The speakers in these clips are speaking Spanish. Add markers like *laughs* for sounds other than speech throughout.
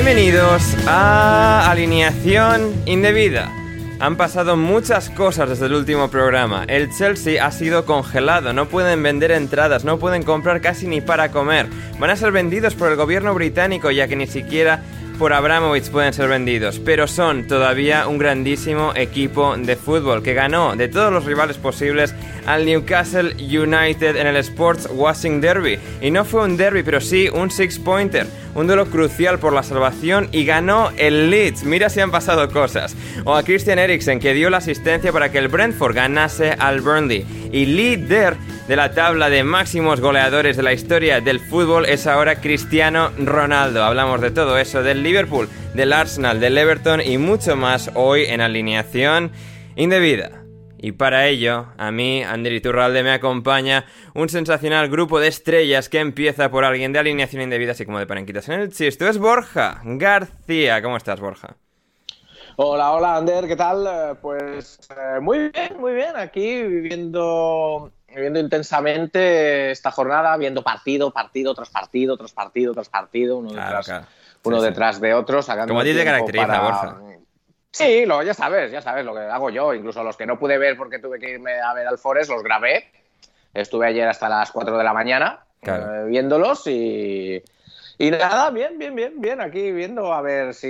Bienvenidos a Alineación Indebida. Han pasado muchas cosas desde el último programa. El Chelsea ha sido congelado, no pueden vender entradas, no pueden comprar casi ni para comer. Van a ser vendidos por el gobierno británico ya que ni siquiera por Abramovich pueden ser vendidos, pero son todavía un grandísimo equipo de fútbol que ganó de todos los rivales posibles al Newcastle United en el Sports Washing Derby. Y no fue un derby, pero sí un six-pointer, un duelo crucial por la salvación y ganó el Leeds. Mira si han pasado cosas. O a Christian Eriksen que dio la asistencia para que el Brentford ganase al Burnley. Y líder de la tabla de máximos goleadores de la historia del fútbol es ahora Cristiano Ronaldo. Hablamos de todo eso, del Liverpool, del Arsenal, del Everton y mucho más hoy en alineación indebida. Y para ello, a mí, Ander Iturralde, me acompaña un sensacional grupo de estrellas que empieza por alguien de alineación indebida, así como de parenquitas en el chiste. Es Borja García. ¿Cómo estás, Borja? Hola, hola, Ander, ¿qué tal? Eh, Pues eh, muy bien, muy bien. Aquí viviendo, viviendo intensamente esta jornada, viendo partido, partido tras partido, tras partido, tras partido, uno Claro, detrás, claro. uno Sí, sí. detrás de otro, sacando Como a ti te caracteriza, para- Borja. Sí, lo, ya sabes, ya sabes lo que hago yo. Incluso los que no pude ver porque tuve que irme a ver al Forest, los grabé. Estuve ayer hasta las 4 de la mañana Claro. eh, viéndolos y, y nada, bien, bien, bien, bien. Aquí viendo a ver si,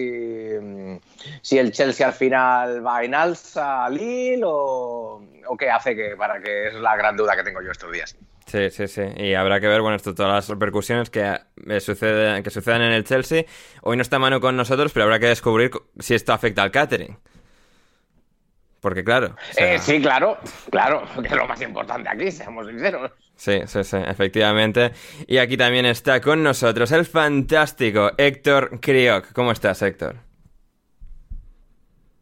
mm, si el Chelsea al final va en alza al Lille o, o qué hace que para que es la gran duda que tengo yo estos días. Sí, sí, sí. Y habrá que ver, bueno, esto, todas las repercusiones que, eh, sucede, que sucedan en el Chelsea. Hoy no está Manu con nosotros, pero habrá que descubrir si esto afecta al catering. Porque claro. o sea, Eh, sí, claro, claro, *laughs* que es lo más importante aquí, seamos sinceros. Sí, sí, sí, efectivamente. Y aquí también está con nosotros el fantástico Héctor Crioc. ¿Cómo estás, Héctor?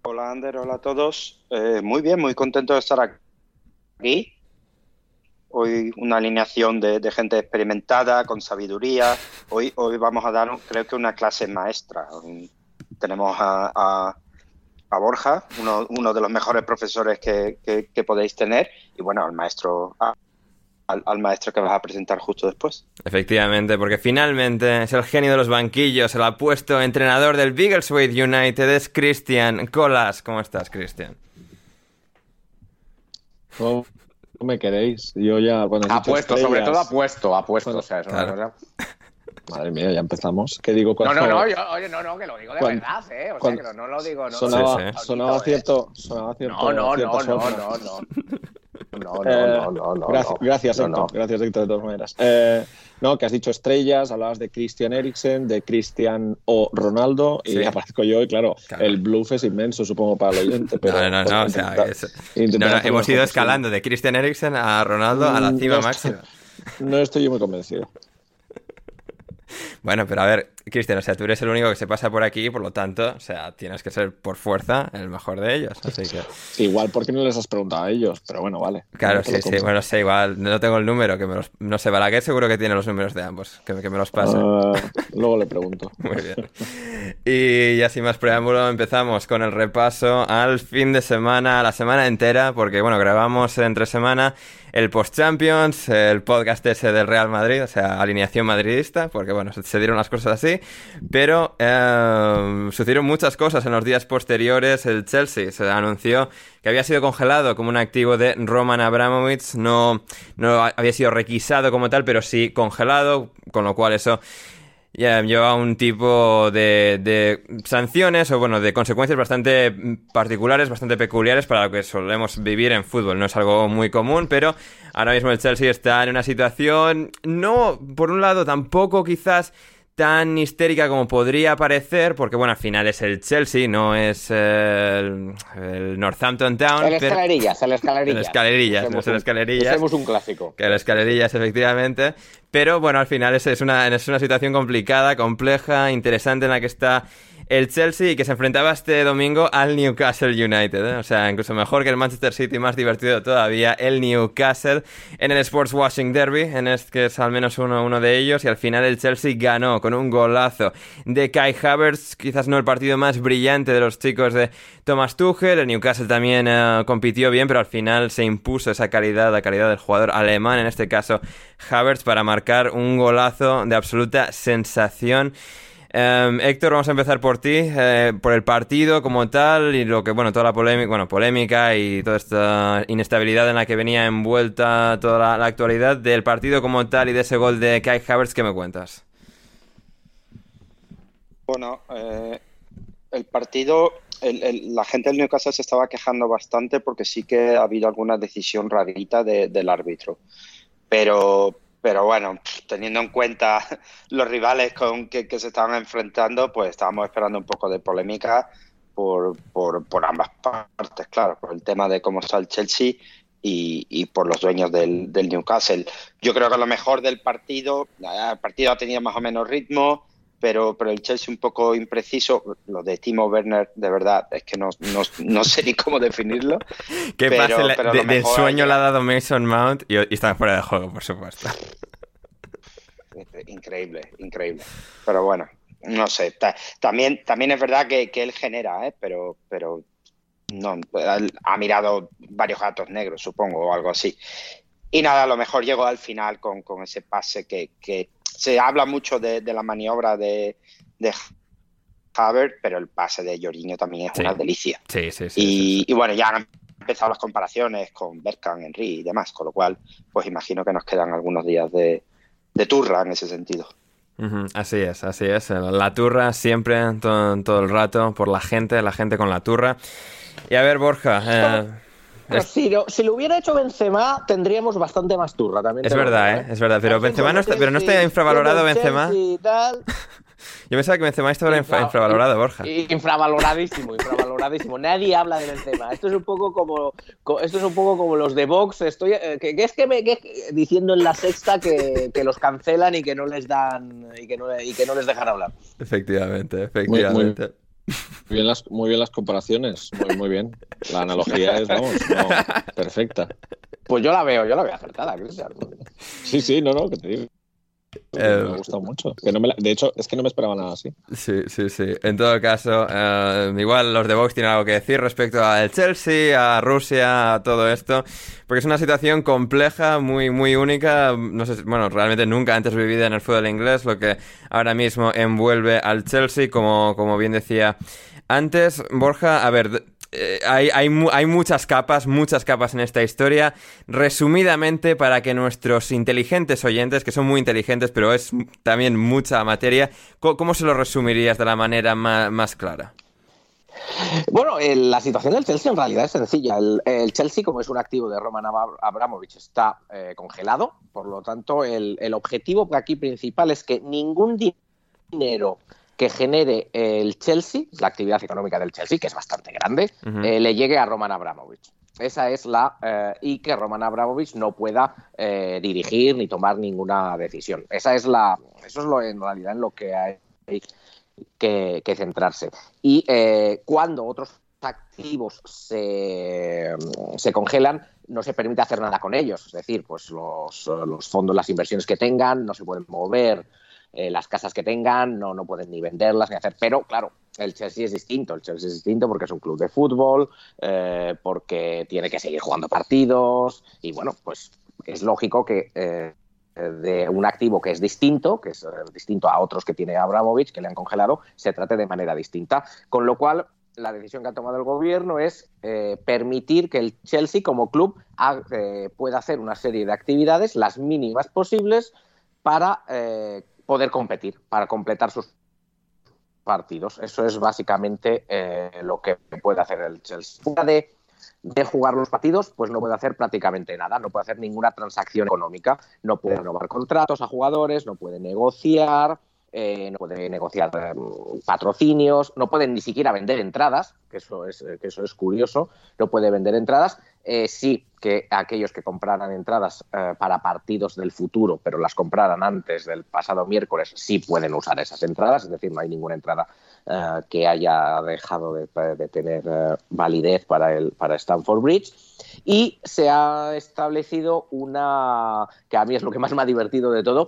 Hola Ander, hola a todos. Eh, muy bien, muy contento de estar aquí. Hoy una alineación de, gente experimentada, con sabiduría. Hoy, hoy vamos a dar, creo que una clase maestra. Tenemos a, a- a Borja, uno, uno de los mejores profesores que, que- que podéis tener, y bueno, al maestro, al, al maestro que vas a presentar justo después. Efectivamente, porque finalmente es el genio de los banquillos, el apuesto entrenador del Biggleswade United, es Cristian Colas. ¿Cómo estás, Cristian? ¿Cómo me queréis? Yo ya, bueno, Apuesto, sobre todo apuesto, apuesto. Bueno, o sea, es una claro. cosa- Madre mía, ya empezamos. ¿Qué digo No, cuando no, no, yo, oye, no, no, que lo digo de Cuando- verdad, ¿eh? O cuando- sea, que no, no lo digo, no. sonaba, Sí, sí. sonaba ¿eh? cierto, sonaba cierto, No, no, no, cierto no, soplo. no, no. *laughs* no, no, no, no, Gracias, gracias Héctor, gracias Héctor de todas maneras. Eh, no, que has dicho estrellas, hablabas de Christian Eriksen, de Cristian o Ronaldo, y aparezco yo, y claro, el bluff es inmenso, supongo, para el oyente. Pero no, no, no, o sea, hemos ido escalando de Christian Eriksen a Ronaldo a la cima máxima. No estoy yo muy convencido. Bueno, pero a ver, Cristian, o sea, tú eres el único que se pasa por aquí, por lo tanto, o sea, tienes que ser por fuerza el mejor de ellos. Así que... Igual porque no les has preguntado a ellos, pero bueno, vale. Claro, sí, sí, bueno, sé, igual, no tengo el número, que me los... no sé, Balaguer seguro que tiene los números de ambos, que, me los pase. Ah, luego le pregunto. *laughs* Muy bien. Y ya sin más preámbulo, empezamos con el repaso al fin de semana, a la semana entera, porque bueno, grabamos entre semana el Post-Champions, el podcast ese del Real Madrid, o sea, alineación madridista, porque bueno, se dieron las cosas así, pero eh, sucedieron muchas cosas en los días posteriores. El Chelsea se anunció que había sido congelado como un activo de Roman Abramovich, no, no había sido requisado como tal, pero sí congelado, con lo cual eso ya lleva un tipo de, de, sanciones o bueno, de consecuencias bastante particulares, bastante peculiares para lo que solemos vivir en fútbol. No es algo muy común, pero ahora mismo el Chelsea está en una situación, no, por un lado, tampoco quizás tan histérica como podría parecer, porque bueno, al final es el Chelsea, no es el, Northampton Town. El escalerillas, el escalerillas. El escalerillas, no es el escalerillas. Hacemos un clásico. Que el escalerillas, efectivamente. Pero bueno, al final es, es, una, es una situación complicada, compleja, interesante en la que está el Chelsea que se enfrentaba este domingo al Newcastle United. ¿eh? O sea, incluso mejor que el Manchester City, más divertido todavía, el Newcastle en el Sports Washing Derby, en este que es al menos uno, uno de ellos. Y al final el Chelsea ganó con un golazo de Kai Havertz, quizás no el partido más brillante de los chicos de Thomas Tuchel. El Newcastle también eh, compitió bien, pero al final se impuso esa calidad, la calidad del jugador alemán, en este caso Havertz, para marcar un golazo de absoluta sensación. Em, Héctor, vamos a empezar por ti, eh, por el partido como tal y lo que, bueno, toda la polémica, bueno, polémica y toda esta inestabilidad en la que venía envuelta toda la, actualidad del partido como tal y de ese gol de Kai Havertz, ¿qué me cuentas? Bueno, eh, el partido, la gente del Newcastle se estaba quejando bastante porque sí que ha habido alguna decisión rarita del árbitro. Pero, pero bueno, teniendo en cuenta *laughs* los rivales con que, se estaban enfrentando, pues estábamos esperando un poco de polémica por, por, ambas partes, claro, por el tema de cómo está el Chelsea y, por los dueños del, Newcastle. Yo creo que lo mejor del partido, el partido ha tenido más o menos ritmo, pero, pero el Chelsea un poco impreciso. Lo de Timo Werner, de verdad, es que no, no, sé ni cómo definirlo. *laughs* ¿Qué pasa? del sueño le ha dado Mason Mount y, está fuera de juego, por supuesto. *laughs* Increíble, increíble. Pero bueno, no sé. también, también es verdad que, él genera, ¿eh? pero, pero no, ha mirado varios gatos negros, supongo, o algo así. Y nada, a lo mejor llegó al final con, con ese pase que, que se habla mucho de, la maniobra de, de pero el pase de Lloriño también es una delicia. Sí, sí, sí y, bueno, ya han empezado las comparaciones con Berkan, Henry y demás, con lo cual, pues imagino que nos quedan algunos días de, turra en ese sentido. así es, así es. La turra siempre, todo, el rato, por la gente, la gente con la turra. Y a ver, Borja. Eh, si, lo, hubiera hecho Benzema, tendríamos bastante más turra también. Es verdad, ¿eh? Es verdad. Pero Benzema no está, pero no está infravalorado Benzema. *laughs* Yo pensaba que Benzema estaba infravalorado, Borja. *laughs* Infravaloradísimo, infravaloradísimo. Nadie habla de Benzema. Esto es un poco como, esto es un poco como los de Vox. Estoy, eh, que, es que me diciendo en la sexta que, los cancelan y que no les dan y que no, y que no les dejan hablar. Efectivamente, efectivamente. Muy bien las, muy bien las comparaciones, muy, muy bien. La analogía es, vamos, perfecta. Pues yo la veo, yo la veo acertada, Cristian. Sí, sí, no, no, que te digo. Me ha eh, gustado mucho. de hecho, es que no me esperaba nada así. Sí, sí, sí. En todo caso, eh, igual los de Vox tienen algo que decir respecto al Chelsea, a Rusia, a todo esto. Porque es una situación compleja, muy, muy única. No sé, bueno, realmente nunca antes vivida en el fútbol inglés, lo que ahora mismo envuelve al Chelsea, como, como bien decía antes. Borja, a ver, eh, hay, hay, hay, muchas capas, muchas capas en esta historia. Resumidamente, para que nuestros inteligentes oyentes, que son muy inteligentes, pero es también mucha materia, ¿cómo, se lo resumirías de la manera más, clara? Bueno, la situación del Chelsea en realidad es sencilla. El, Chelsea, como es un activo de Roman Abramovich, está eh, congelado. Por lo tanto, el, objetivo aquí principal es que ningún dinero que genere el Chelsea, la actividad económica del Chelsea, que es bastante grande, eh, le llegue a Roman Abramovich. Esa es la. Eh, y que Roman Abramovich no pueda dirigir ni tomar ninguna decisión. Esa es la. Eso es lo en realidad en lo que hay que, centrarse. Y eh, cuando otros activos se, se, congelan, no se permite hacer nada con ellos. Es decir, pues los, los fondos, las inversiones que tengan, no se pueden mover, eh, las casas que tengan, no, no pueden ni venderlas ni hacer. Pero claro, el Chelsea es distinto. El Chelsea es distinto porque es un club de fútbol, eh, porque tiene que seguir jugando partidos y bueno, pues es lógico que de un activo que es distinto, que es eh, distinto a otros que tiene Abramovich, que le han congelado, se trate de manera distinta. Con lo cual, la decisión que ha tomado el gobierno es eh, permitir que el Chelsea como club eh, pueda hacer una serie de actividades, las mínimas posibles, para poder competir, para completar sus partidos. Eso es básicamente lo que puede hacer el Chelsea. Fuera de de jugar los partidos, pues no puede hacer prácticamente nada, no puede hacer ninguna transacción económica, no puede renovar contratos a jugadores, no puede negociar, eh, no puede negociar em, patrocinios, no pueden ni siquiera vender entradas, que eso es, eh, que eso es curioso, no puede vender entradas. Eh, sí que aquellos que compraran entradas para partidos del futuro, pero las compraran antes del pasado miércoles, sí pueden usar esas entradas, es decir, no hay ninguna entrada que haya dejado de, tener validez para, el, para Stanford Bridge. Y se ha establecido una, que a mí es lo que más me ha divertido de todo,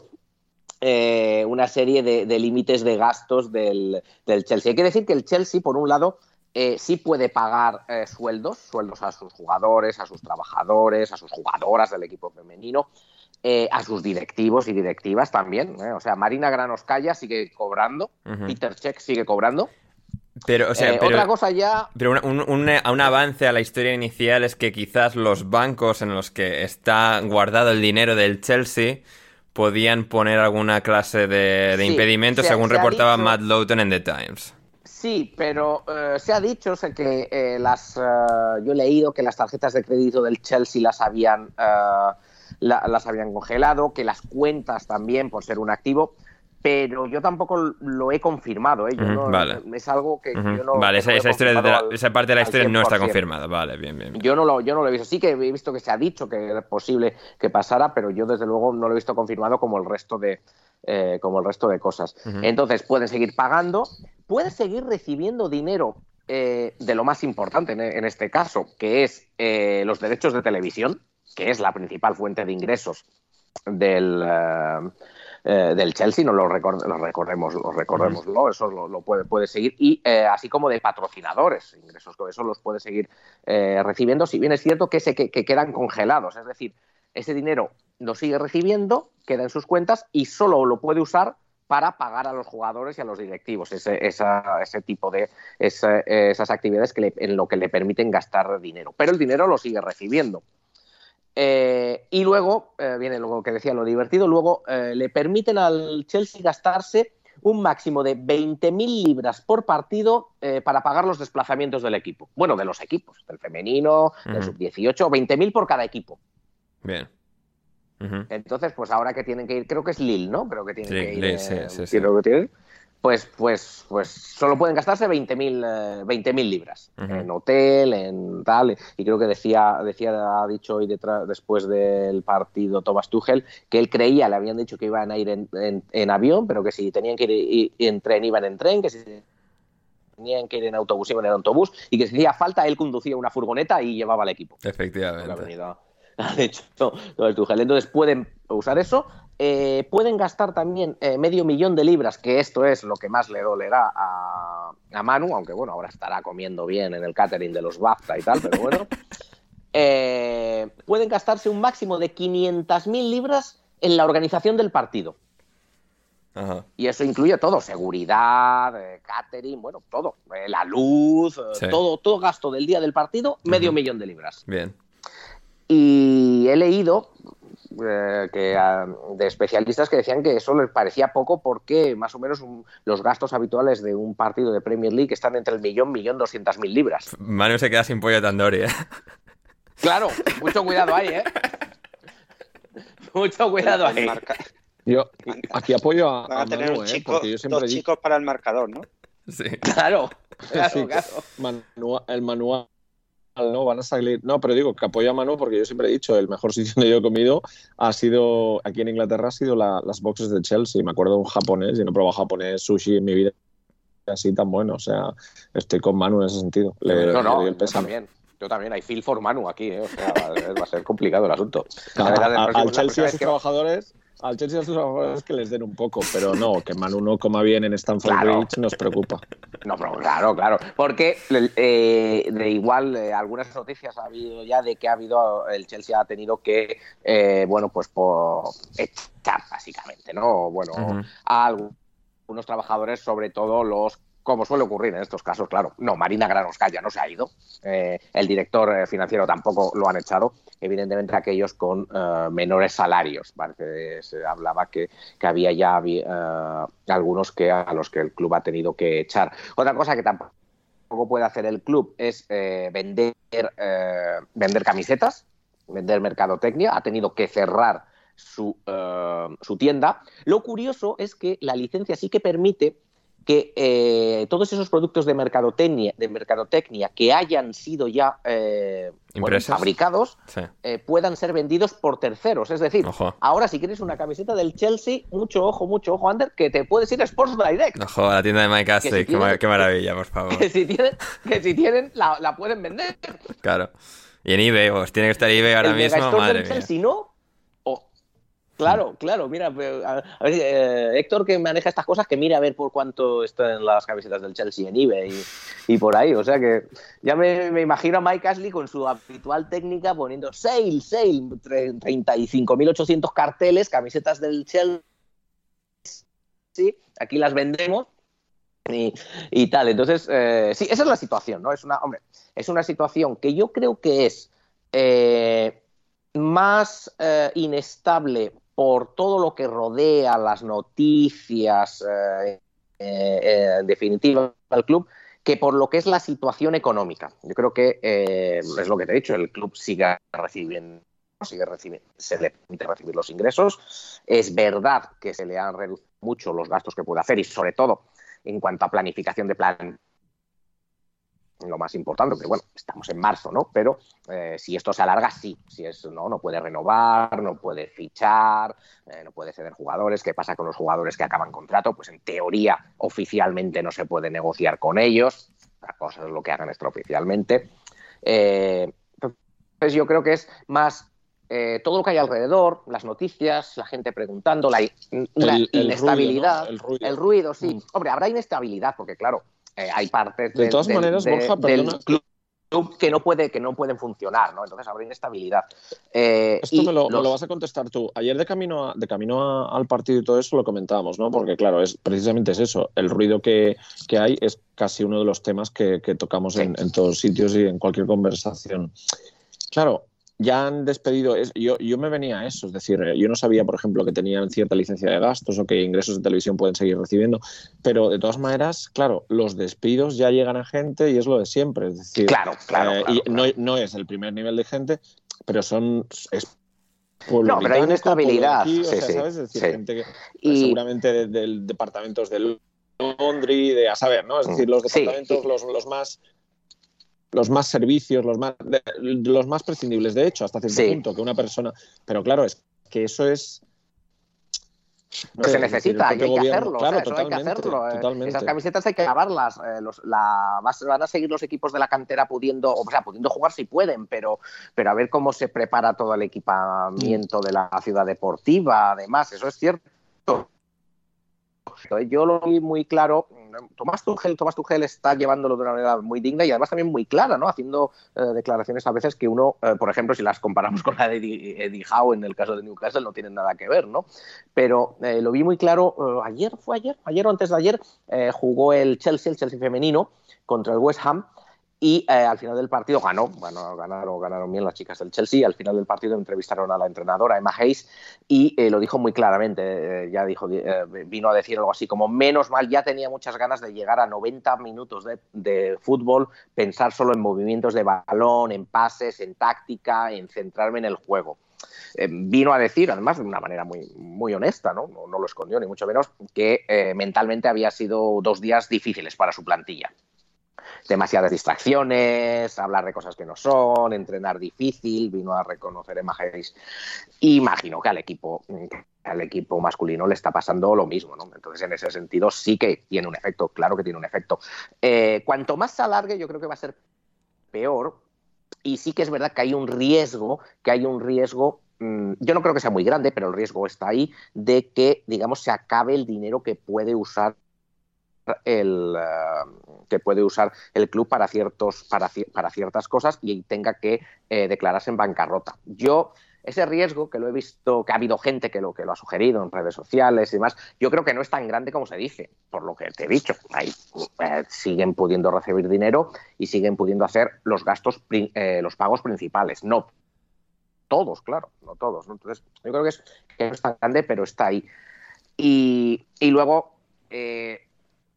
eh, una serie de, límites de gastos del, Chelsea. Hay que decir que el Chelsea, por un lado, eh, sí puede pagar eh, sueldos, sueldos a sus jugadores, a sus trabajadores, a sus jugadoras del equipo femenino, a sus directivos y directivas también. O sea, Marina Granoscaya sigue cobrando, Peter Check sigue cobrando. Pero, o sea, otra cosa ya. Pero un, un, avance a la historia inicial es que quizás los bancos en los que está guardado el dinero del Chelsea podían poner alguna clase de, impedimento, según reportaba Matt Lowton en The Times. Sí, pero eh, se ha dicho que eh, las, eh, yo he leído que las tarjetas de crédito del Chelsea las habían, las habían congelado, que las cuentas también por ser un activo pero yo tampoco lo he confirmado. ¿eh? Es algo que yo no. Vale, esa, esa, parte de la historia no está confirmada. Vale, bien, bien, Yo, no lo, yo no lo he visto. Sí que he visto que se ha dicho que es posible que pasara, pero yo desde luego no lo he visto confirmado como el resto de, eh, como el resto de cosas. Entonces, pueden seguir pagando, pueden seguir recibiendo dinero. Eh, de lo más importante en, este caso, que es eh, los derechos de televisión, que es la principal fuente de ingresos del, eh, del Chelsea, no lo, recordemos, lo recordemos, eso lo, puede, puede, seguir, y eh, así como de patrocinadores, ingresos con eso los puede seguir eh, recibiendo, si bien es cierto que, se, que, quedan congelados, es decir, ese dinero lo sigue recibiendo, queda en sus cuentas y solo lo puede usar para pagar a los jugadores y a los directivos, ese, ese tipo de esas actividades que en lo que le permiten gastar dinero. Pero el dinero lo sigue recibiendo. Eh, y luego, eh, viene lo que decía, lo divertido, luego eh, le permiten al Chelsea gastarse un máximo de 20.000 libras por partido para pagar los desplazamientos del equipo. Bueno, de los equipos, del femenino, del sub-18, 20.000 por cada equipo. Bien. Entonces, pues ahora que tienen que ir, creo que es Lille, ¿no? Creo que tienen que ir. Sí, sí, sí, pues, pues, pues solo pueden gastarse 20.000 20 eh, libras en hotel, en tal. Y creo que decía, decía ha dicho hoy detrás, después del partido Thomas Tuchel que él creía, le habían dicho que iban a ir en, avión, pero que si tenían que ir, en tren, iban en tren, que si tenían que ir en autobús, iban en autobús, y que si hacía falta, él conducía una furgoneta y llevaba al equipo. Efectivamente. *laughs* De hecho, Tuchel. Entonces pueden usar eso, eh, pueden gastar también eh, medio millón de libras, que esto es lo que más le dolerá a, Manu, aunque bueno, ahora estará comiendo bien en el catering de los BAFTA y tal, pero bueno. *laughs* Eh, pueden gastarse un máximo de 500.000 libras en la organización del partido. Y eso incluye todo, seguridad, catering, bueno, todo, la luz, todo, todo gasto del día del partido, medio millón de libras. Bien. Y he leído, eh, que, ah, de especialistas que decían que eso les parecía poco porque más o menos los gastos habituales de un partido de Premier League están entre el millón, millón doscientas mil libras. Manu se queda sin pollo Tandori, ¿eh? Claro, mucho cuidado ahí, ¿eh? mucho cuidado ahí. Yo aquí apoyo a, a, tener un ¿eh? chico, dos chicos para el marcador, ¿no? Sí. Claro, *laughs* claro, claro. el manual no van a salir. No, pero digo que apoyo a Manu porque yo siempre he dicho el mejor *laughs* sitio donde yo he comido ha sido aquí en Inglaterra ha sido las boxes de Chelsea. Me acuerdo de un japonés, y no he probado japonés sushi en mi vida así tan bueno. O sea, estoy con Manu en ese sentido. Le, no, no, yo también. Yo también, hay feel for Manu aquí, ¿eh? o sea, *laughs* va a ser complicado el asunto. al Chelsea a sus trabajadores al Chelsea a sus trabajadores que les den un poco, pero no, que Manu no coma bien en Stamford Bridge nos preocupa. No, pero claro, claro, porque eh, de igual eh, algunas noticias ha habido ya de que ha habido, el Chelsea ha tenido que, eh, bueno, pues por echar básicamente, ¿no? Bueno, a algunos trabajadores, sobre todo los como suele ocurrir en estos casos, claro. No, Marina Granoscaya no se ha ido. Eh, el director financiero tampoco lo han echado. Evidentemente, aquellos con eh, menores salarios. Parece, se hablaba que, había ya algunos que a los que el club ha tenido que echar. Otra cosa que tampoco puede hacer el club es vender, vender camisetas, vender mercadotecnia. Ha tenido que cerrar su, su tienda. Lo curioso es que la licencia sí que permite que eh, todos esos productos de mercadotecnia, de mercadotecnia que hayan sido ya eh, fabricados eh, puedan ser vendidos por terceros. Es decir, ahora si quieres una camiseta del Chelsea, mucho ojo, mucho ojo, Ander, que te puedes ir a Sports Direct. Ojo, la tienda de Mike Ashley, qué, maravilla, por favor. *laughs* Que si tienen, que si tienen la, pueden vender. Claro. Y en eBay, pues tiene que estar eBay ahora mismo, madre mía. Chelsea, ¿no? Claro, claro, mira, a eh, Héctor que maneja estas cosas, que mira a ver por cuánto están las camisetas del Chelsea en eBay y, por ahí, o sea que ya me, imagino a Mike Ashley con su habitual técnica poniendo sale, sale, 35.800 carteles, camisetas del Chelsea, aquí las vendemos y, tal, entonces, eh, sí, esa es la situación, ¿no? Es una, hombre, es una situación que yo creo que es... Eh, más inestable por todo lo que rodea las noticias, eh, eh, en definitiva, al club, que por lo que es la situación económica. Yo creo que eh, es lo que te he dicho, el club sigue recibiendo, sigue recibiendo, se le permite recibir los ingresos. Es verdad que se le han reducido mucho los gastos que puede hacer y sobre todo en cuanto a planificación de plan lo más importante, que bueno, estamos en marzo, ¿no? Pero eh, si esto se alarga, sí, si es, no, no puede renovar, no puede fichar, eh, no puede ceder jugadores. ¿Qué pasa con los jugadores que acaban contrato? Pues en teoría, oficialmente no se puede negociar con ellos, la cosa es lo que hagan extraoficialmente. Eh, entonces yo creo que es más todo lo que hay alrededor, las noticias, la gente preguntando, la, inestabilidad, el, ruido, el, ruido, sí. Mm. Hombre, habrá inestabilidad porque, claro, eh, hay partes de, todas maneras, Borja, del club que no puede que no pueden funcionar, ¿no? Entonces habrá inestabilidad. Eh, Esto me lo, vas a contestar tú. Ayer de camino de camino al partido y todo eso lo comentábamos, ¿no? Porque claro, es precisamente es eso. El ruido que, hay es casi uno de los temas que, tocamos en, en, todos sitios y en cualquier conversación. Claro, ya han despedido, yo, yo me venía a eso, es decir, yo no sabía, por ejemplo, que tenían cierta licencia de gastos o que ingresos de televisión pueden seguir recibiendo, pero de todas maneras, claro, los despidos ya llegan a gente y es lo de siempre, es decir, claro, claro, eh, y No, no, es el primer nivel de gente, pero son... Es, no, pero hay inestabilidad. Sí, ¿sabes? Es decir, gente que y... seguramente de, departamentos de Londres, de a saber, ¿no? Es decir, los departamentos, los, los más los más servicios, los más, los más prescindibles, de hecho, hasta cierto punto, que una persona. Pero claro, es que eso es. No se necesita, hay que hacerlo. Claro, hay que hacerlo. Eh. Esas camisetas hay que lavarlas. Eh, la, van a seguir los equipos de la cantera pudiendo, o sea, pudiendo jugar si pueden, pero, pero a ver cómo se prepara todo el equipamiento de la ciudad deportiva, además, eso es cierto. Yo lo vi muy claro Tomás Tuchel, Tomás Tuchel está llevándolo de una manera muy digna y además también muy clara, ¿no? Haciendo eh, declaraciones a veces que uno, eh, por ejemplo, si las comparamos con la de Eddie, Howe en el caso de Newcastle, no tienen nada que ver, ¿no? Pero eh, lo vi muy claro, ayer fue ayer, ayer o antes de ayer, jugó el Chelsea, el Chelsea femenino, contra el West Ham y eh, al final del partido ganó, bueno, ganaron, bien las chicas del Chelsea. Al final del partido entrevistaron a la entrenadora Emma Hayes y eh, lo dijo muy claramente. Eh, ya dijo, vino a decir algo así como: menos mal, ya tenía muchas ganas de llegar a 90 minutos de, fútbol, pensar solo en movimientos de balón, en pases, en táctica, en centrarme en el juego. vino a decir, además de una manera muy, muy honesta, ¿no? ¿no? lo escondió ni mucho menos, que mentalmente había sido dos días difíciles para su plantilla demasiadas distracciones, hablar de cosas que no son, entrenar difícil, vino a reconocer Hayes. Imagino que al equipo, al equipo masculino le está pasando lo mismo, ¿no? Entonces, en ese sentido, sí que tiene un efecto, claro que tiene un efecto. Eh, cuanto más se alargue, yo creo que va a ser peor. Y sí que es verdad que hay un riesgo, que hay un riesgo mm, yo no creo que sea muy grande, pero el riesgo está ahí de que, digamos, se acabe el dinero que puede usar el, eh, que puede usar el club para, ciertos, para, para ciertas cosas y tenga que eh, declararse en bancarrota. Yo ese riesgo que lo he visto, que ha habido gente que lo, que lo ha sugerido en redes sociales y demás, yo creo que no es tan grande como se dice, por lo que te he dicho. Ahí eh, siguen pudiendo recibir dinero y siguen pudiendo hacer los gastos, los pagos principales. No todos, claro, no todos. Entonces, yo creo que, es, que no es tan grande, pero está ahí. Y, y luego,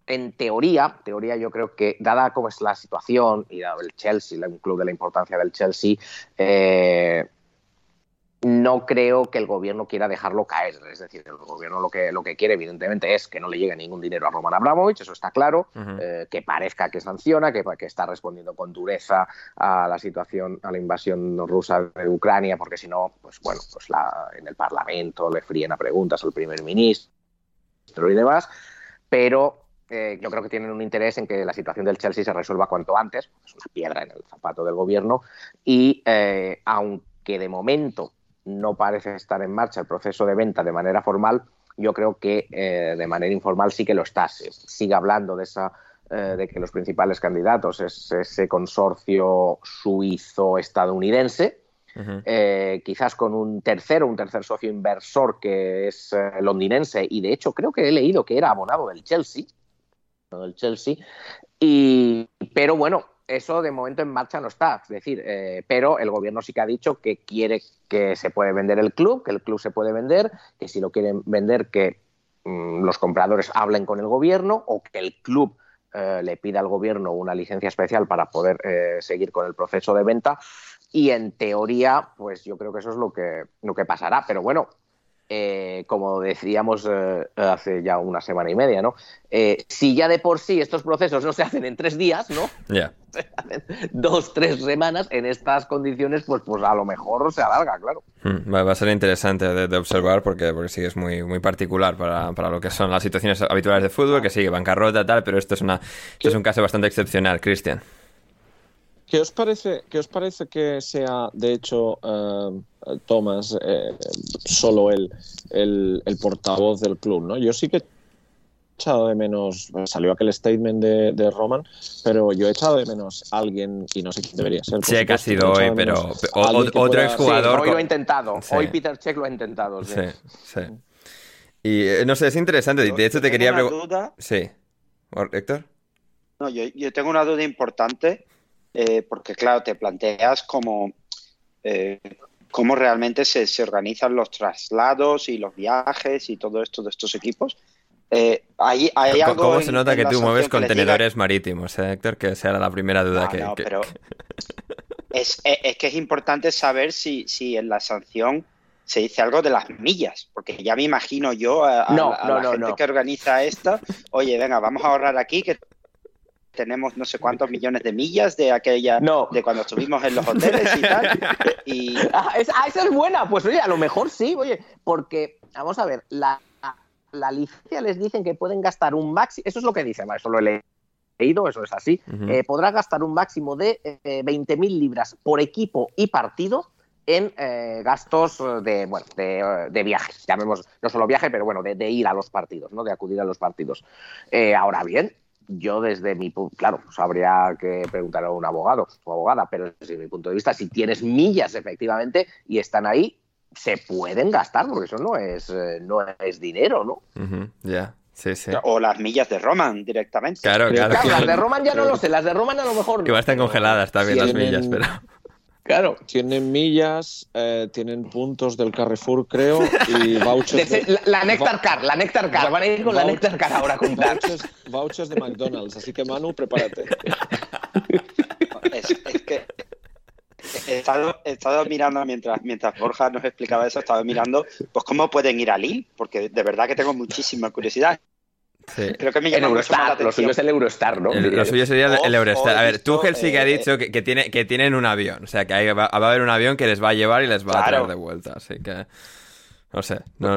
en teoría, teoría yo creo que, dada como es la situación y dado el Chelsea, un club de la importancia del Chelsea, eh, no creo que el gobierno quiera dejarlo caer. Es decir, el gobierno lo que, lo que quiere, evidentemente, es que no le llegue ningún dinero a Roman Abramovich, eso está claro, eh, que parezca que sanciona, que, que, está respondiendo con dureza a la situación, a la invasión rusa de Ucrania, porque si no, pues bueno, pues la, en el Parlamento le fríen a preguntas al primer ministro y demás, pero eh, yo creo que tienen un interés en que la situación del Chelsea se resuelva cuanto antes, es una piedra en el zapato del gobierno, y eh, aunque de momento no parece estar en marcha el proceso de venta de manera formal, yo creo que eh, de manera informal sí que lo está. Se sigue hablando de esa de que los principales candidatos es ese consorcio suizo-estadounidense, quizás con un tercero, un tercer socio inversor que es londinense, y de hecho creo que he leído que era abonado del Chelsea, del Chelsea. Y, pero bueno, eso de momento en marcha no está. Es decir, eh, pero el gobierno sí que ha dicho que quiere que se puede vender el club, que el club se puede vender, que si lo quieren vender, que mm, los compradores hablen con el gobierno o que el club eh, le pida al gobierno una licencia especial para poder eh, seguir con el proceso de venta. Y en teoría, pues yo creo que eso es lo que, lo que pasará. Pero bueno, eh, como decíamos eh, hace ya una semana y media, ¿no? Eh, si ya de por sí estos procesos no se hacen en tres días, ¿no? Ya. *laughs* dos, tres semanas, en estas condiciones, pues, pues a lo mejor se alarga, claro. Hmm, va a ser interesante de, observar porque, porque sí es muy, muy particular para, para, lo que son las situaciones habituales de fútbol, que sigue bancarrota, tal, pero esto es, una, esto es un caso bastante excepcional, Cristian. ¿Qué os parece, qué os parece que sea, de hecho, uh, Thomas, eh, solo el, el, portavoz del club? ¿no? Yo sí que he echado de menos, salió aquel statement de, de, Roman, pero yo he echado de menos a alguien, y no sé quién debería ser. Sí, que ha sido hoy, pero otro exjugador. hoy lo ha intentado, hoy Peter Check lo ha intentado. Sí, sí. Y eh, no sé, es interesante, de hecho te quería preguntar. Sí, Héctor. No, yo, yo tengo una duda importante eh, porque claro, te planteas cómo, eh, cómo realmente se, se, organizan los traslados y los viajes y todo esto de estos equipos. Eh, hay, hay algo ¿Cómo se nota que tú mueves contenedores marítimos, eh, Héctor? Que esa era la primera duda que, no, Pero es, es, que es importante saber si, si en la sanción se dice algo de las millas, porque ya me imagino yo a, la gente que organiza esto, oye, venga, vamos a ahorrar aquí, que tenemos no sé cuántos millones de millas de aquella de cuando estuvimos en los hoteles y tal. Y... *laughs* Ah, ah, esa es buena, pues oye, a lo mejor sí, oye, porque vamos a ver, la, la licencia les dicen que pueden gastar un máximo, eso es lo que dicen, eso lo he leído, eso es así, eh, podrá gastar un máximo de eh, 20.000 libras por equipo y partido en eh, gastos de, bueno, de, de, viaje, llamemos, no solo viaje, pero bueno, de, de, ir a los partidos, ¿no? de acudir a los partidos. Eh, ahora bien, yo desde mi punto, claro, pues habría que preguntar a un abogado o abogada, pero desde mi punto de vista, si tienes millas efectivamente y están ahí, se pueden gastar, porque eso no es, eh, no es dinero, ¿no? Ya. Sí, sí. O las millas de Roman directamente. Claro, claro. las de Roman ya no lo sé, las de Roman a lo mejor. Que va a estar congeladas también las millas, pero. Claro. Tienen millas, eh, tienen puntos del Carrefour, creo, y *laughs* vouchers. De, la, la, Nectar Car, la Nectar Car. Van a ir con la Nectar Car ahora a comprar. Vouchers, vouchers, de McDonald's, así que Manu, prepárate. *laughs* Es, es que he estado, he estado, mirando mientras, mientras Borja nos explicaba eso, he estado mirando pues cómo pueden ir a Lille, porque de verdad que tengo muchísima curiosidad. Sí. Creo que me el Eurostar, lo suyo es el Eurostar, ¿no? El, lo suyo sería el, el Eurostar. A ver, Tuchel sí que ha dicho que, que, tiene, que tienen un avión. O sea, que hay, va, va, a haber un avión que les va a llevar y les va claro. a traer de vuelta. Así que. No sé. No...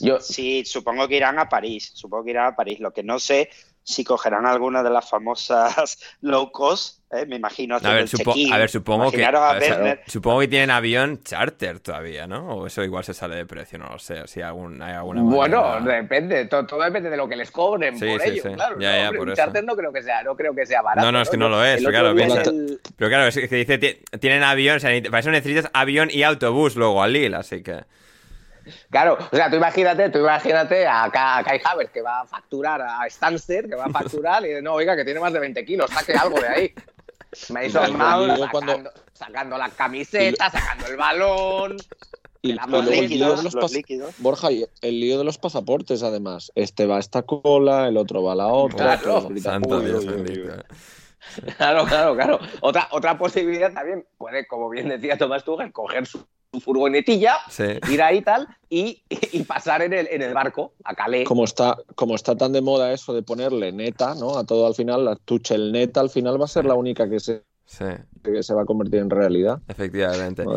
Yo... Sí, supongo que irán a París. Supongo que irán a París. Lo que no sé si cogerán alguna de las famosas *laughs* low cost, ¿eh? me imagino. A ver, supo a ver, supongo que, a ver, supongo que tienen avión charter todavía, ¿no? O eso igual se sale de precio, no lo sé. Si algún, hay alguna bueno, manera... depende, todo, todo, depende de lo que les cobren sí, por sí, ello, sí. claro. Ya, no, ya, hombre, por un eso. charter no creo que sea, no creo que sea barato. No, no, es que no, lo es, claro. El... pero claro, es que dice, tienen avión, o sea, para eso necesitas avión y autobús luego al Lille, así que... Claro, o sea, tú imagínate, tú imagínate a, a Kai Havertz que va a facturar a Stanster, que va a facturar y no, oiga, que tiene más de 20 kilos, saque algo de ahí. Mason Mount sacando, cuando... sacando, la camiseta, sacando el balón. Y los, los, líquidos, los, los líquidos. Borja, y el lío de los pasaportes, además. Este va a esta cola, el otro va a la otra. Claro, santo Dios bendito. Claro, claro, claro. Otra, otra posibilidad también puede, como bien decía Tomás Tuchel, coger su furgonetilla, sí. ir ahí tal y, y, pasar en el, en el barco a Calais. Como está, como está tan de moda eso de ponerle neta, ¿no? A todo al final, la Tuchel neta al final va a ser la única que se, sí. que se va a convertir en realidad. Efectivamente. *laughs*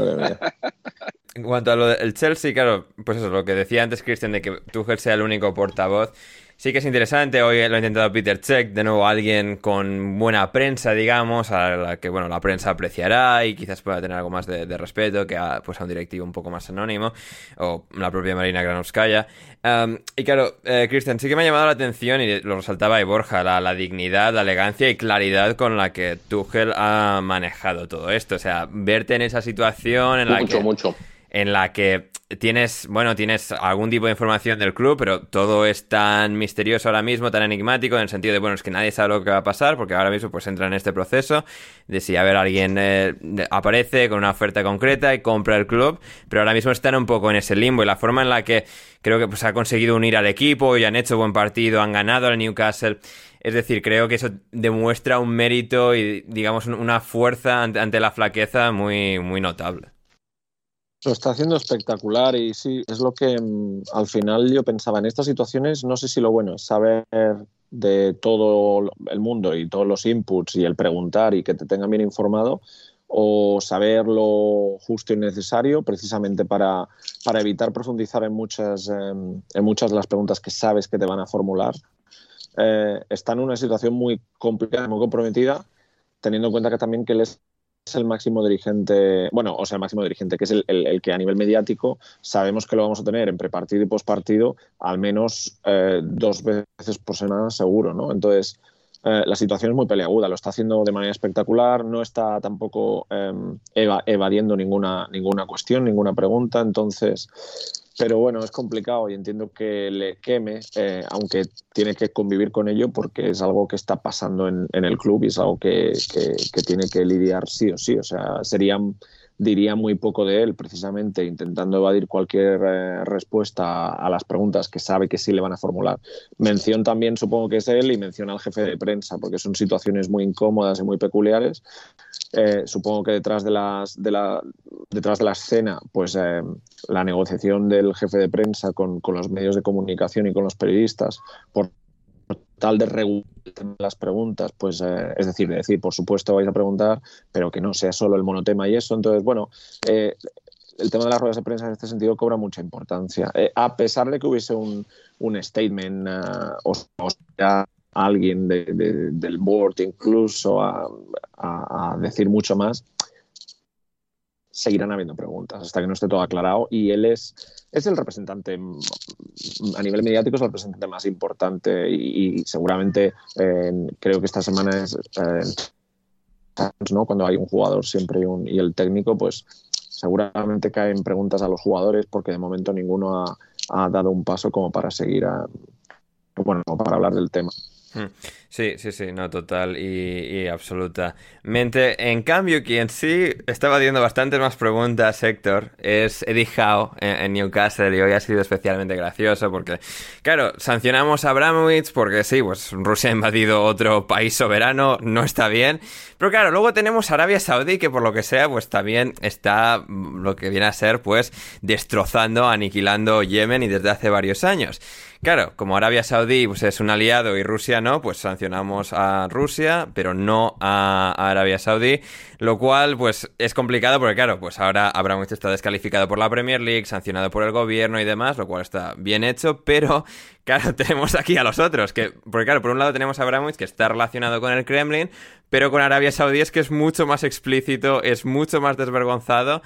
En cuanto a lo del Chelsea, claro, pues eso, lo que decía antes Christian de que Tuchel sea el único portavoz. Sí que es interesante, hoy lo ha intentado Peter Check, de nuevo alguien con buena prensa, digamos, a la que bueno la prensa apreciará y quizás pueda tener algo más de, de respeto que a, pues a un directivo un poco más anónimo, o la propia Marina Granovskaya. Um, y claro, eh, Cristian, sí que me ha llamado la atención, y lo resaltaba ahí Borja, la, la, dignidad, la elegancia y claridad con la que Tuchel ha manejado todo esto. O sea, verte en esa situación en la mucho, que... Mucho, en la que tienes, bueno, tienes algún tipo de información del club, pero todo es tan misterioso ahora mismo, tan enigmático, en el sentido de, bueno, es que nadie sabe lo que va a pasar, porque ahora mismo pues entra en este proceso de si, a ver, alguien eh, aparece con una oferta concreta y compra el club, pero ahora mismo están un poco en ese limbo y la forma en la que creo que pues ha conseguido unir al equipo y han hecho buen partido, han ganado al Newcastle. Es decir, creo que eso demuestra un mérito y, digamos, una fuerza ante, ante la flaqueza muy, muy notable. Lo está haciendo espectacular y sí, es lo que mmm, al final yo pensaba en estas situaciones, no sé si lo bueno es saber de todo el mundo y todos los inputs y el preguntar y que te tengan bien informado o saber lo justo y necesario precisamente para, para evitar profundizar en muchas, eh, en muchas de las preguntas que sabes que te van a formular. Eh, está en una situación muy complicada, muy comprometida, teniendo en cuenta que también que él es es el máximo dirigente, bueno, o sea, el máximo dirigente, que es el, el, que a nivel mediático sabemos que lo vamos a tener en prepartido y postpartido al menos eh, dos veces por semana seguro, ¿no? Entonces, eh, la situación es muy peleaguda, lo está haciendo de manera espectacular, no está tampoco eva evadiendo ninguna, ninguna cuestión, ninguna pregunta, entonces pero bueno, es complicado y entiendo que le queme, eh, aunque tiene que convivir con ello porque es algo que está pasando en, el club y es algo que, que, que, tiene que lidiar sí o sí. O sea, sería, diría muy poco de él precisamente intentando evadir cualquier eh, respuesta a, las preguntas que sabe que sí le van a formular. Mención también supongo que es él y menciona al jefe de prensa porque son situaciones muy incómodas y muy peculiares. Eh, supongo que detrás de, las, de, la, detrás de la escena, pues eh, la negociación del jefe de prensa con, con, los medios de comunicación y con los periodistas por tal de regular las preguntas, pues eh, es decir, de decir, por supuesto vais a preguntar, pero que no sea solo el monotema y eso. Entonces, bueno, eh, el tema de las ruedas de prensa en este sentido cobra mucha importancia. Eh, a pesar de que hubiese un, un statement uh, o, sea, alguien de, de, del board incluso a, decir mucho más, seguirán habiendo preguntas hasta que no esté todo aclarado y él es, es el representante a nivel mediático es el representante más importante y, seguramente eh, creo que esta semana es eh, ¿no? cuando hay un jugador siempre y, el técnico pues seguramente caen preguntas a los jugadores porque de momento ninguno ha, dado un paso como para seguir a, bueno, para hablar del tema. Sí, sí, sí, no, total y, absolutamente. En cambio, quien sí estaba haciendo bastantes más preguntas, Héctor, es Eddie Howe en, Newcastle y hoy ha sido especialmente gracioso porque, claro, sancionamos a Abramovich porque sí, pues Rusia ha invadido otro país soberano, no está bien. Pero claro, luego tenemos Arabia Saudí que por lo que sea, pues también está lo que viene a ser, pues, destrozando, aniquilando Yemen y desde hace varios años. Claro, como Arabia Saudí pues, es un aliado y Rusia no, pues sancionamos a Rusia, pero no a, Arabia Saudí, lo cual pues es complicado porque claro, pues ahora Abramovich está descalificado por la Premier League, sancionado por el gobierno y demás, lo cual está bien hecho, pero *laughs* claro, tenemos aquí a los otros, que porque claro, por un lado tenemos a Abramovich que está relacionado con el Kremlin, pero con Arabia Saudí es que es mucho más explícito, es mucho más desvergonzado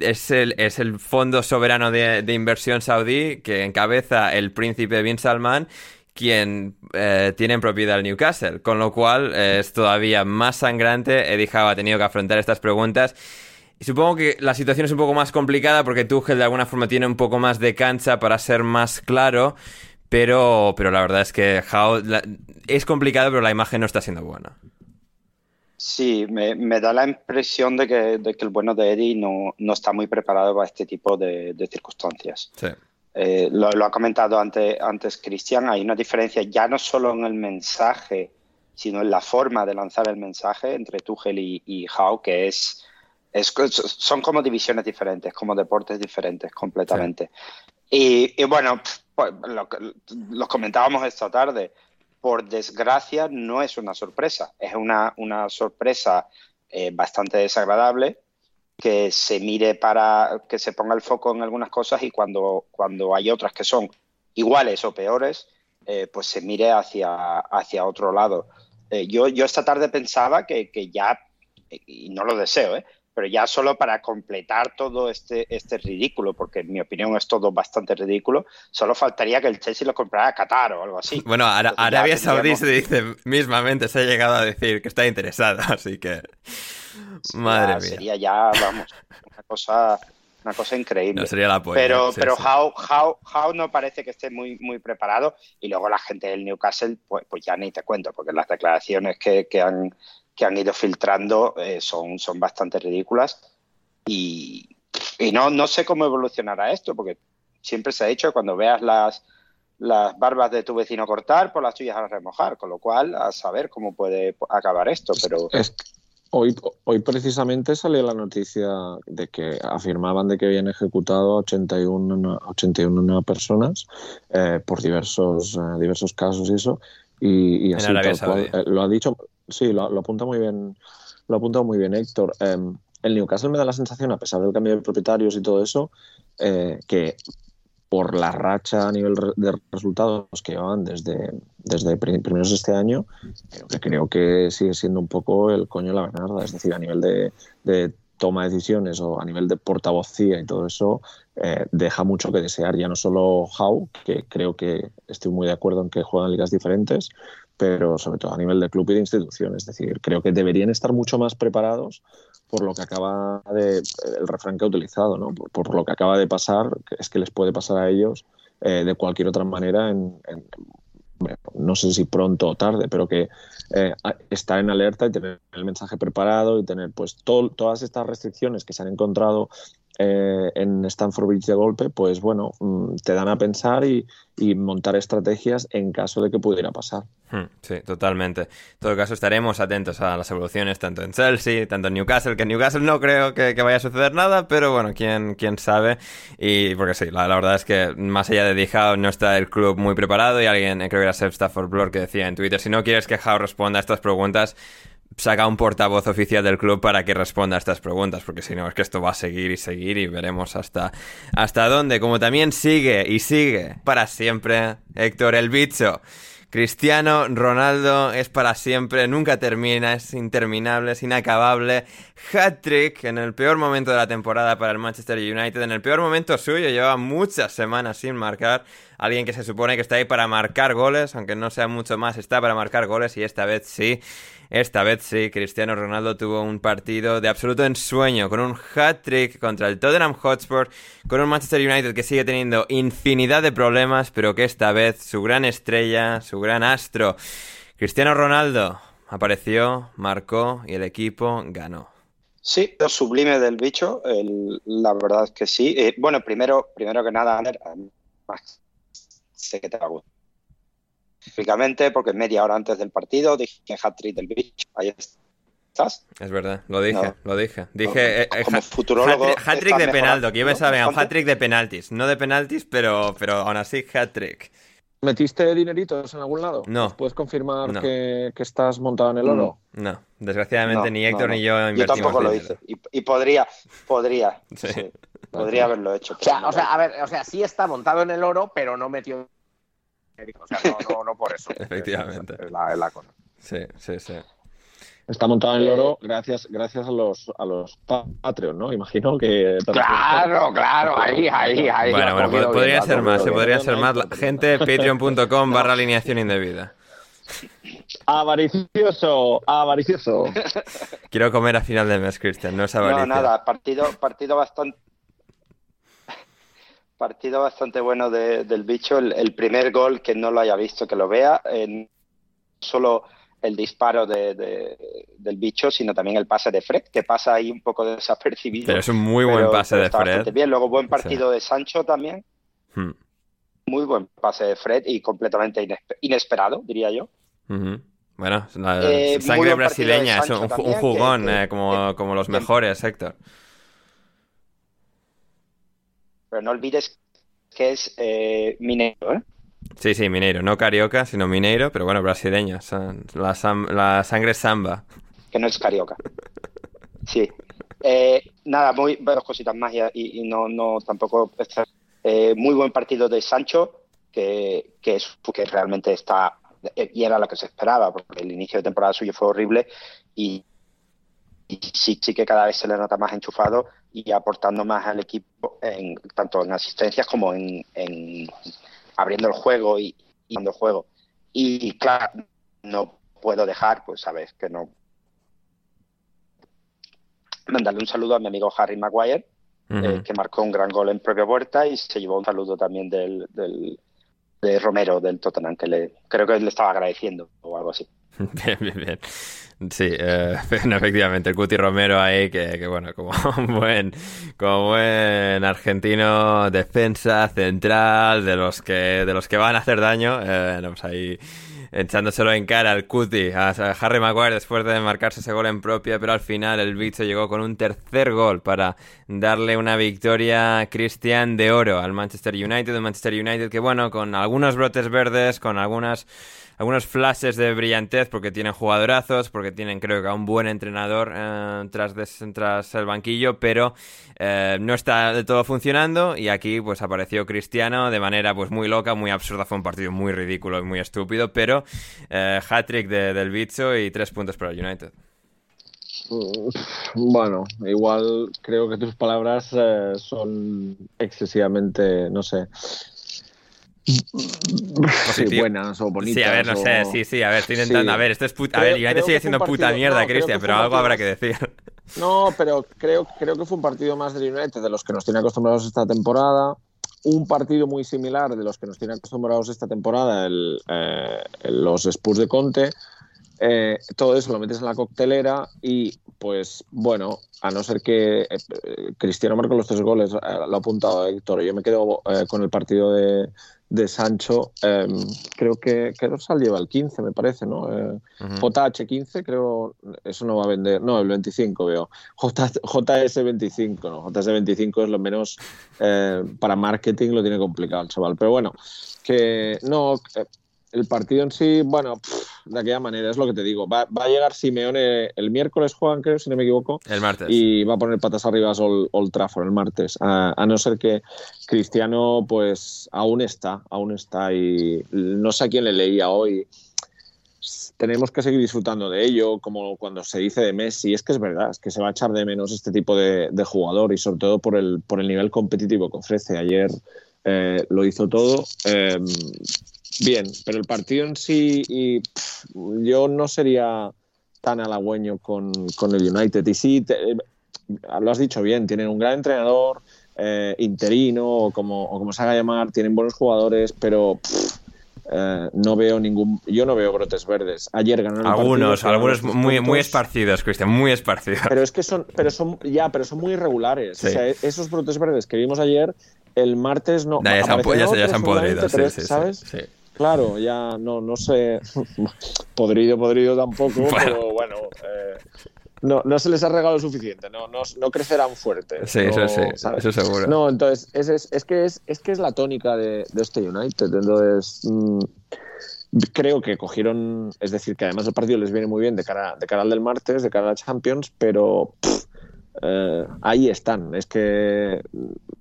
es el, es el Fondo Soberano de, Inversión Saudí que encabeza el príncipe Bin Salman, quien eh, tiene en propiedad el Newcastle, con lo cual eh, es todavía más sangrante. Eddie Howe ha tenido que afrontar estas preguntas. Y supongo que la situación es un poco más complicada porque Tuchel de alguna forma tiene un poco más de cancha para ser más claro, pero, pero la verdad es que Howe es complicado, pero la imagen no está siendo buena. Sí, me, da la impresión de que, el bueno de Eddie no, está muy preparado para este tipo de, circunstancias. Eh, lo, ha comentado antes, antes Cristian, hay una diferencia ya no solo en el mensaje, sino en la forma de lanzar el mensaje entre Tuchel y, y que es, son como divisiones diferentes, como deportes diferentes completamente. Y, bueno, pues, lo comentábamos esta tarde por desgracia, no es una sorpresa. Es una, una sorpresa eh, bastante desagradable que se mire para que se ponga el foco en algunas cosas y cuando, cuando hay otras que son iguales o peores, eh, pues se mire hacia, hacia otro lado. Eh, yo, yo esta tarde pensaba que, que ya, y no lo deseo, ¿eh? Pero ya solo para completar todo este, este ridículo, porque en mi opinión es todo bastante ridículo, solo faltaría que el Chelsea lo comprara a Qatar o algo así. Bueno, Arabia Saudí se dice mismamente, se ha llegado a decir que está interesada, *laughs* así que... Madre mía. Sería ya, vamos, una cosa, una cosa increíble. No sería la Pero, pero How, no parece que esté muy, muy preparado y luego la gente del Newcastle, pues, pues ya ni te cuento, porque las declaraciones que, que han que han ido filtrando eh, son, son bastante ridículas. Y, no, no sé cómo evolucionará esto, porque siempre se ha dicho cuando veas las, las barbas de tu vecino cortar, por las tuyas a remojar, con lo cual a saber cómo puede acabar esto, pero... hoy, hoy precisamente salió la noticia de que afirmaban de que habían ejecutado 81, 81 personas eh, por diversos, eh, diversos casos y eso, y, así lo ha dicho Sí, lo, apunta muy bien, lo apunta muy bien Héctor. Em, el Newcastle me da la sensación, a pesar del cambio de propietarios y todo eso, eh, que por la racha a nivel de resultados que llevan desde, desde primeros de este año, creo que, creo que sigue siendo un poco el coño de la Bernarda. Es decir, a nivel de, toma de decisiones o a nivel de portavocía y todo eso, eh, deja mucho que desear. Ya no solo How, que creo que estoy muy de acuerdo en que juegan ligas diferentes, pero sobre todo a nivel de club y de institución. Es decir, creo que deberían estar mucho más preparados por lo que acaba de, el refrán que ha utilizado, ¿no? por, lo que acaba de pasar, es que les puede pasar a ellos eh, de cualquier otra manera en, no sé si pronto o tarde, pero que eh, estar en alerta y tener el mensaje preparado y tener pues todas estas restricciones que se han encontrado eh, en Stanford Bridge de golpe, pues bueno, mm, te dan a pensar y, montar estrategias en caso de que pudiera pasar. Hmm, sí, totalmente. En todo caso, estaremos atentos a las evoluciones tanto en Chelsea, tanto en Newcastle, que en Newcastle no creo que, vaya a suceder nada, pero bueno, quién, quién sabe. Y porque sí, la, verdad es que más allá de Dijao no está el club muy preparado y alguien, creo que era Seth Stafford Blur, que decía en Twitter, si no quieres que Howe responda a estas preguntas, saca un portavoz oficial del club para que responda a estas preguntas, porque si no es que esto va a seguir y seguir y veremos hasta, hasta dónde. Como también sigue y sigue para siempre Héctor el Bicho. Cristiano Ronaldo es para siempre, nunca termina, es interminable, es inacabable. Hat-trick en el peor momento de la temporada para el Manchester United, en el peor momento suyo, lleva muchas semanas sin marcar. alguien que se supone que está ahí para marcar goles, aunque no sea mucho más, está para marcar goles y esta vez sí. Esta vez sí, Cristiano Ronaldo tuvo un partido de absoluto ensueño, con un hat-trick contra el Tottenham Hotspur, con un Manchester United que sigue teniendo infinidad de problemas, pero que esta vez su gran estrella, su gran astro, Cristiano Ronaldo, apareció, marcó y el equipo ganó. Sí, lo sublime del bicho, la verdad es que sí. Eh, bueno, primero, primero que nada, sé que te va a gustar porque media hora antes del partido dije hat-trick del bicho. Ahí estás. Es verdad, lo dije, lo dije. Dije eh, eh, como futurólogo. Hat-trick de penalto, que yo pensaba, un hat-trick de penaltis. No de penaltis, pero, pero aún así hat-trick. ¿Metiste dineritos en algún lado? No. ¿Puedes confirmar que, estás montado en el oro? No, desgraciadamente ni Héctor ni yo invertimos. Yo tampoco lo hice. Y, podría, podría. Sí. Podría haberlo hecho. O sea, o sea, a ver, o sea, sí está montado en el oro, pero no metió o sea, no, no, por eso. *laughs* Efectivamente. Es la, la cosa. Sí, sí, sí. Está montado en el oro gracias, gracias a los a los Patreon, ¿no? Imagino que. Claro, claro, ahí, ahí, ahí. Bueno, bueno, podría ser más, se podría ser más. Gente, *laughs* patreon.com barra alineación indebida. Avaricioso, avaricioso. Quiero comer a final de mes, Cristian, no es avaricia. No, nada, partido, partido bastante partido bastante bueno del bicho. El, primer gol, que no lo haya visto, que lo vea. no solo el disparo del bicho, sino también el pase de Fred, que pasa ahí un poco *laughs* desapercibido. Pero es un muy buen pase de Fred. Bien. Luego buen partido de Sancho también. Hmm. Muy buen pase de Fred y completamente inesperado, diría yo. Bueno, la eh, sangre brasileña, es un, jugón, eh, como, como los mejores, Héctor. Pero no olvides que es eh, Mineiro, ¿eh? Sí, sí, Mineiro, no Carioca, sino Mineiro, pero bueno, brasileña, la, la sangre samba. Que no es Carioca. Sí. Eh, nada, muy dos cositas más y, no, no tampoco eh, muy buen partido de Sancho, que, que, es, que realmente está y era lo que se esperaba, porque el inicio de temporada suyo fue horrible y, y sí, sí que cada vez se le nota más enchufado y aportando más al equipo, en, tanto en asistencias como en, abriendo el juego y, dando juego. Y claro, no puedo dejar, pues sabes que no. Mandarle un saludo a mi amigo Harry Maguire, eh, que marcó un gran gol en propia puerta y se llevó un saludo también del, del de Romero del Tottenham, que le, creo que le estaba agradeciendo o algo así. *laughs* Bien, bien, bien. Sí, eh, *laughs* efectivamente, el Cuti Romero ahí, que, bueno, como *laughs* buen, como buen argentino, defensa, central, de los que, de los que van a hacer daño, eh, ahí echándoselo en cara al Cuti, a Harry Maguire después de marcarse ese gol en propia, pero al final el bicho llegó con un tercer gol para darle una victoria Cristian de oro al Manchester United, un Manchester United que bueno, con algunos brotes verdes, con algunas algunos flashes de brillantez porque tienen jugadorazos, porque tienen creo que a un buen entrenador eh, tras, tras el banquillo, pero eh, no está de todo funcionando y aquí pues apareció Cristiano de manera pues muy loca, muy absurda, fue un partido muy ridículo y muy estúpido, pero eh, hat-trick del bicho y tres puntos para el United. Mm, bueno, igual creo que tus palabras son excesivamente, no sé, Sí, buenas o bonitas. Sí, a ver, no sé, sí, sí, a ver, estoy intentando. A ver, esto es puta. a ver, United sigue siendo puta mierda, Cristian, pero algo habrá que decir. No, pero creo, creo que fue un partido más del United de los que nos tiene acostumbrados esta temporada. Un partido muy similar de los que nos tiene acostumbrados esta temporada, el, eh, los Spurs de Conte. Eh, todo eso lo metes en la coctelera y, pues, bueno, a no ser que eh, Cristiano marque los tres goles, lo ha apuntado Héctor. Yo me quedo con el partido de, de Sancho, em, creo que que lleva el 15, me parece, ¿no? Eh, JH15, creo, eso no va a vender, no, el 25 veo. JS25, no, JS25 es lo menos eh, para marketing lo tiene complicado el chaval, pero bueno, que no, eh, el partido en sí, bueno, de aquella manera, es lo que te digo. Va, a llegar Simeone el miércoles, Juan, creo, si no me equivoco. El martes. Y va a poner patas arriba a Old, Trafford el martes. A, no ser que Cristiano, pues, aún está, aún está. Y no sé a quién le leía hoy. Tenemos que seguir disfrutando de ello, como cuando se dice de Messi. Es que es verdad, es que se va a echar de menos este tipo de, de jugador y sobre todo por el, por el nivel competitivo que ofrece. Ayer eh, lo hizo todo. Em, bien, pero el partido en sí, y, yo no sería tan halagüeño con, con el United. Y sí, lo has dicho bien, tienen un gran entrenador, eh, interino o como, o como se haga llamar, tienen buenos jugadores, pero eh, no veo ningún. Yo no veo brotes verdes. Ayer ganaron. Algunos, algunos muy, muy esparcidos, Cristian, muy esparcidos. Pero es que son, pero son, ya, pero son muy irregulares. O sea, esos brotes verdes que vimos ayer, el martes no. ya, se han, ya, se han podrido, sí, sí, ¿sabes? Sí. Claro, ya no, no sé. *laughs* podrido, podrido tampoco, pero bueno. Eh, no, no se les ha regado lo suficiente, no, no, no crecerán fuertes. Sí, eso sí, eso seguro. No, entonces, es, es, es, que es, es que es la tónica de, de este United. Entonces, mm, creo que cogieron, es decir, que además el partido les viene muy bien de cara, de cara al del martes, de cara a la Champions, pero eh, ahí están. Es que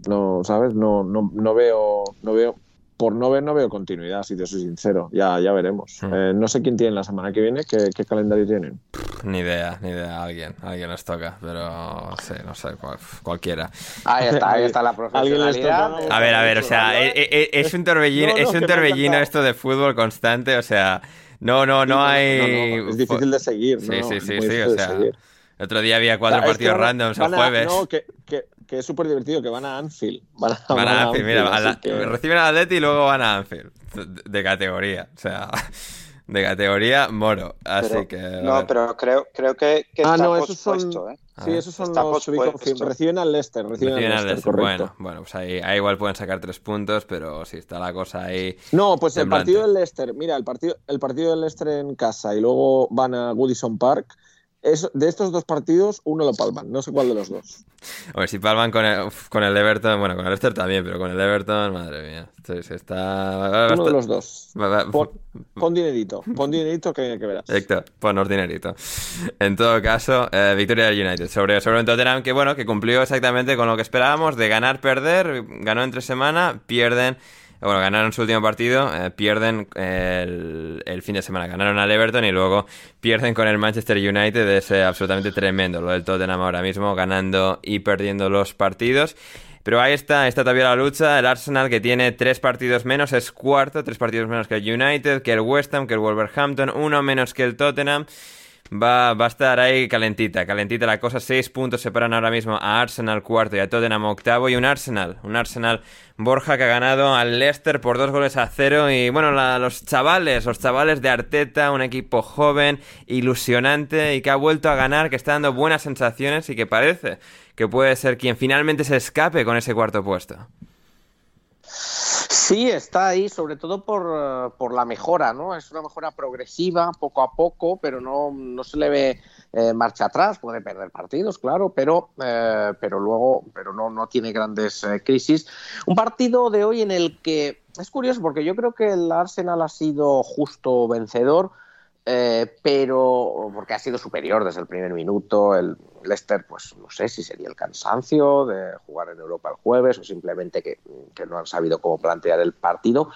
no, ¿sabes? No, no, no veo, no veo por no ver no veo continuidad, si te soy sincero. Ya, ya veremos. Hmm. Eh, no sé quién tiene la semana que viene, qué, calendario tienen. Ni idea, ni idea. Alguien, alguien les toca, pero sí, no sé, cualquiera. Ahí está, ahí está la *laughs* profesionalidad. A ver, a ver, o sea, eh, eh, es, un torbellino, es un torbellino esto de fútbol constante, o sea, no, no, no hay... es difícil de seguir, Sí, sí, sí, sí, o sea... El otro día había cuatro partidos randoms el jueves. No, que, que, que es súper divertido, que van a Anfield. *laughs* Van a, Anfield, mira, reciben a Atleti y luego van a Anfield. De categoría, o sea, *laughs* de categoría moro. Así que. No, pero creo, creo que, que ah, está no, esos son, ¿eh? Sí, ah. esos son los reciben al Leicester. Reciben, al Leicester, Bueno, bueno, pues ahí, ahí, igual pueden sacar tres puntos, pero si está la cosa ahí. No, pues el partido del Leicester, mira, el partido, el partido del Leicester en casa y luego van a Goodison Park de estos dos partidos, uno lo palman. No sé cuál de los dos. A ver, si palman con el, con el Everton, bueno, con el Leicester también, pero con el Everton, madre mía. Se está... Uno de los dos. Pon, dinerito, pon dinerito que, que verás. Héctor, ponos dinerito. En todo caso, eh, victoria del United sobre, sobre un Tottenham que, bueno, que cumplió exactamente con lo que esperábamos de ganar, perder. Ganó entre semana, pierden bueno, ganaron su último partido, eh, pierden el, fin de semana, ganaron al Everton y luego pierden con el Manchester United, es eh, absolutamente tremendo lo del Tottenham ahora mismo, ganando y perdiendo los partidos. Pero ahí está, está todavía la lucha. El Arsenal que tiene tres partidos menos es cuarto, tres partidos menos que el United, que el West Ham, que el Wolverhampton, uno menos que el Tottenham. Va, va, a estar ahí calentita, calentita la cosa. Seis puntos separan ahora mismo a Arsenal cuarto y a Tottenham octavo. Y un Arsenal, un Arsenal Borja que ha ganado al Leicester por dos goles a cero. Y bueno, los chavales, los chavales de Arteta, un equipo joven, ilusionante y que ha vuelto a ganar, que está dando buenas sensaciones y que parece que puede ser quien finalmente se escape con ese cuarto puesto. Sí, está ahí, sobre todo por, eh, por, la mejora, ¿no? Es una mejora progresiva, poco a poco, pero no, no se le ve eh, marcha atrás. Puede perder partidos, claro, pero, eh, pero luego, pero no, no tiene grandes crisis. Un partido de hoy en el que es curioso porque yo creo que el Arsenal ha sido justo vencedor eh, pero porque ha sido superior desde el primer minuto. El Leicester, pues no sé si sería el cansancio de jugar en Europa el jueves o simplemente que, no han sabido cómo plantear el partido.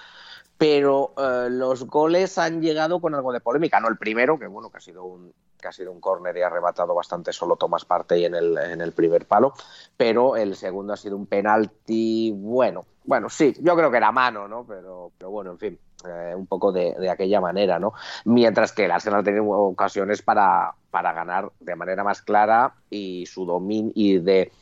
Pero eh, los goles han llegado con algo de polémica. No el primero, que bueno, que ha sido un, que ha sido un córner y ha arrebatado bastante solo Tomás Partey en el, en el primer palo, pero el segundo ha sido un penalti, bueno, bueno, sí, yo creo que era mano, ¿no? Pero, pero bueno, en fin, eh, un poco de, aquella manera, ¿no? Mientras que el Arsenal ha tenido ocasiones para, para ganar de manera más clara y su dominio y de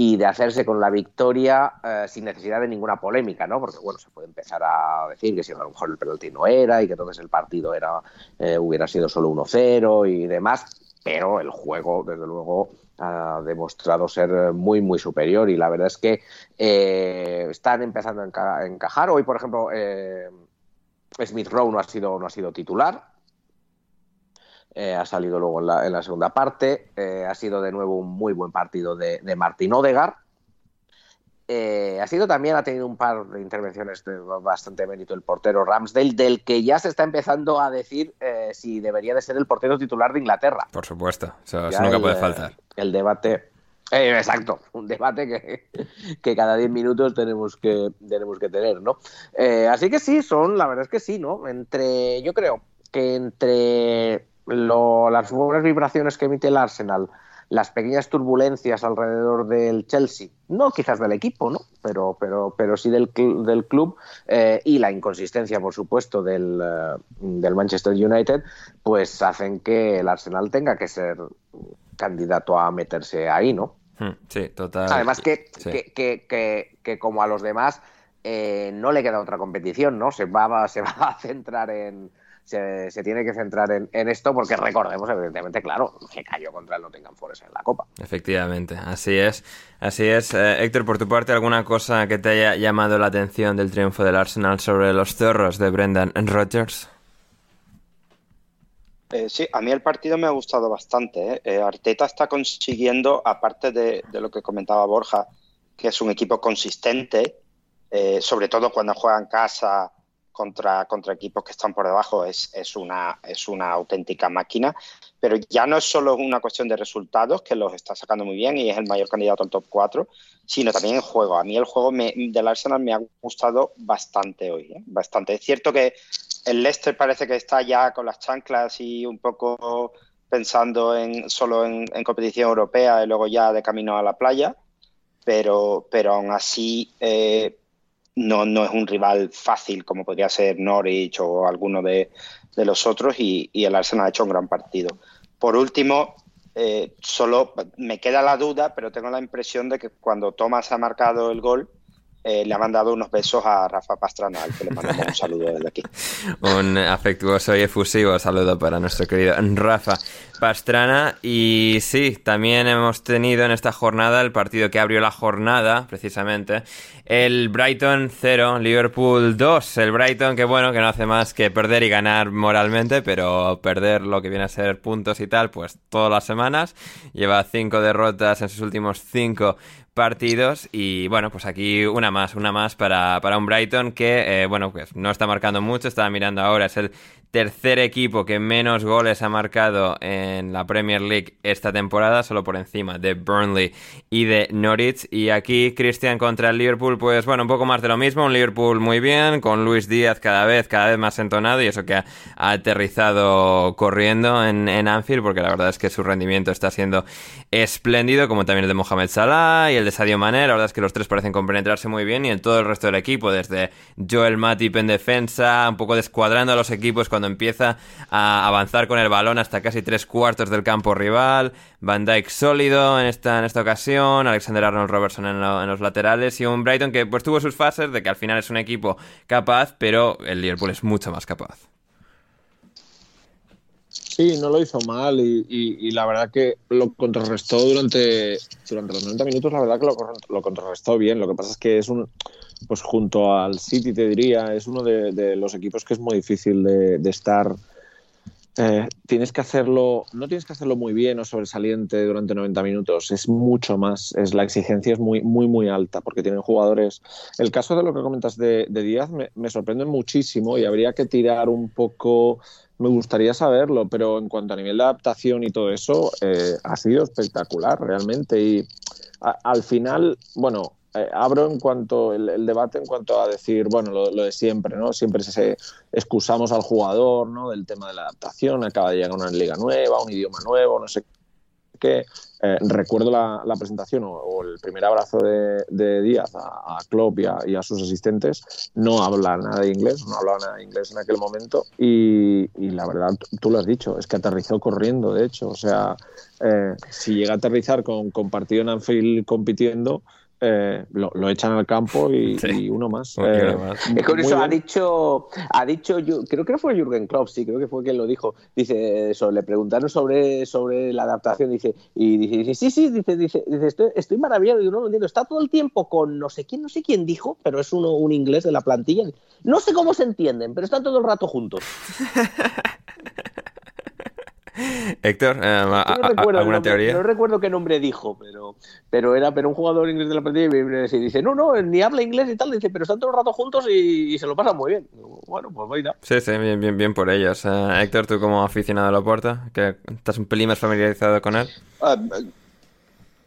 y de hacerse con la victoria eh, sin necesidad de ninguna polémica, ¿no? Porque bueno, se puede empezar a decir que si a lo mejor el penalti no era y que entonces el partido era eh, hubiera sido solo 1-0 y demás, pero el juego, desde luego, ha demostrado ser muy, muy superior y la verdad es que están empezando a encajar. Hoy, por ejemplo, Smith Rowe no ha sido, no ha sido titular, eh, ha salido luego en la, segunda parte. Eh, ha sido de nuevo un muy buen partido de, de Martín Odegar. Eh, ha sido también, ha tenido un par de intervenciones de bastante mérito el portero Ramsdale, del que ya se está empezando a decir si debería de ser el portero titular de Inglaterra. Por supuesto, eso, nunca puede faltar. El debate, exacto, un debate que, que cada 10 minutos tenemos que, tenemos que tener, ¿no? así que sí, son, la verdad es que sí, ¿no? Entre, yo creo que entre las buenas vibraciones que emite el Arsenal, las pequeñas turbulencias alrededor del Chelsea, no quizás del equipo, ¿no? pero, pero, pero sí del, del club eh, y la inconsistencia, por supuesto, del, eh, del, Manchester United, pues hacen que el Arsenal tenga que ser candidato a meterse ahí, ¿no? Hmm, sí, total. Además que, que, que, que, como a los demás eh, no le queda otra competición, ¿no? Se va, se *laughs* va a centrar en, se, tiene que centrar en, esto porque recordemos, evidentemente, claro, que cayó contra el Nottingham Forest en la Copa. Efectivamente, así es. Así es. Eh, Héctor, por tu parte, ¿alguna cosa que te haya llamado la atención del triunfo del Arsenal sobre los zorros de Brendan Rodgers? Eh, sí, a mí el partido me ha gustado bastante. ¿eh? Arteta está consiguiendo, aparte de, lo que comentaba Borja, que es un equipo consistente, sobre todo cuando juega en casa contra, contra equipos que están por debajo es, es, una, es una auténtica máquina. Pero ya no es solo una cuestión de resultados, que los está sacando muy bien y es el mayor candidato al top 4, sino también el juego. A mí el juego del Arsenal me ha gustado bastante hoy. ¿eh? Bastante. Es cierto que el Leicester parece que está ya con las chanclas y un poco pensando en solo en, competición europea y luego ya de camino a la playa, pero, pero aún así eh, no, no es un rival fácil como podría ser Norwich o alguno de, los otros y, el Arsenal ha hecho un gran partido. Por último, eh, solo me queda la duda, pero tengo la impresión de que cuando Thomas ha marcado el gol, eh, le ha mandado unos besos a Rafa Pastrana, al que le mandamos un saludo desde aquí. *laughs* un afectuoso y efusivo saludo para nuestro querido Rafa Pastrana. Y sí, también hemos tenido en esta jornada el partido que abrió la jornada, precisamente, el Brighton 0, Liverpool 2. El Brighton que bueno, que no hace más que perder y ganar moralmente, pero perder lo que viene a ser puntos y tal, pues todas las semanas. Lleva cinco derrotas en sus últimos cinco partidos y bueno, pues aquí una más, una más para, para un Brighton que, eh, bueno, pues no está marcando mucho, estaba mirando ahora, es el tercer equipo que menos goles ha marcado en la Premier League esta temporada, solo por encima de Burnley y de Norwich. Y aquí Christian contra el Liverpool, pues bueno, un poco más de lo mismo, un Liverpool muy bien, con Luis Díaz cada vez, cada vez más entonado y eso que ha, aterrizado corriendo en, Anfield, porque la verdad es que su rendimiento está siendo espléndido, como también el de Mohamed Salah y el de Sadio Mané, la verdad es que los tres parecen compenetrarse muy bien y en todo el resto del equipo, desde Joel Matip en defensa, un poco descuadrando a los equipos empieza a avanzar con el balón hasta casi tres cuartos del campo rival. Van Dyke sólido en esta, en esta ocasión, Alexander Arnold Robertson en, los laterales y un Brighton que pues tuvo sus fases de que al final es un equipo capaz, pero el Liverpool es mucho más capaz. Sí, no lo hizo mal y, la verdad que lo contrarrestó durante, durante los 90 minutos, la verdad que lo, contrarrestó bien. Lo que pasa es que es un, pues junto al City te diría, es uno de, los equipos que es muy difícil de, estar. Eh, tienes que hacerlo, no tienes que hacerlo muy bien o sobresaliente durante 90 minutos, es mucho más, es la exigencia es muy, muy, muy alta porque tienen jugadores. El caso de lo que comentas de, Díaz me, sorprende muchísimo y habría que tirar un poco me gustaría saberlo, pero en cuanto a nivel de adaptación y todo eso, eh, ha sido espectacular realmente. Y al final, bueno, eh, abro en cuanto el, debate en cuanto a decir, bueno, lo, de siempre, ¿no? Siempre se, excusamos al jugador, ¿no? Del tema de la adaptación, acaba de llegar una liga nueva, un idioma nuevo, no sé qué. Eh, recuerdo la, presentación o, el primer abrazo de, Díaz a, a Klopp y a, sus asistentes. No habla nada de inglés, no hablaba nada de inglés en aquel momento y, la verdad, tú lo has dicho, es que aterrizó corriendo, de hecho. O sea, eh, si llega a aterrizar con, con partido en Anfield compitiendo, eh, lo, echan al campo y, *laughs* uno más. Eh, es con eso ha dicho, ha dicho, yo, creo que fue Jürgen Klopp, sí, creo que fue quien lo dijo. Dice, eso, le preguntaron sobre, sobre la adaptación, dice, y dice, sí, sí, dice, dice, dice estoy, maravillado, y no lo entiendo, está todo el tiempo con no sé quién, no sé quién dijo, pero es uno, un inglés de la plantilla. No sé cómo se entienden, pero están todo el rato juntos. *laughs* Héctor, eh, ¿alguna teoría? No recuerdo qué nombre dijo, pero, pero era pero un jugador inglés de la partida y dice, no, no, ni habla inglés y tal, dice, pero están todo el rato juntos y, se lo pasan muy bien. Bueno, pues vaya. Sí, sí, bien, bien, bien por ellos. Eh, Héctor, tú como aficionado a la puerta, que estás un pelín más familiarizado con él. Ah,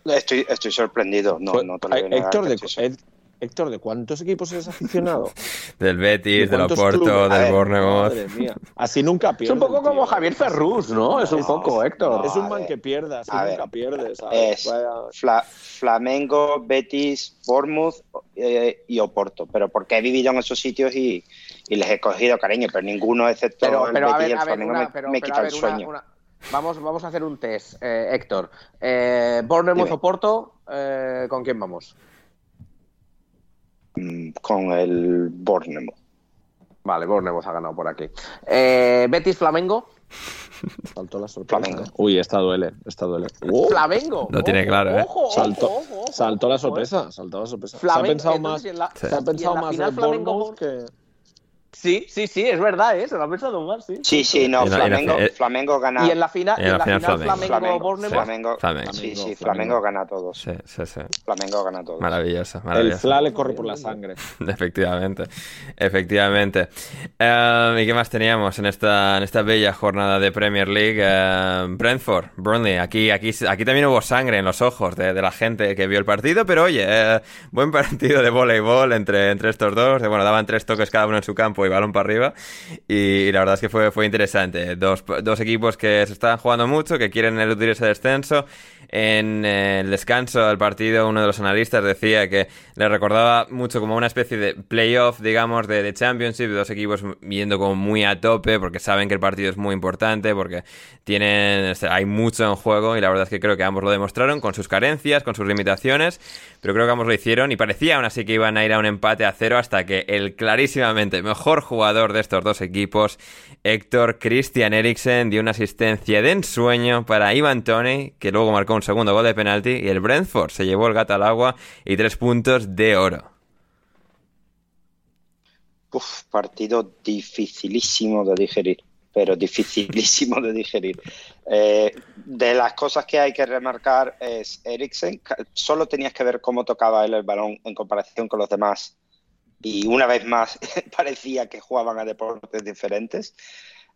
estoy, estoy sorprendido, no, pues, no te lo Héctor, de, Héctor, ¿de cuántos equipos eres aficionado? *laughs* del Betis, del Oporto, del Bournemouth. Madre mía. Así nunca pierdes. Es un poco como Javier Ferrus, ¿no? Es un poco, Héctor. Es un man que pierdas, así nunca pierdes. Es Flamengo, Betis, Bournemouth eh, y Oporto. Pero porque he vivido en esos sitios y, les he cogido cariño, pero ninguno excepto el Betis y el Flamengo me, quita el sueño. Vamos, vamos a hacer un test, eh, Héctor. Eh, Bournemouth, Oporto, eh, ¿con quién vamos? Mm, con el Bournemouth. Vale, Bournemouth ha ganado por aquí. Eh, Betis Flamengo. *laughs* Saltó la sorpresa. Uy, esta duele, esta duele. *laughs* Flamengo. Lo tiene claro, ¿eh? saltó, saltó la sorpresa, saltó la sorpresa. se ha pensado más, se ha pensado más en Bournemouth que Sí, sí, sí, es verdad, ¿eh? se lo ha pensado mal, sí. Sí, sí, no, Flamengo, Flamengo gana. Y en la, final, en la, final, Flamengo, Flamengo, Flamengo, Flamengo, Sí, sí, Flamengo gana a todos. Sí, sí, sí. Flamengo gana a todos. Maravilloso, maravilloso. El Fla le corre por la sangre. *laughs* efectivamente, efectivamente. Uh, ¿Y qué más teníamos en esta, en esta bella jornada de Premier League? Uh, Brentford, Burnley, aquí, aquí, aquí también hubo sangre en los ojos de, de la gente que vio el partido, pero oye, uh, buen partido de voleibol entre, entre estos dos. Bueno, daban tres toques cada uno en su campo y balón para arriba. Y, la verdad es que fue, fue interesante. Dos, dos equipos que se estaban jugando mucho, que quieren eludir ese descenso en el descanso del partido, uno de los analistas decía que le recordaba mucho como una especie de playoff, digamos, de, de Championship, dos equipos yendo como muy a tope porque saben que el partido es muy importante, porque tienen, hay mucho en juego y la verdad es que creo que ambos lo demostraron con sus carencias, con sus limitaciones, pero creo que ambos lo hicieron y parecía aún así que iban a ir a un empate a cero hasta que el clarísimamente mejor jugador de estos dos equipos, Héctor Christian Eriksen, dio una asistencia de ensueño para Ivan Tony, que luego marcó un segundo gol de penalti y el Brentford se llevó el gato al agua y tres puntos de oro. Uf, partido dificilísimo de digerir, pero dificilísimo de digerir. Eh, de las cosas que hay que remarcar es Eriksen, solo tenías que ver cómo tocaba él el balón en comparación con los demás y una vez más *laughs* parecía que jugaban a deportes diferentes.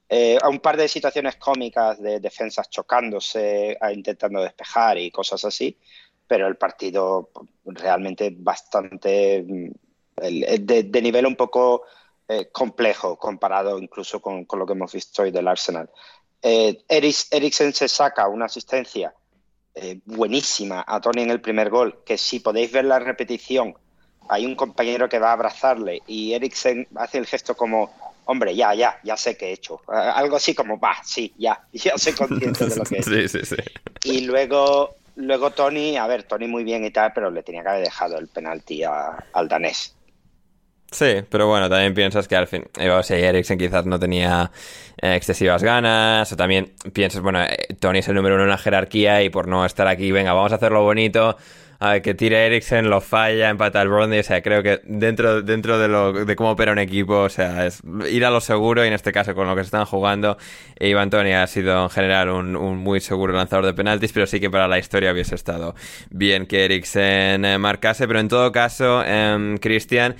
Eh, a un par de situaciones cómicas de defensas chocándose, intentando despejar y cosas así, pero el partido realmente bastante mm, de, nivel un poco eh, complejo comparado incluso con, lo que hemos visto hoy del Arsenal. Eh, se saca una asistencia eh, buenísima a Tony en el primer gol, que si podéis ver la repetición, hay un compañero que va a abrazarle y Eriksen hace el gesto como hombre, ya, ya, ya sé qué he hecho. Algo así como, va, sí, ya, *laughs* ya soy consciente de lo que he hecho. *laughs* Sí, sí, sí. Y luego, luego Tony, a ver, Tony muy bien y tal, pero le tenía que haber dejado el penalti al danés. Sí, pero bueno, también piensas que al fin, o sea, Eriksen quizás no tenía eh, excesivas ganas, o también piensas, bueno, eh, Tony es el número uno en la jerarquía y por no estar aquí, venga, vamos a hacerlo bonito, a que tire Eriksen, lo falla, empata el Brondby. O sea, creo que dentro, dentro de, lo, de cómo opera un equipo, o sea, es ir a lo seguro y en este caso con lo que se están jugando. E Iván Tony ha sido en general un, muy seguro lanzador de penaltis, pero sí que para la historia hubiese estado bien que Eriksen eh, marcase. Pero en todo caso, eh, Cristian,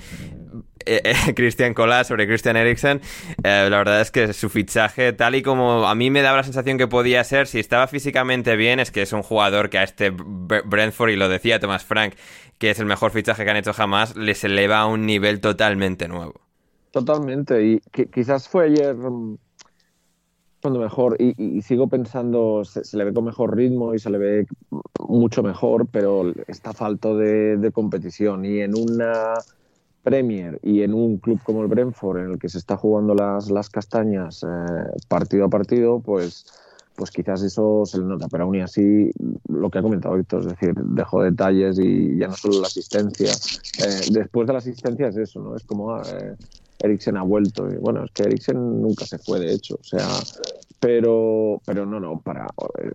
eh, eh, *laughs* Christian Colás sobre Christian Eriksen, eh, la verdad es que su fichaje, tal y como a mí me daba la sensación que podía ser, si estaba físicamente bien, es que es un jugador que a este Brentford, y lo decía Thomas Frank, que es el mejor fichaje que han hecho jamás, les eleva a un nivel totalmente nuevo. Totalmente, y quizás fue ayer mm, cuando mejor, y, sigo pensando, se, le ve con mejor ritmo y se le ve mucho mejor, pero está falto de competición y en una Premier y en un club como el Brentford, en el que se está jugando las, las castañas eh, partido a partido, pues, pues quizás eso se le nota. Pero aún y así, lo que ha comentado Víctor, es decir, dejó detalles y ya no solo la asistencia. Eh, después de la asistencia es eso, ¿no? Es como ah, eh, Eriksen ha vuelto. Y, bueno, es que Eriksen nunca se fue, de hecho. O sea, pero, pero no, no, para,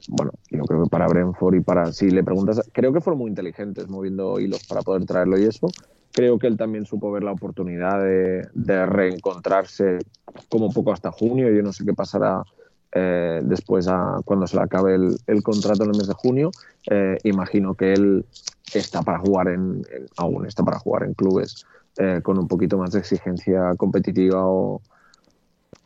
bueno, yo creo que para Brentford y para, si le preguntas, creo que fueron muy inteligentes moviendo hilos para poder traerlo y eso, Creo que él también supo ver la oportunidad de, reencontrarse como poco hasta junio. Yo no sé qué pasará eh, después a, cuando se le acabe el, contrato en el mes de junio. Eh, imagino que él está para jugar en, aún está para jugar en clubes eh, con un poquito más de exigencia competitiva o,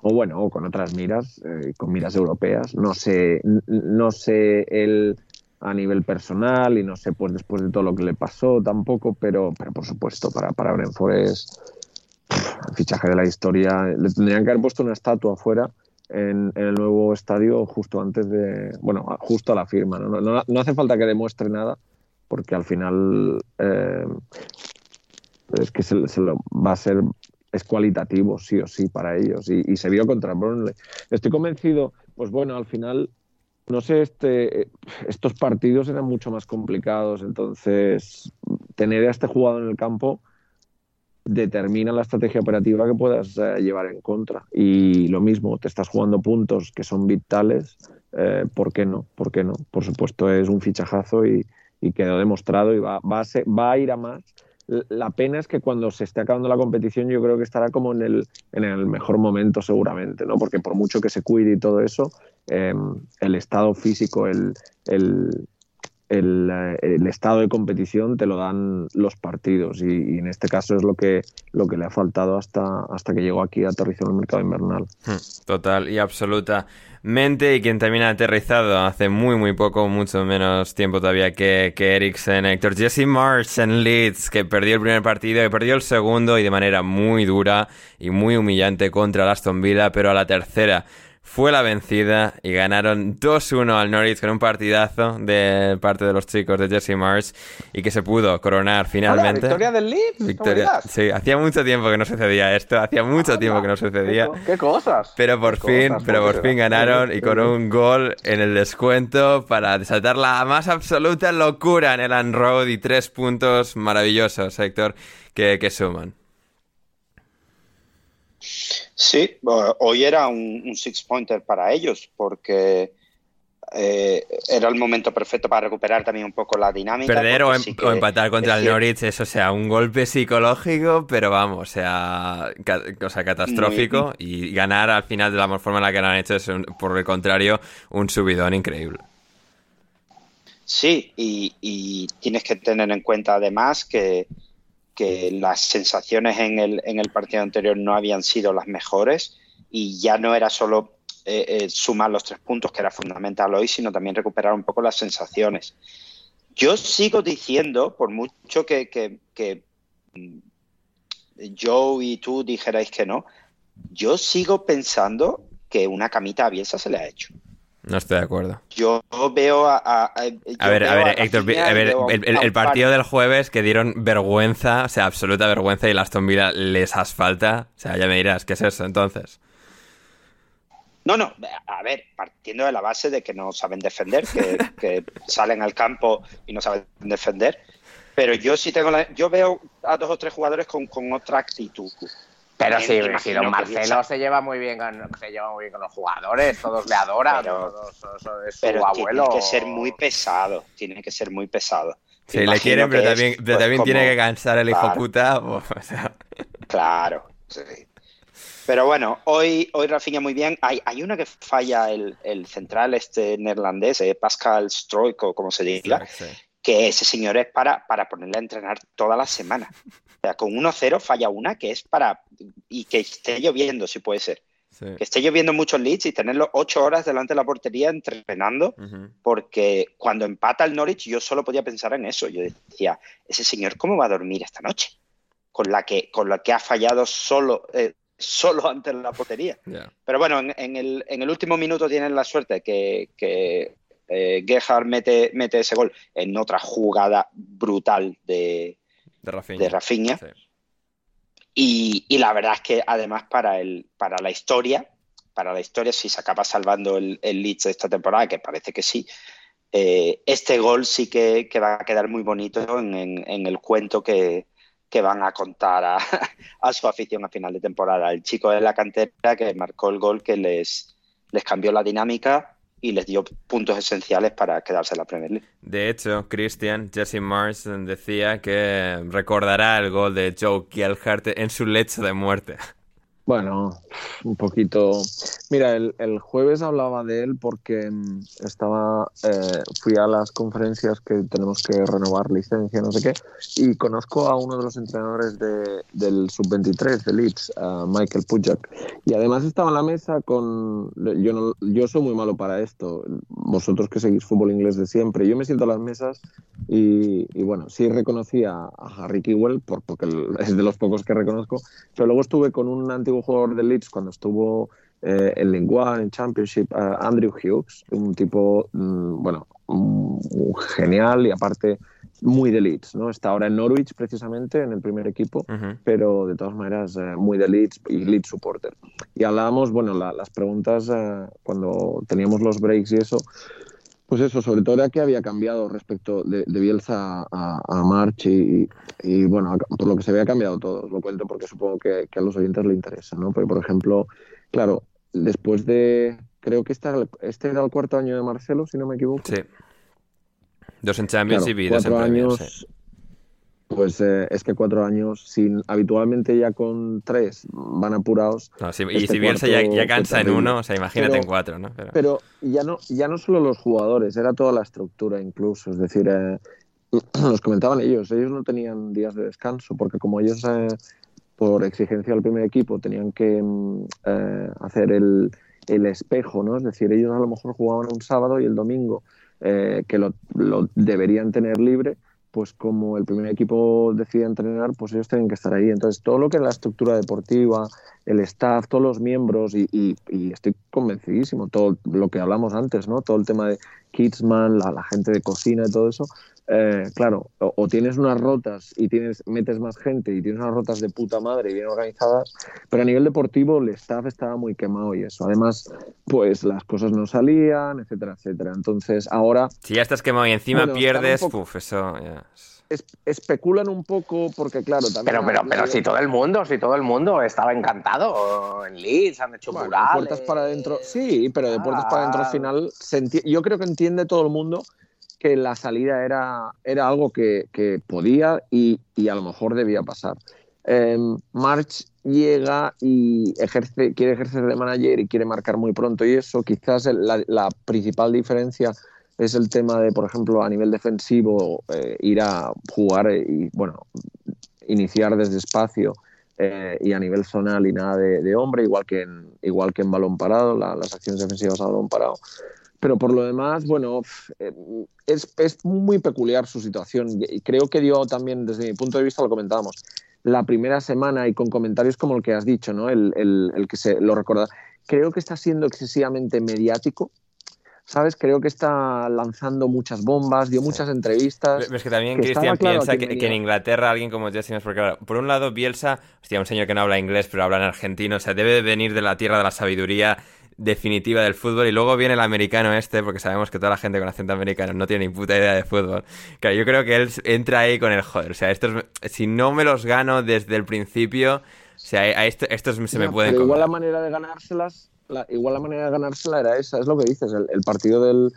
o bueno, o con otras miras, con miras europeas. No sé, no sé él a nivel personal y no sé pues después de todo lo que le pasó tampoco, pero, pero por supuesto para, para Brentford el fichaje de la historia. Le tendrían que haber puesto una estatua afuera en, el nuevo estadio justo antes de, bueno, justo a la firma. No, no, hace falta que demuestre nada porque al final eh, es que se, lo, va a ser es cualitativo sí o sí para ellos y, y se vio contra Burnley. Estoy convencido, pues bueno, al final no sé, este, estos partidos eran mucho más complicados, entonces tener a este jugador en el campo determina la estrategia operativa que puedas eh, llevar en contra. Y lo mismo, te estás jugando puntos que son vitales, eh, ¿por qué no? ¿Por qué no? Por supuesto es un fichajazo y, quedó demostrado y va, va a ir a más la pena es que cuando se esté acabando la competición yo creo que estará como en el, en el mejor momento seguramente, ¿no? Porque por mucho que se cuide y todo eso, em, el estado físico, el, el, eh, el, estado de competición te lo dan los partidos y, en este caso es lo que, lo que le ha faltado hasta, hasta que llegó aquí a aterrizar en el mercado invernal. Hmm, total y absolutamente y quien también ha aterrizado hace muy muy poco, mucho menos tiempo todavía que, que Eriksen, Héctor Jesse Marsh en Leeds que perdió el primer partido y perdió el segundo y de manera muy dura y muy humillante contra el Aston Villa pero a la tercera fue la vencida y ganaron 2-1 al Norwich con un partidazo de parte de los chicos de Jesse Mars y que se pudo coronar finalmente. ¿Victoria del Leeds? Victoria, sí, hacía mucho tiempo que no sucedía esto, hacía mucho tiempo que no sucedía. ¿Qué, cosas? Pero por fin, pero por fin ganaron y con un gol en el descuento para desatar la más absoluta locura en el Road y tres puntos maravillosos, Héctor, que, que suman. Sí, hoy era un, six-pointer para ellos porque eh, era el momento perfecto para recuperar también un poco la dinámica. Perder o, em- empatar contra el Norwich, eso sea un golpe psicológico, pero vamos, o sea, catastrófico. y ganar al final de la forma en la que lo han hecho es, por el contrario, un subidón increíble. Sí, y tienes que tener en cuenta además que que las sensaciones en el, en el partido anterior no habían sido las mejores y ya no era solo eh, eh, sumar los tres puntos, que era fundamental hoy, sino también recuperar un poco las sensaciones. Yo sigo diciendo, por mucho que, que, que mm, Joe y tú dijerais que no, yo sigo pensando que una camita a se le ha hecho. No estoy de acuerdo. Yo veo a. A, ver, a ver, Héctor, a ver, el, partido del jueves que dieron vergüenza, o sea, absoluta vergüenza y el Aston Villa les asfalta. O sea, ya me dirás, ¿qué es eso entonces? No, no, a ver, partiendo de la base de que no saben defender, que, *laughs* salen al campo y no saben defender, pero yo sí tengo la, yo veo a dos o tres jugadores con, con otra actitud. Pero sí, si don Marcelo se lleva muy bien con, se lleva muy bien con los jugadores, todos le adoran, pero, es su abuelo. Tiene que ser muy pesado, tiene que ser muy pesado. Sí, le quieren, pero también, pues, también tiene que cansar el hijo puta. Claro, sí. Pero bueno, hoy, hoy Rafinha muy bien. Hay, hay una que falla el, el central este neerlandés, eh, Pascal Stroiko, como se diga, que ese señor es para, para ponerle a entrenar toda la semana sea, con 1-0 falla una que es para. y que esté lloviendo, si puede ser. Que esté lloviendo muchos leads y tenerlo ocho horas delante de la portería entrenando, porque cuando empata el Norwich yo solo podía pensar en eso. Yo decía, ese señor, ¿cómo va a dormir esta noche? Con la que, con la que ha fallado solo, eh, solo ante la portería. *laughs* Pero bueno, en, el, último minuto tienen la suerte que, que eh, Gerhard mete, mete ese gol en otra jugada brutal de, de Rafinha. Y, la verdad es que además para, el, para la historia, para la historia, si se acaba salvando el, el Leeds de esta temporada, que parece que sí, eh, este gol sí que, va a quedar muy bonito en, el cuento que, van a contar a, *laughs* a, su afición a final de temporada. El chico de la cantera que marcó el gol que les, les cambió la dinámica y les dio puntos esenciales para quedarse en la Premier League. De hecho, Christian, Jesse Marsden decía que recordará el gol de Joe Kielhart en su lecho de muerte. *laughs* Bueno, un poquito. Mira, el, el, jueves hablaba de él porque mm, estaba, eh, fui a las conferencias que tenemos que renovar licencia, no sé qué, y conozco a uno de los entrenadores de, del sub-23 de Leeds, Michael Pujak, y además estaba en la mesa con, yo no, yo soy muy malo para esto, vosotros que seguís fútbol inglés de siempre, yo me siento a las mesas y, y bueno, sí reconocí a, a Harry Kewell por, porque es de los pocos que reconozco, pero luego estuve con un antiguo jugador de Leeds cuando estuvo eh, en Lingua, en Championship, Andrew Hughes, un tipo, mm, bueno, genial y aparte muy de Leeds, ¿no? Está ahora en Norwich precisamente, en el primer equipo, pero de todas maneras eh, muy de Leeds y Leeds supporter. Y hablábamos, bueno, las preguntas eh, cuando teníamos los breaks y eso, pues eso, sobre todo era que había cambiado respecto de, Bielsa a, March y, bueno, por lo que se había cambiado todo, os lo cuento porque supongo que, a los oyentes le interesa, ¿no? Porque, por ejemplo, claro, después de, creo que este, este era el cuarto año de Marcelo, si no me equivoco. Sí. Dos en Champions y dos en años, pues eh, es que cuatro años, sin habitualmente ya con tres van apurados. y este si Bielsa ya, cansa en uno, o sea, imagínate en cuatro, ¿no? Pero... ya no ya no solo los jugadores, era toda la estructura incluso. Es decir, eh, *clears throat* nos comentaban ellos, ellos no tenían días de descanso, porque como ellos, eh, por exigencia del primer equipo, tenían que mm, hacer el, el, espejo, ¿no? Es decir, ellos a lo mejor jugaban un sábado y el domingo, que lo, lo deberían tener libre pues como el primer equipo decide entrenar, pues ellos tienen que estar ahí. Entonces, todo lo que es la estructura deportiva, el staff, todos los miembros, y, estoy convencidísimo, todo lo que hablamos antes, ¿no? Todo el tema de Kidsman, la, la gente de cocina y todo eso, eh, claro, o, tienes unas rotas y tienes, metes más gente y tienes unas rotas de puta madre y bien organizadas, pero a nivel deportivo el staff estaba muy quemado y eso. Además, pues las cosas no salían, etcétera, etcétera. Entonces, ahora... Si ya estás quemado y encima pierdes, eso especulan un poco porque claro también pero pero pero si todo el mundo si todo el mundo estaba encantado en Leeds han hecho bueno, puertas para adentro sí pero de puertas para adentro al ah. final yo creo que entiende todo el mundo que la salida era, era algo que, podía y, a lo mejor debía pasar. Em, March llega y ejerce, quiere ejercer de manager y quiere marcar muy pronto y eso quizás la, principal diferencia es el tema de, por ejemplo, a nivel defensivo, eh, ir a jugar y, bueno, iniciar desde espacio eh, y a nivel zonal y nada de, hombre, igual que en, igual que en balón parado, las acciones defensivas a balón parado. Pero por lo demás, bueno, es, es, muy peculiar su situación y creo que dio también, desde mi punto de vista, lo comentábamos, la primera semana y con comentarios como el que has dicho, ¿no? El, el, el que se lo recuerda. Creo que está siendo excesivamente mediático, ¿sabes? Creo que está lanzando muchas bombas, dio muchas entrevistas. Es que también Cristian piensa que, en Inglaterra alguien como Jesse porque por un lado Bielsa, hostia, un señor que no habla inglés pero habla en argentino, o sea, debe venir de la tierra de la sabiduría definitiva del fútbol y luego viene el americano este, porque sabemos que toda la gente con acento americano no tiene ni puta idea de fútbol. Claro, yo creo que él entra ahí con el joder. O sea, estos, si no me los gano desde el principio, o sea, a esto, estos se me pueden Igual la manera de ganárselas, igual la manera de ganársela era esa, es lo que dices, el, partido del,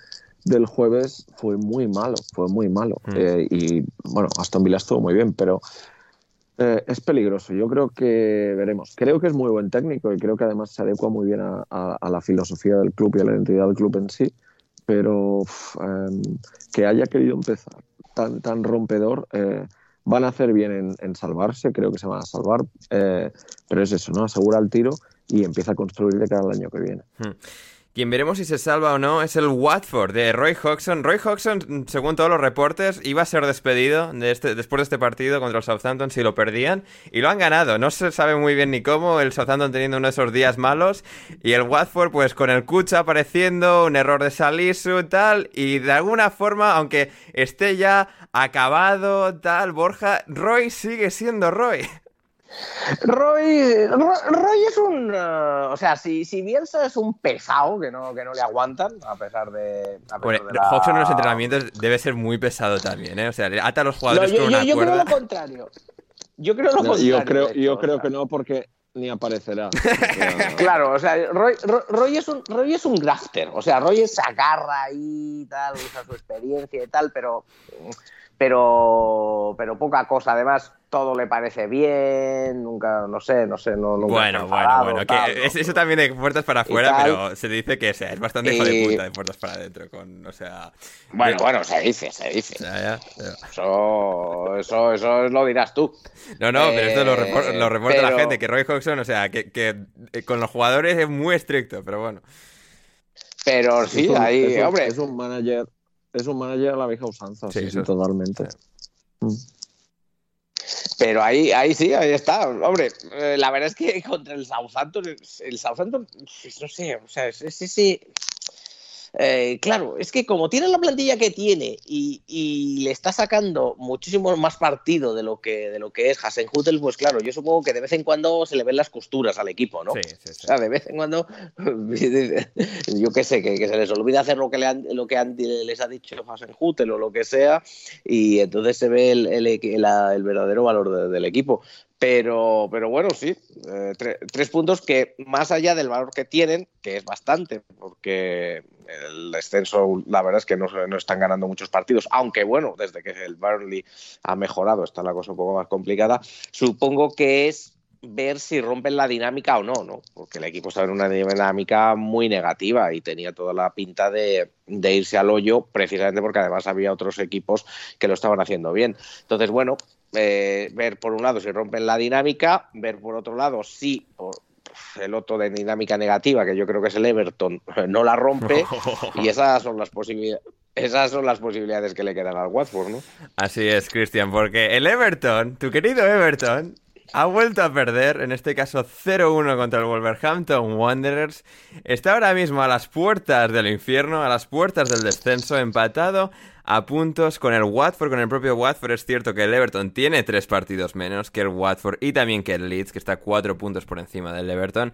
del jueves fue muy malo, fue muy malo. Mm. Eh, y bueno, Aston Villa estuvo muy bien, pero eh, es peligroso. Yo creo que veremos. Creo que es muy buen técnico y creo que además se adecua muy bien a, la filosofía del club y a la identidad del club en sí. Pero em, que haya querido empezar tan, tan rompedor, eh, van a hacer bien en, salvarse. Creo que se van a salvar. Eh, pero es eso, ¿no? Asegura el tiro y empieza a construir de cara al año que viene. Hmm. Quien veremos si se salva o no es el Watford de Roy Hodgson. Roy Hodgson, según todos los reportes, iba a ser despedido de este, después de este partido contra el Southampton si lo perdían. Y lo han ganado. No se sabe muy bien ni cómo. El Southampton teniendo uno de esos días malos. Y el Watford, pues con el Kucha apareciendo, un error de Salisu, tal. Y de alguna forma, aunque esté ya acabado, tal, Borja, Roy sigue siendo Roy. Roy, Roy, es un. Uh, o sea, si, si Bielsa es un pesado que no, que no le aguantan, a pesar de. A pesar en los entrenamientos debe ser muy pesado también, ¿eh? O sea, ata a los jugadores yo, con una yo, yo creo lo contrario. Yo creo lo contrario. Yo creo, yo creo que no, porque ni aparecerá. *laughs* claro, o sea, Roy, Roy, es un, Roy es un grafter. O sea, Roy se agarra ahí y tal, usa su experiencia y tal, pero. Pero, pero poca cosa. Además, todo le parece bien, nunca, no sé, no sé, no nunca Bueno, bueno, bueno, que eso también de puertas para afuera, pero se dice que es bastante hijo de puta de puertas para adentro, con, o sea... Bueno, bueno, se dice, se dice. Eso, eso, eso lo dirás tú. No, no, pero esto lo, eh, reporta la gente, que Roy Hodgson, o sea, que, que eh, con los jugadores es muy estricto, pero bueno. Pero sí, ahí, hombre... Es un manager, es un manager a la vieja usanza, sí, sí totalmente. Mm. Pero ahí, ahí sí, ahí está. Hombre, eh, la verdad es que contra el Southampton, el Southampton, pues, no sé, o sea, sí, sí. Eh, claro, es que como tiene la plantilla que tiene y, le está sacando muchísimo más partido de lo que, de lo que es Hasenhutel, pues claro, yo supongo que de vez en cuando se le ven las costuras al equipo, ¿no? Sí, sí, sí. O sea, de vez en cuando, *laughs* yo qué sé, que, se les olvida hacer lo que, le lo que les ha dicho Hasenhutel o lo que sea, y entonces se ve el, el, verdadero valor del equipo. Pero, pero bueno, sí, eh, tres puntos que más allá del valor que tienen, que es bastante, porque el descenso, la verdad es que no, no, están ganando muchos partidos, aunque bueno, desde que el Burnley ha mejorado, está la cosa un poco más complicada, supongo que es ver si rompen la dinámica o no, ¿no? Porque el equipo está en una dinámica muy negativa y tenía toda la pinta de, de, irse al hoyo, precisamente porque además había otros equipos que lo estaban haciendo bien. Entonces, bueno, eh, ver por un lado si rompen la dinámica, ver por otro lado si el otro de dinámica negativa, que yo creo que es el Everton, *laughs* no la rompe y *laughs* esas son las posibilidades. Esas son las posibilidades que le quedan al Watford, ¿no? Así es, Cristian, porque el Everton, tu querido Everton, ha vuelto a perder, en este caso 0-1 contra el Wolverhampton Wanderers. Está ahora mismo a las puertas del infierno, a las puertas del descenso, empatado a puntos con el Watford, con el propio Watford. Es cierto que el Everton tiene tres partidos menos que el Watford y también que el Leeds, que está cuatro puntos por encima del Everton.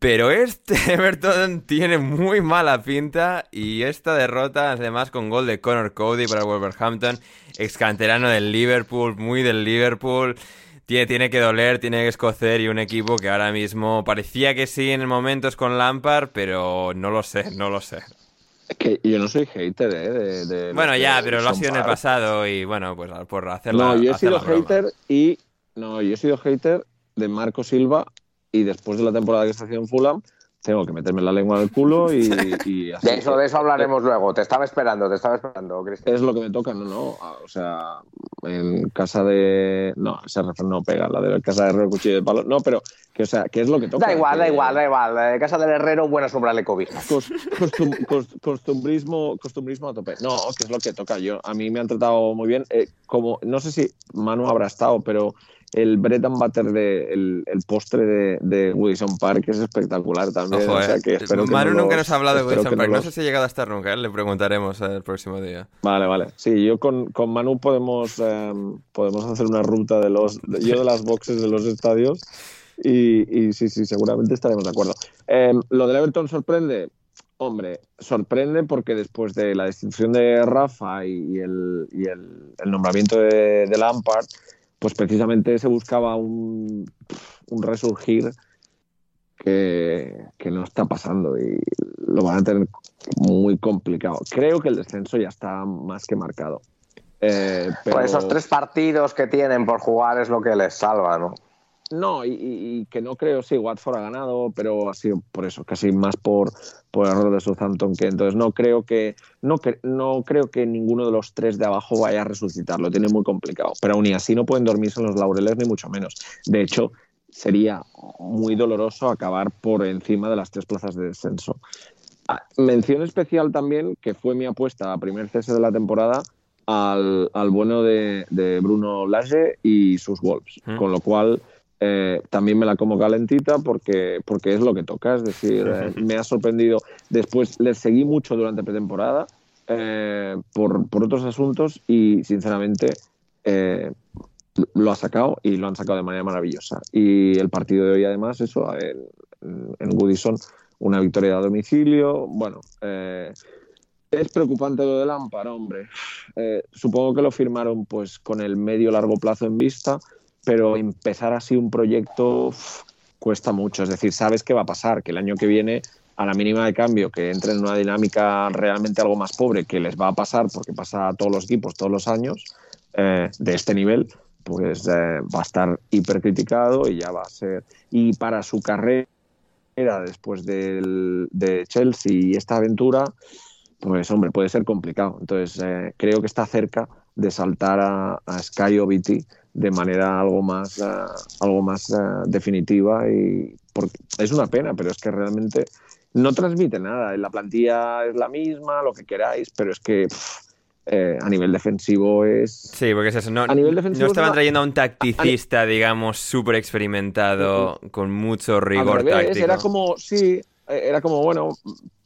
Pero este *laughs* Everton tiene muy mala pinta y esta derrota, además con gol de Connor Cody para el Wolverhampton, ex canterano del Liverpool, muy del Liverpool. Tiene, tiene, que doler, tiene que escocer y un equipo que ahora mismo parecía que sí en momentos con Lampard, pero no lo sé, no lo sé. Es que yo no soy hater, ¿eh? De, bueno, ya, pero lo ha sido en el pasado y bueno, pues por hacerlo. No, yo he sido hater y. No, yo he sido hater de Marco Silva y después de la temporada que se hacía en Fulham, tengo que meterme la lengua del culo y, *laughs* de eso de eso hablaremos luego. Te estaba esperando te estaba esperando Cristian. Es lo que me toca no no o sea en casa de no ese refrán no pega la de casa de herrero cuchillo de palo no pero que o sea qué es lo que toca da igual da igual da igual. De casa del herrero buena sombra le cobija costumbrismo costumbrismo a tope. No que es lo que toca. Yo a mí me han tratado muy bien. Eh, como no sé si Manu habrá estado pero el bread and butter de el, postre de, de Wilson Park es espectacular también. o sea, eh. que Manu nunca nos ha hablado de Wilson Park. No sé si ha llegado a estar nunca, ¿eh? le preguntaremos el próximo día. Vale, vale. Sí, yo con, con Manu podemos, em, podemos hacer una ruta de los yo de las boxes de los estadios y, y sí, sí, seguramente estaremos de acuerdo. Em, lo del Everton sorprende. Hombre, sorprende porque después de la destitución de Rafa y, el, y el, el, nombramiento de, de Lampard, pues precisamente se buscaba un, resurgir que, no está pasando y lo van a tener muy complicado. Creo que el descenso ya está más que marcado. Eh, Pues esos tres partidos que tienen por jugar es lo que les salva, ¿no? No, y, que no creo, sí, Watford ha ganado, pero ha sido por eso, casi más por, por error de Southampton que entonces no creo que no, no creo que ninguno de los tres de abajo vaya a resucitar, lo tiene muy complicado, pero aún así no pueden dormirse en los laureles ni mucho menos. De hecho, sería muy doloroso acabar por encima de las tres plazas de descenso. Ah, mención especial también, que fue mi apuesta a primer cese de la temporada, al, bueno de, Bruno Lage y sus Wolves, con lo cual eh, también me la como calentita porque, porque es lo que toca. Es decir, eh, *laughs* me ha sorprendido. Después le seguí mucho durante pretemporada eh, por, por, otros asuntos y sinceramente lo ha sacado y lo han sacado de manera maravillosa. Y el partido de hoy, además, eso, en, en Goodison, una victoria a domicilio. Bueno, es preocupante lo del Amparo, hombre. supongo que lo firmaron pues con el medio largo plazo en vista pero empezar así un proyecto cuesta mucho. Es decir, sabes qué va a pasar, que el año que viene, a la mínima de cambio, que entre en una dinámica realmente algo más pobre, que les va a pasar porque pasa a todos los equipos todos los años eh, de este nivel, pues eh, va a estar hipercriticado y ya va a ser. Y para su carrera después del, de Chelsea y esta aventura, pues hombre, puede ser complicado. Entonces eh, creo que está cerca de saltar a, Sky OBT de manera algo más, eh, algo más definitiva y es una pena, pero es que realmente no transmite nada. La plantilla es la misma, lo que queráis, pero es que eh, a nivel defensivo es. Sí, porque es eso. No, no estaban trayendo a un tacticista, digamos, súper experimentado, con mucho rigor táctico. Era como, sí, eh, era como, bueno,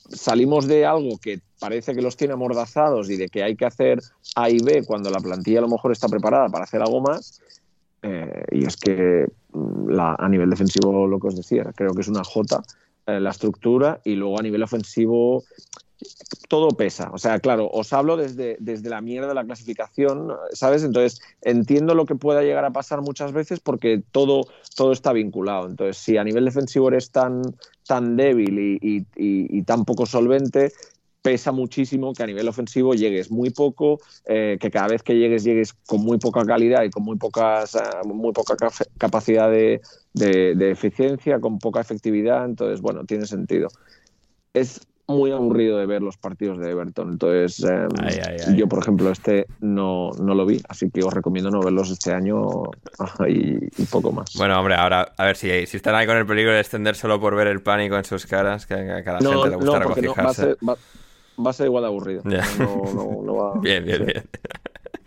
salimos de algo que parece que los tiene amordazados y de que hay que hacer A y B cuando la plantilla a lo mejor está preparada para hacer algo más. Eh, y es que mm, a nivel defensivo, lo que os decía, creo que es una J la estructura y luego a nivel ofensivo todo pesa. O sea, claro, os hablo desde, desde la mierda de la clasificación, ¿sabes? Entonces, entiendo lo que pueda llegar a pasar muchas veces porque todo, todo está vinculado. Entonces, si a nivel defensivo eres tan, tan débil y, tan poco solvente, pesa muchísimo que a nivel ofensivo llegues muy poco, eh, que cada vez que llegues llegues con muy poca calidad y con muy, pocas, eh, muy poca capacidad de, de, eficiencia, con poca efectividad. Entonces, bueno, tiene sentido. Es muy aburrido de ver los partidos de Everton. Entonces, em, yo, por ejemplo, este no, no lo vi, así que os recomiendo no verlos este año *laughs* y, poco más. Bueno, hombre, ahora a ver si, si están ahí con el peligro de extender solo por ver el pánico en sus caras, que, a cada gente le gusta no, va, a ser, va, a ser igual de aburrido. *laughs* bien, bien, bien.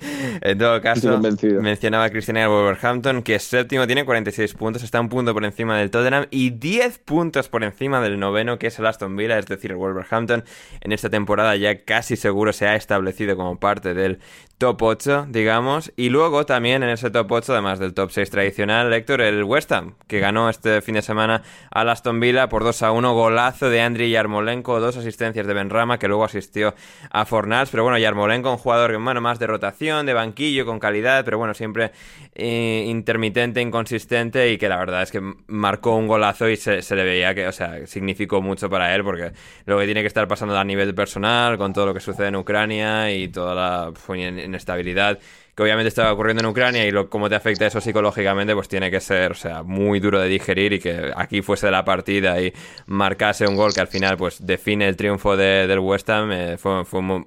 *laughs* En todo caso, mencionaba Cristiano el Wolverhampton, que es séptimo, tiene 46 puntos, está un punto por encima del Tottenham y 10 puntos por encima del noveno, que es el Aston Villa, es decir, el Wolverhampton en esta temporada ya casi seguro se ha establecido como parte del top 8, digamos. Y luego también en ese top 8, además del top 6 tradicional, Héctor, el West Ham, que ganó este fin de semana al Aston Villa por 2 a 1, golazo de Andriy Yarmolenko, dos asistencias de Benrama, que luego asistió a Fornals. Pero bueno, Yarmolenko, un jugador bueno, más de rotación, de banquillo, con calidad, pero bueno, siempre eh, intermitente, inconsistente y que la verdad es que marcó un golazo y se, le veía que, o sea, significó mucho para él, porque lo que tiene que estar pasando a nivel personal, con todo lo que sucede en Ucrania y toda la inestabilidad que obviamente estaba ocurriendo en Ucrania y cómo te afecta eso psicológicamente, pues tiene que ser, o sea, muy duro de digerir y que aquí fuese la partida y marcase un gol que al final pues define el triunfo de, del West Ham, eh, fue, un,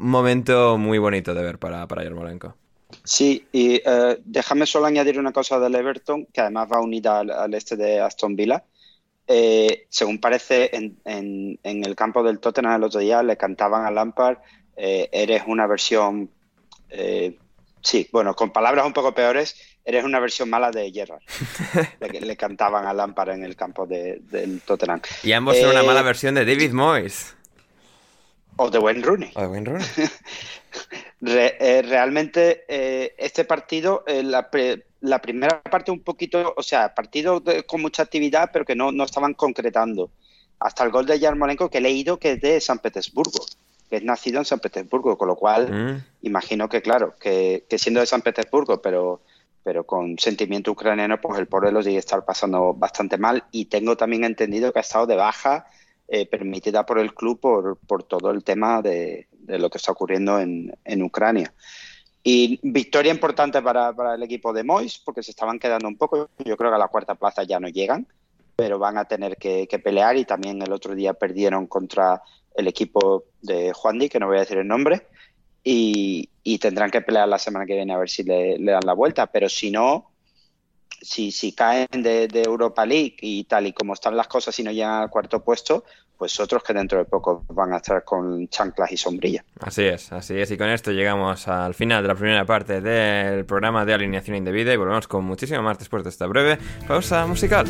momento muy bonito de ver para, para. Sí, y eh, déjame solo añadir una cosa del Everton, que además va unida al, este de Aston Villa. Eh, según parece, en, en, el campo del Tottenham el otro día le cantaban a Lampard eres una versión, eh, sí, bueno, con palabras un poco peores, eres una versión mala de Gerrard. le, le cantaban a Lampard en el campo de, del Tottenham. Y ambos son una mala eh, versión de David Moyes. O de Wayne Rooney. O de Wayne Rooney. *laughs* realmente este partido, la, la, primera parte un poquito, o sea, partido con mucha actividad, pero que no, no estaban concretando. Hasta el gol de Yarmolenko que he leído que es de San Petersburgo que es nacido en San Petersburgo, con lo cual mm. imagino que, claro, que, siendo de San Petersburgo, pero, pero con sentimiento ucraniano, pues el pobre lo sigue estar pasando bastante mal. Y tengo también entendido que ha estado de baja eh, permitida por el club por, por todo el tema de, lo que está ocurriendo en, en Ucrania. Y victoria importante para, para, el equipo de Mois, porque se estaban quedando un poco. Yo creo que a la cuarta plaza ya no llegan, pero van a tener que, que pelear. Y también el otro día perdieron contra el equipo de Juan Di, que no voy a decir el nombre, y, tendrán que pelear la semana que viene a ver si le, dan la vuelta. Pero si no, si, si caen de, Europa League y tal y como están las cosas y no llegan al cuarto puesto, pues otros que dentro de poco van a estar con chanclas y sombrillas. Así es, así es. Y con esto llegamos al final de la primera parte del programa de alineación indebida y volvemos con muchísimo más después de esta breve pausa musical.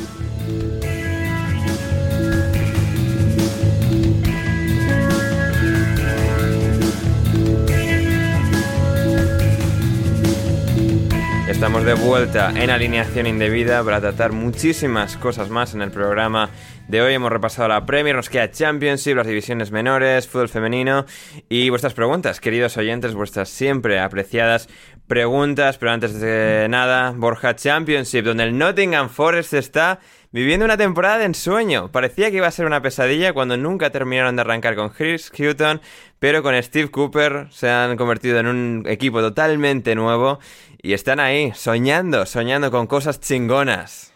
Estamos de vuelta en alineación indebida para tratar muchísimas cosas más en el programa de hoy. Hemos repasado la Premier, nos queda Championship, las divisiones menores, fútbol femenino y vuestras preguntas, queridos oyentes, vuestras siempre apreciadas preguntas. Pero antes de nada, Borja Championship, donde el Nottingham Forest está viviendo una temporada de ensueño. Parecía que iba a ser una pesadilla cuando nunca terminaron de arrancar con Chris Hutton, pero con Steve Cooper se han convertido en un equipo totalmente nuevo y están ahí, soñando, soñando con cosas chingonas.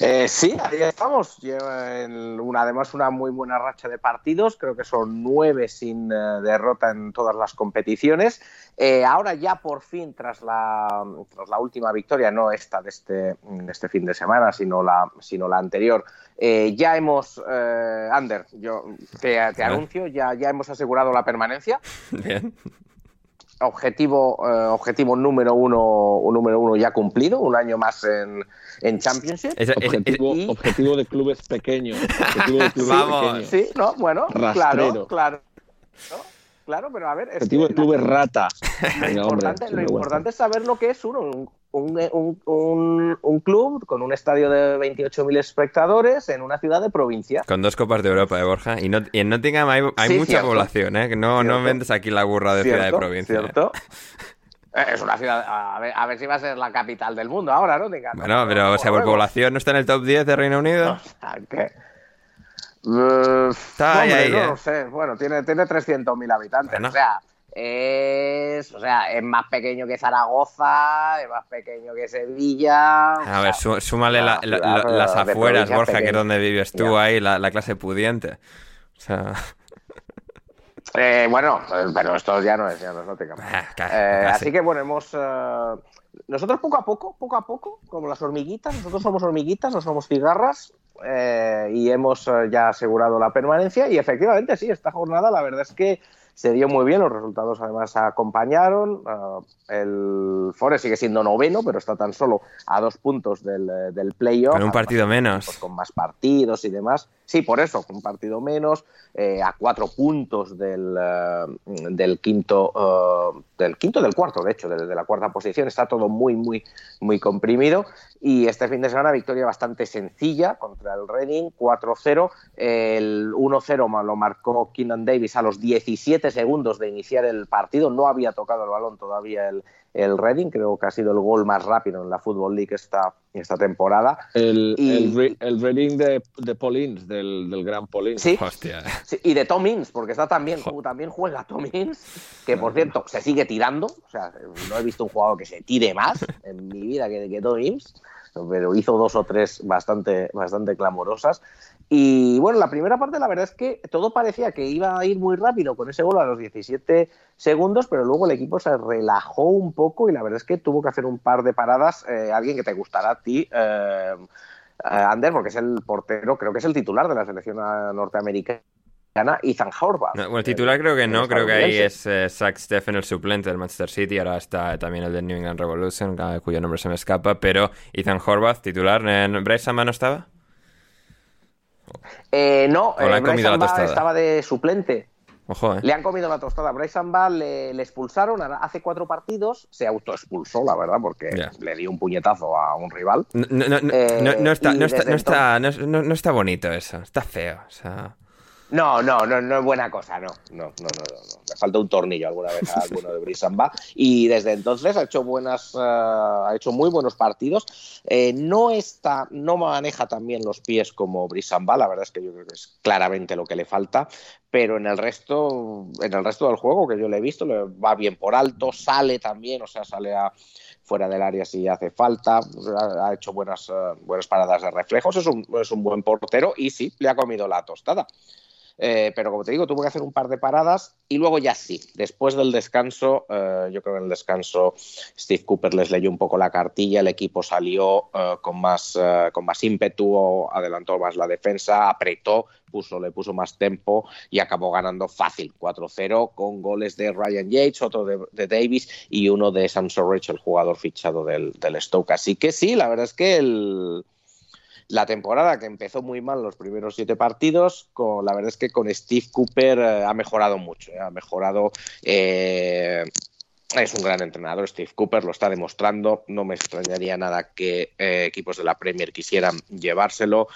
Eh, sí, ahí estamos. una, además, una muy buena racha de partidos. Creo que son nueve sin eh, derrota en todas las competiciones. Eh, ahora ya por fin, tras la, tras la última victoria, no esta de este, de este fin de semana, sino la, sino la anterior, ya hemos, Ander, yo te, te anuncio, ya, ya hemos asegurado la permanencia. *laughs* Bien objetivo, objetivo número uno, número uno ya cumplido, un año más en, en Championship. objetivo, de clubes pequeños. Vamos. Sí, no, bueno, claro, claro. Claro, pero a ver. objetivo de clubes rata. *laughs* Lo, importante, es saber lo que es uno. Un, un, club con un estadio de 28.000 espectadores en una ciudad de provincia. Con dos Copas de Europa, ¿eh, Borja? Y, no, y en Nottingham hay, hay mucha población, ¿eh? No, no vendes aquí la burra de ciudad de provincia. ¿eh? ¿Cierto? *laughs* Eh, es una ciudad, a ver, a ver, si va a ser la capital del mundo ahora, ¿no? Bueno, pero, o sea, por población no está en el top 10 de Reino Unido. está ahí, ahí, no, ¿eh? sé. Bueno, tiene, tiene 300.000 habitantes. O sea, es, o sea, es más pequeño que Zaragoza, es más pequeño que Sevilla. A ver, súmale las afueras, Borja, que es donde vives tú ahí, la, la clase pudiente. O sea. Eh, bueno, eh, pero esto ya no es, ya no es ah, eh, así que bueno, hemos nosotros poco a poco, poco a poco, como las hormiguitas, nosotros somos hormiguitas, no somos cigarras, y hemos ya asegurado la permanencia. Y efectivamente, sí, esta jornada la verdad es que se dio muy bien, los resultados además acompañaron. el Forest sigue siendo noveno, pero está tan solo a dos puntos del, del playoff. Con un partido menos. Con más partidos y demás. Sí, por eso, con un partido menos. Eh, a cuatro puntos del, eh, del quinto, eh, del quinto del cuarto, de hecho, desde la cuarta posición. Está todo muy, muy, muy comprimido. Y este fin de semana, victoria bastante sencilla contra el Reading, 4-0. El 1-0 lo marcó Keenan Davis a los 17 segundos de iniciar el partido. No había tocado el balón todavía el, el Reading, creo que ha sido el gol más rápido en la Football League esta, esta temporada. El, el, Reading de, de Paulins, del, del gran Paulins. Sí, y de Tom Inns, porque está también, también juega Tom Inns, que por cierto se sigue tirando, o sea, no he visto un jugador que se tire más en mi vida que, que Tom Inns pero hizo dos o tres bastante, bastante clamorosas. Y bueno, la primera parte la verdad es que todo parecía que iba a ir muy rápido con ese gol a los 17 segundos, pero luego el equipo se relajó un poco y la verdad es que tuvo que hacer un par de paradas. Eh, alguien que te gustará a ti, eh, eh, Ander, porque es el portero, creo que es el titular de la selección norteamericana. Ethan Horvath. bueno, el titular creo que no, creo que ahí es Zach Steffen, el suplente del Manchester City, ahora está también el del New England Revolution, cuyo nombre se me escapa, pero Ethan Horvath, titular, ¿en Bryce no estaba? Eh, no, eh, estaba de suplente. Ojo, eh. Le han comido la tostada. Bryce le, expulsaron hace cuatro partidos. Se autoexpulsó, la verdad, porque le dio un puñetazo a un rival. No, está, bonito eso. Está feo. O sea... No, no, no, no es buena cosa, no, no, no, no, no. Le falta un tornillo alguna vez a alguno de Brisamba. Y desde entonces ha hecho buenas, eh, ha hecho muy buenos partidos. Eh, no está, no maneja también los pies como Brisamba, la verdad es que yo creo que es claramente lo que le falta, pero en el resto, en el resto del juego que yo le he visto, le va bien por alto, sale también, o sea, sale a fuera del área si hace falta, ha, hecho buenas, eh, buenas paradas de reflejos, es un, es un buen portero y sí, le ha comido la tostada. Eh, pero como te digo, tuvo que hacer un par de paradas y luego ya sí, después del descanso, eh, yo creo que en el descanso Steve Cooper les leyó un poco la cartilla, el equipo salió eh, con, más, con más ímpetu, adelantó más la defensa, apretó, puso, le puso más tempo y acabó ganando fácil 4-0 con goles de Ryan Yates, otro de, Davis y uno de Sam Sorrich, el jugador fichado del, del Stoke. Así que sí, la verdad es que el, la temporada que empezó muy mal los primeros siete partidos, con, la verdad es que con Steve Cooper eh, ha mejorado mucho, eh, ha mejorado. Eh, es un gran entrenador, Steve Cooper lo está demostrando. No me extrañaría nada que equipos de la Premier quisieran llevárselo.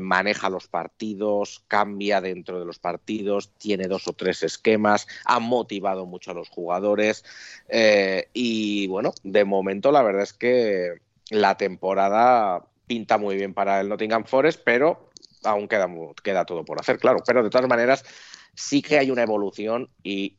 maneja los partidos, cambia dentro de los partidos, tiene dos o tres esquemas, ha motivado mucho a los jugadores. y bueno, de momento la verdad es que la temporada pinta muy bien para el Nottingham Forest, pero aún queda, queda todo por hacer, claro. Pero de todas maneras, sí que hay una evolución y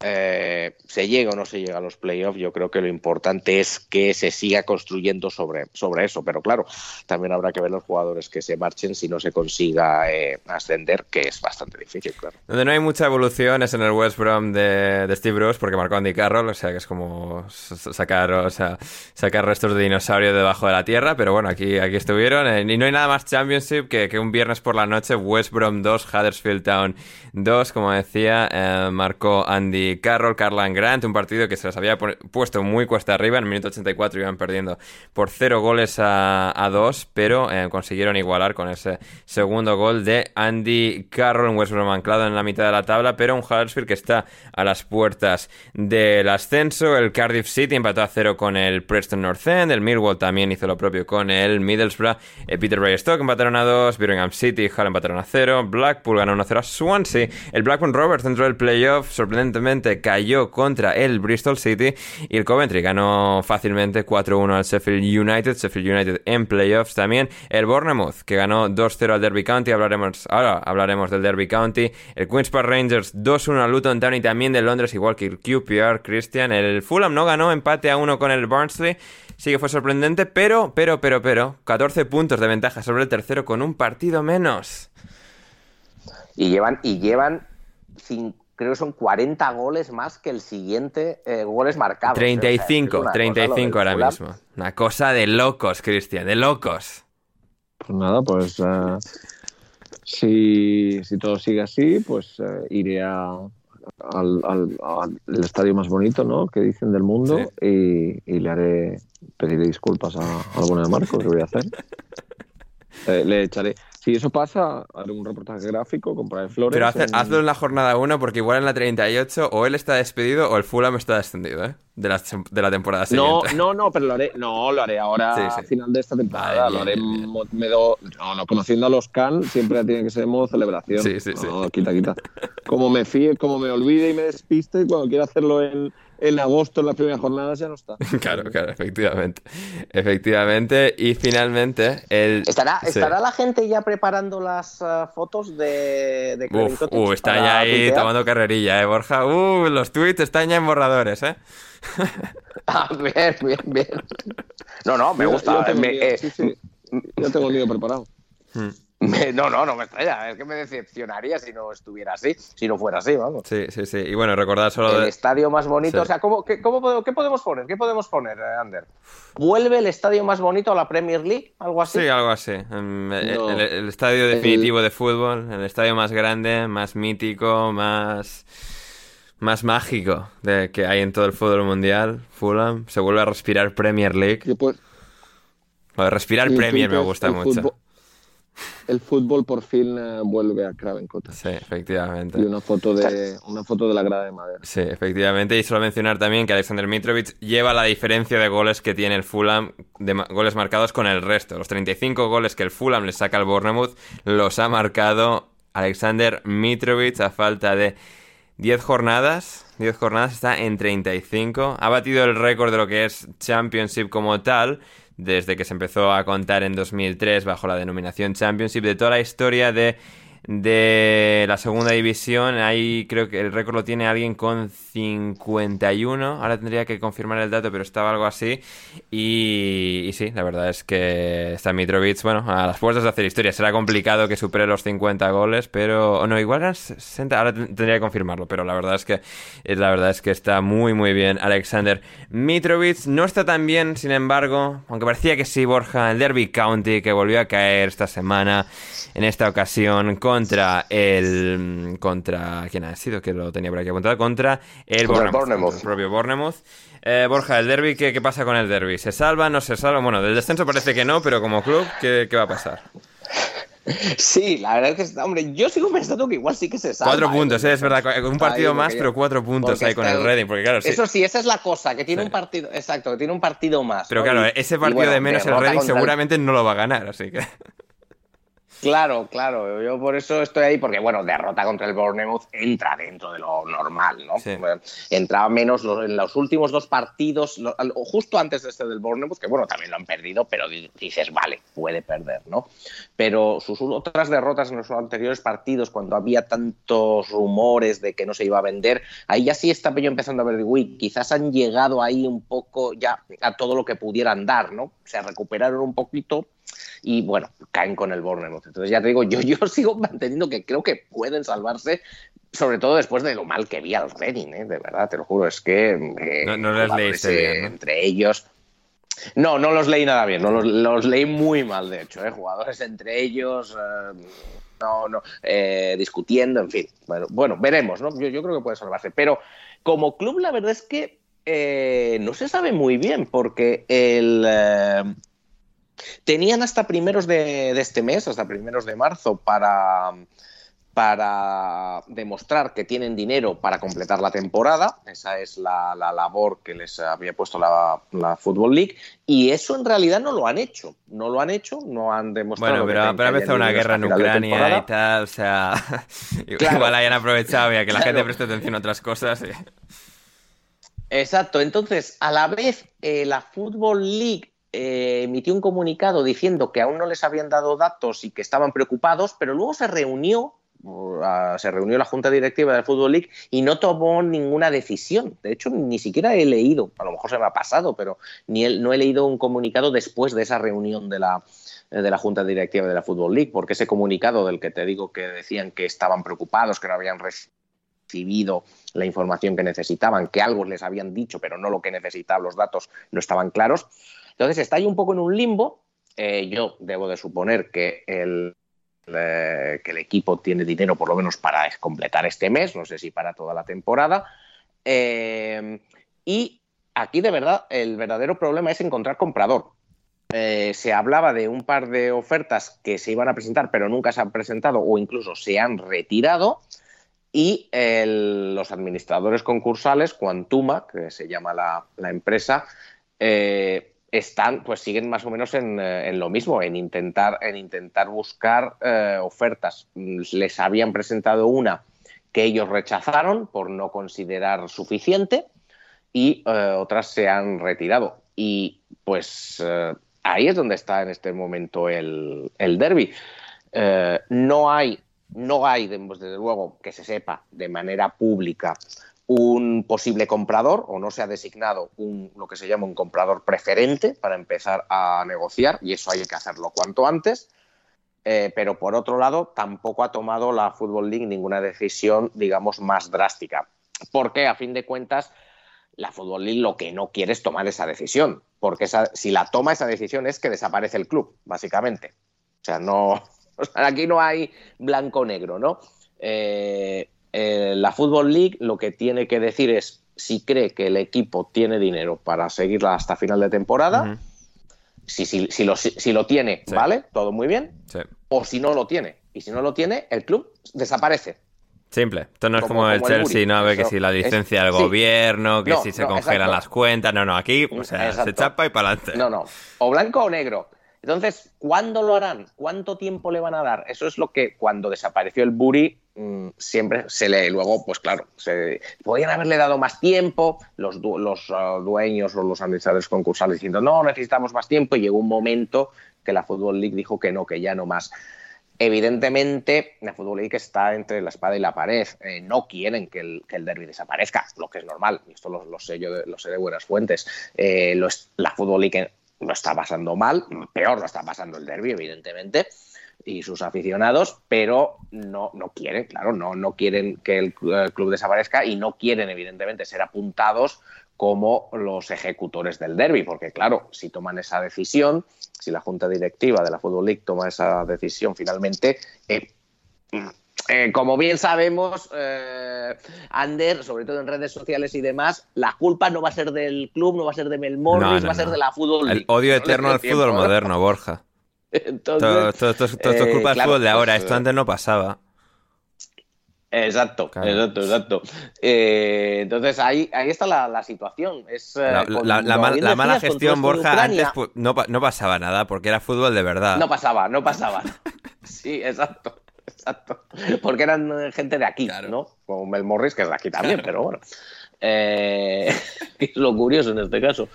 eh, se llega o no se llega a los playoffs, yo creo que lo importante es que se siga construyendo sobre, sobre eso. Pero claro, también habrá que ver los jugadores que se marchen si no se consiga eh, ascender, que es bastante difícil. Donde no hay mucha evolución es en el West Brom de, Steve Bruce, porque marcó Andy Carroll, o sea que es como sacar, o sea, sacar restos de dinosaurio debajo de la tierra. Pero bueno, aquí, aquí estuvieron. Eh, y no hay nada más Championship que, que un viernes por la noche, West Brom 2, Huddersfield Town 2, como decía, marcó Andy Carroll, Carlan Grant, un partido que se les había puesto muy cuesta arriba, en el minuto 84 iban perdiendo por 0 goles a, a 2, pero eh, consiguieron igualar con ese segundo gol de Andy Carroll, un West Brom anclado en la mitad de la tabla, pero un Huddersfield que está a las puertas del ascenso, el Cardiff City empató a 0 con el Preston North End, el Millwall también hizo lo propio con el Middlesbrough, el Peterborough Stoke empataron a 2, Birmingham City Hull empataron a 0, Blackpool ganó 1-0 a Swansea, el Blackburn Rovers dentro del playoff sorprendentemente cayó contra el Bristol City y el Coventry ganó fácilmente 4-1 al Sheffield United, Sheffield United en playoffs también, el Bournemouth que ganó 2-0 al Derby County, hablaremos ahora hablaremos del Derby County, el Queen's Park Rangers 2-1 al Luton Town y también de Londres igual que el QPR Christian, el Fulham no ganó empate a 1 con el Barnsley. Sí que fue sorprendente, pero, pero, pero, pero, 14 puntos de ventaja sobre el tercero con un partido menos. Y llevan, y llevan creo que son 40 goles más que el siguiente eh, goles marcados. 35, 35 ahora mismo. Una cosa de locos, Cristian, de locos. Pues nada, pues eh, si, todo sigue así, pues eh, iré al, estadio más bonito, ¿no? Que dicen del mundo y, le haré, pediré disculpas a, alguna de Marco, que voy a hacer. *laughs* le echaré, si eso pasa, haré un reportaje gráfico, compraré flores. Pero hazlo en la jornada 1 porque igual en la 38 o él está despedido o el Fulham está descendido, ¿eh? De la, de la temporada siguiente. No, no, no, pero lo haré, no, lo haré ahora a final de esta temporada. lo haré, me do, no, no, conociendo a los Can, siempre tiene que ser en modo celebración. Sí, sí, sí. Quita, quita. Como me fíe, como me olvide y me despiste, cuando quiera hacerlo en en agosto, en las primeras jornadas, ya no está. *laughs* claro, claro, efectivamente. Efectivamente. Y finalmente, el... ¿Estará, ¿estará la gente ya preparando las uh, fotos de, de Uf, uh, están ya ahí tomando carrerilla, ¿eh, Borja? Uh, los tweets están ya en borradores, ¿eh? *laughs* ah, bien, bien, bien. No, no, me gusta. Yo tengo, eh, sí, sí. yo tengo el lío preparado. Hmm. *laughs* no, no, no me extraña. Es que me decepcionaría si no estuviera así, si no fuera así, vamos. Sí, sí, sí. Y bueno, recordad solo. El estadio más bonito. O sea, ¿cómo, qué, podemos poner? ¿Qué podemos poner, eh, Ander? ¿Vuelve el estadio más bonito a la Premier League? ¿Algo así? Sí, algo así. Em, el, estadio definitivo de fútbol, el estadio más grande, más mítico, más. Más mágico de que hay en todo el fútbol mundial, Fulham, se vuelve a respirar Premier League. Pues, respirar Premier me gusta mucho el fútbol por fin eh, vuelve a Craven Sí, efectivamente. Y una foto de una foto de la grada de madera. Sí, efectivamente. Y solo mencionar también que Alexander Mitrovic lleva la diferencia de goles que tiene el Fulham, de goles marcados con el resto. Los 35 goles que el Fulham le saca al Bournemouth los ha marcado Alexander Mitrovic a falta de 10 jornadas. 10 jornadas está en 35. Ha batido el récord de lo que es Championship como tal desde que se empezó a contar en 2003 bajo la denominación Championship, de toda la historia de de la segunda división. Ahí creo que el récord lo tiene alguien con 51. Ahora tendría que confirmar el dato, pero estaba algo así. Y, sí, la verdad es que está Mitrovic, bueno, a las puertas de hacer historia. Será complicado que supere los 50 goles, pero. O no, igual eran 60. Ahora tendría que confirmarlo, pero la verdad es que la verdad es que está muy, muy bien Alexander Mitrovic. No está tan bien, sin embargo, aunque parecía que sí, Borja, el Derby County, que volvió a caer esta semana, en esta ocasión, con contra el. contra. ¿Quién ha sido? Que lo tenía por aquí apuntado. Contra el, Bournemouth, el propio Bournemouth. Eh, Borja, el derby, ¿qué, ¿qué, pasa con el derby? ¿Se salva? ¿No se salva? Bueno, del descenso parece que no, pero como club, ¿qué, qué va a pasar? Sí, la verdad es que, hombre, yo sigo pensando que igual sí que se salva. Cuatro ¿eh? puntos, ¿eh? es verdad, un partido más, pero cuatro puntos hay con el Reading, porque claro, Eso sí, esa es la cosa, que tiene un partido, exacto, que tiene un partido más. Pero claro, ese partido de menos el Reading seguramente no lo va a ganar, así que... Claro, claro, yo por eso estoy ahí, porque bueno, derrota contra el Bournemouth entra dentro de lo normal, ¿no? Entraba menos en los últimos dos partidos, justo antes de este del Bournemouth, que bueno, también lo han perdido, pero dices, vale, puede perder, ¿no? Pero sus otras derrotas en los anteriores partidos, cuando había tantos rumores de que no se iba a vender, ahí ya sí está yo empezando a ver, uy, quizás han llegado ahí un poco ya a todo lo que pudieran dar, ¿no? Se recuperaron un poquito y bueno, caen con el Bournemouth. Entonces ya te digo, yo, *laughs* yo sigo manteniendo que creo que pueden salvarse, sobre todo después de lo mal que vi al Reading, ¿eh? de verdad, te lo juro, es que... Eh, no, no les leíste bien, Entre ellos... No, no los leí nada bien, no, los, leí muy mal, de hecho, ¿eh? jugadores entre ellos... Eh, no, no, discutiendo, en fin. Bueno, bueno veremos, ¿no? Yo, yo, creo que puede salvarse. Pero como club, la verdad es que no se sabe muy bien, porque el, Tenían hasta primeros de, este mes, hasta primeros de marzo, para, para demostrar que tienen dinero para completar la temporada. Esa es la, labor que les había puesto la, la, Football League. Y eso en realidad no lo han hecho. No lo han hecho, no han demostrado. Bueno, pero, pero ha empezado una guerra en Ucrania y tal. O sea, *laughs* igual hayan aprovechado ya que la gente preste atención a otras cosas. Exacto. Entonces, a la vez, eh, la Football League eh, emitió un comunicado diciendo que aún no les habían dado datos y que estaban preocupados, pero luego se reunió uh, se reunió la Junta Directiva del Fútbol League y no tomó ninguna decisión. De hecho, ni siquiera he leído, a lo mejor se me ha pasado, pero ni no he leído un comunicado después de esa reunión de la, de la Junta Directiva de la Fútbol League, porque ese comunicado del que te digo que decían que estaban preocupados, que no habían recibido la información que necesitaban, que algo les habían dicho, pero no lo que necesitaban, los datos no estaban claros, entonces está ahí un poco en un limbo. Eh, yo debo de suponer que el, eh, que el equipo tiene dinero por lo menos para completar este mes, no sé si para toda la temporada. Eh, y aquí de verdad el verdadero problema es encontrar comprador. se hablaba de un par de ofertas que se iban a presentar, pero nunca se han presentado o incluso se han retirado. Y los administradores concursales, Quantuma, que se llama la, la empresa, están, pues siguen más o menos en, eh, lo mismo, en intentar, en intentar buscar eh, ofertas. Les habían presentado una que ellos rechazaron por no considerar suficiente y eh, otras se han retirado. Y pues ahí es donde está en este momento el, el derby. no hay, no hay, desde luego, que se sepa de manera pública un posible comprador o no se ha designado un, lo que se llama un comprador preferente para empezar a negociar y eso hay que hacerlo cuanto antes. Eh, pero por otro lado, tampoco ha tomado la Football League ninguna decisión, digamos, más drástica. Porque a fin de cuentas, la Football League lo que no quiere es tomar esa decisión. Porque si la toma esa decisión es que desaparece el club, básicamente. O sea, no. *laughs* aquí no hay blanco-negro, ¿no? Eh, eh, la Football League lo que tiene que decir es si cree que el equipo tiene dinero para seguirla hasta final de temporada. si, si, lo, tiene, ¿vale? Todo muy bien. O si no lo tiene. Y si no lo tiene, el club desaparece. Simple. Esto no es como, el Chelsea, ¿no? A ver que si la licencia del gobierno, que si se congelan las cuentas. No, no, aquí o sea, se chapa y para adelante. No, no. O blanco o negro. Entonces, ¿cuándo lo harán? ¿Cuánto tiempo le van a dar? Eso es lo que cuando desapareció el Buri mm, siempre se lee. Luego, pues claro, se, podrían haberle dado más tiempo los, los uh, dueños o los administradores concursales diciendo, no, necesitamos más tiempo y llegó un momento que la Football League dijo que no, que ya no más. Evidentemente, la Football League está entre la espada y la pared. Eh, no quieren que el, que derby desaparezca, lo que es normal. Y esto lo, sé yo, lo sé de buenas fuentes. Eh, la Football League lo está pasando mal, peor lo está pasando el derby, evidentemente, y sus aficionados, pero no, no quieren, claro, no, no quieren que el club desaparezca y no quieren, evidentemente, ser apuntados como los ejecutores del derby, porque claro, si toman esa decisión, si la junta directiva de la Football League toma esa decisión finalmente, eh, eh, como bien sabemos, eh, Ander, sobre todo en redes sociales y demás, la culpa no va a ser del club, no va a ser de Mel Morris, va a ser de la fútbol. El odio eterno al fútbol moderno, Borja. *laughs* todo, esto es culpa del fútbol de ahora, esto antes no pasaba. Exacto, exacto, exacto. Eh, entonces ahí, ahí está la, situación. Es, la, mala gestión, Borja, antes no, no pasaba nada porque era fútbol de verdad. No pasaba, no pasaba. *laughs* Sí, exacto. Exacto. Porque eran gente de aquí, ¿no? Como Mel Morris, que es de aquí también, pero bueno. Eh, *laughs* es lo curioso en este caso.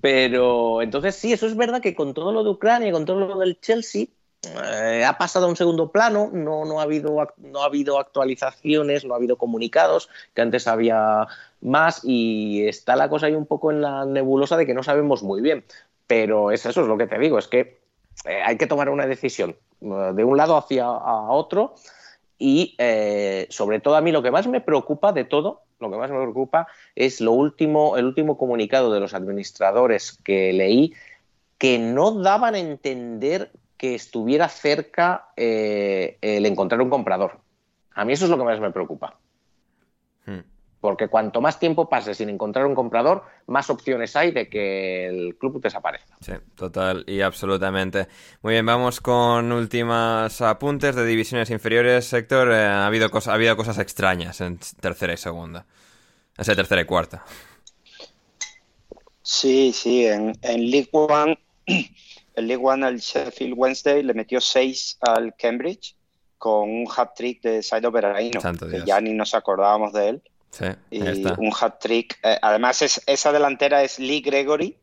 Pero entonces sí, eso es verdad que con todo lo de Ucrania, con todo lo del Chelsea, eh, ha pasado a un segundo plano, no, no, ha habido, no ha habido actualizaciones, no ha habido comunicados, que antes había más y está la cosa ahí un poco en la nebulosa de que no sabemos muy bien. Pero es eso, es lo que te digo, es que eh, hay que tomar una decisión eh, de un lado hacia otro y sobre todo a mí lo que más me preocupa de todo, lo que más me preocupa es lo último, el último comunicado de los administradores que leí que no daban a entender que estuviera cerca eh, el encontrar un comprador. A mí eso es lo que más me preocupa. Hmm. Porque cuanto más tiempo pase sin encontrar un comprador, más opciones hay de que el club desaparezca. Sí, total y absolutamente. Muy bien, vamos con últimos apuntes de divisiones inferiores. Sector, eh, ha, habido ha habido cosas extrañas en tercera y segunda. O sea, tercera y cuarta. Sí, sí, en, en League One *clears throat* el League One al Sheffield Wednesday le metió 6 al Cambridge con un hat-trick de Saido Beraraino, que ya ni nos acordábamos de él. Sí, y un hat-trick. Eh, además, es, esa delantera es Lee Gregory,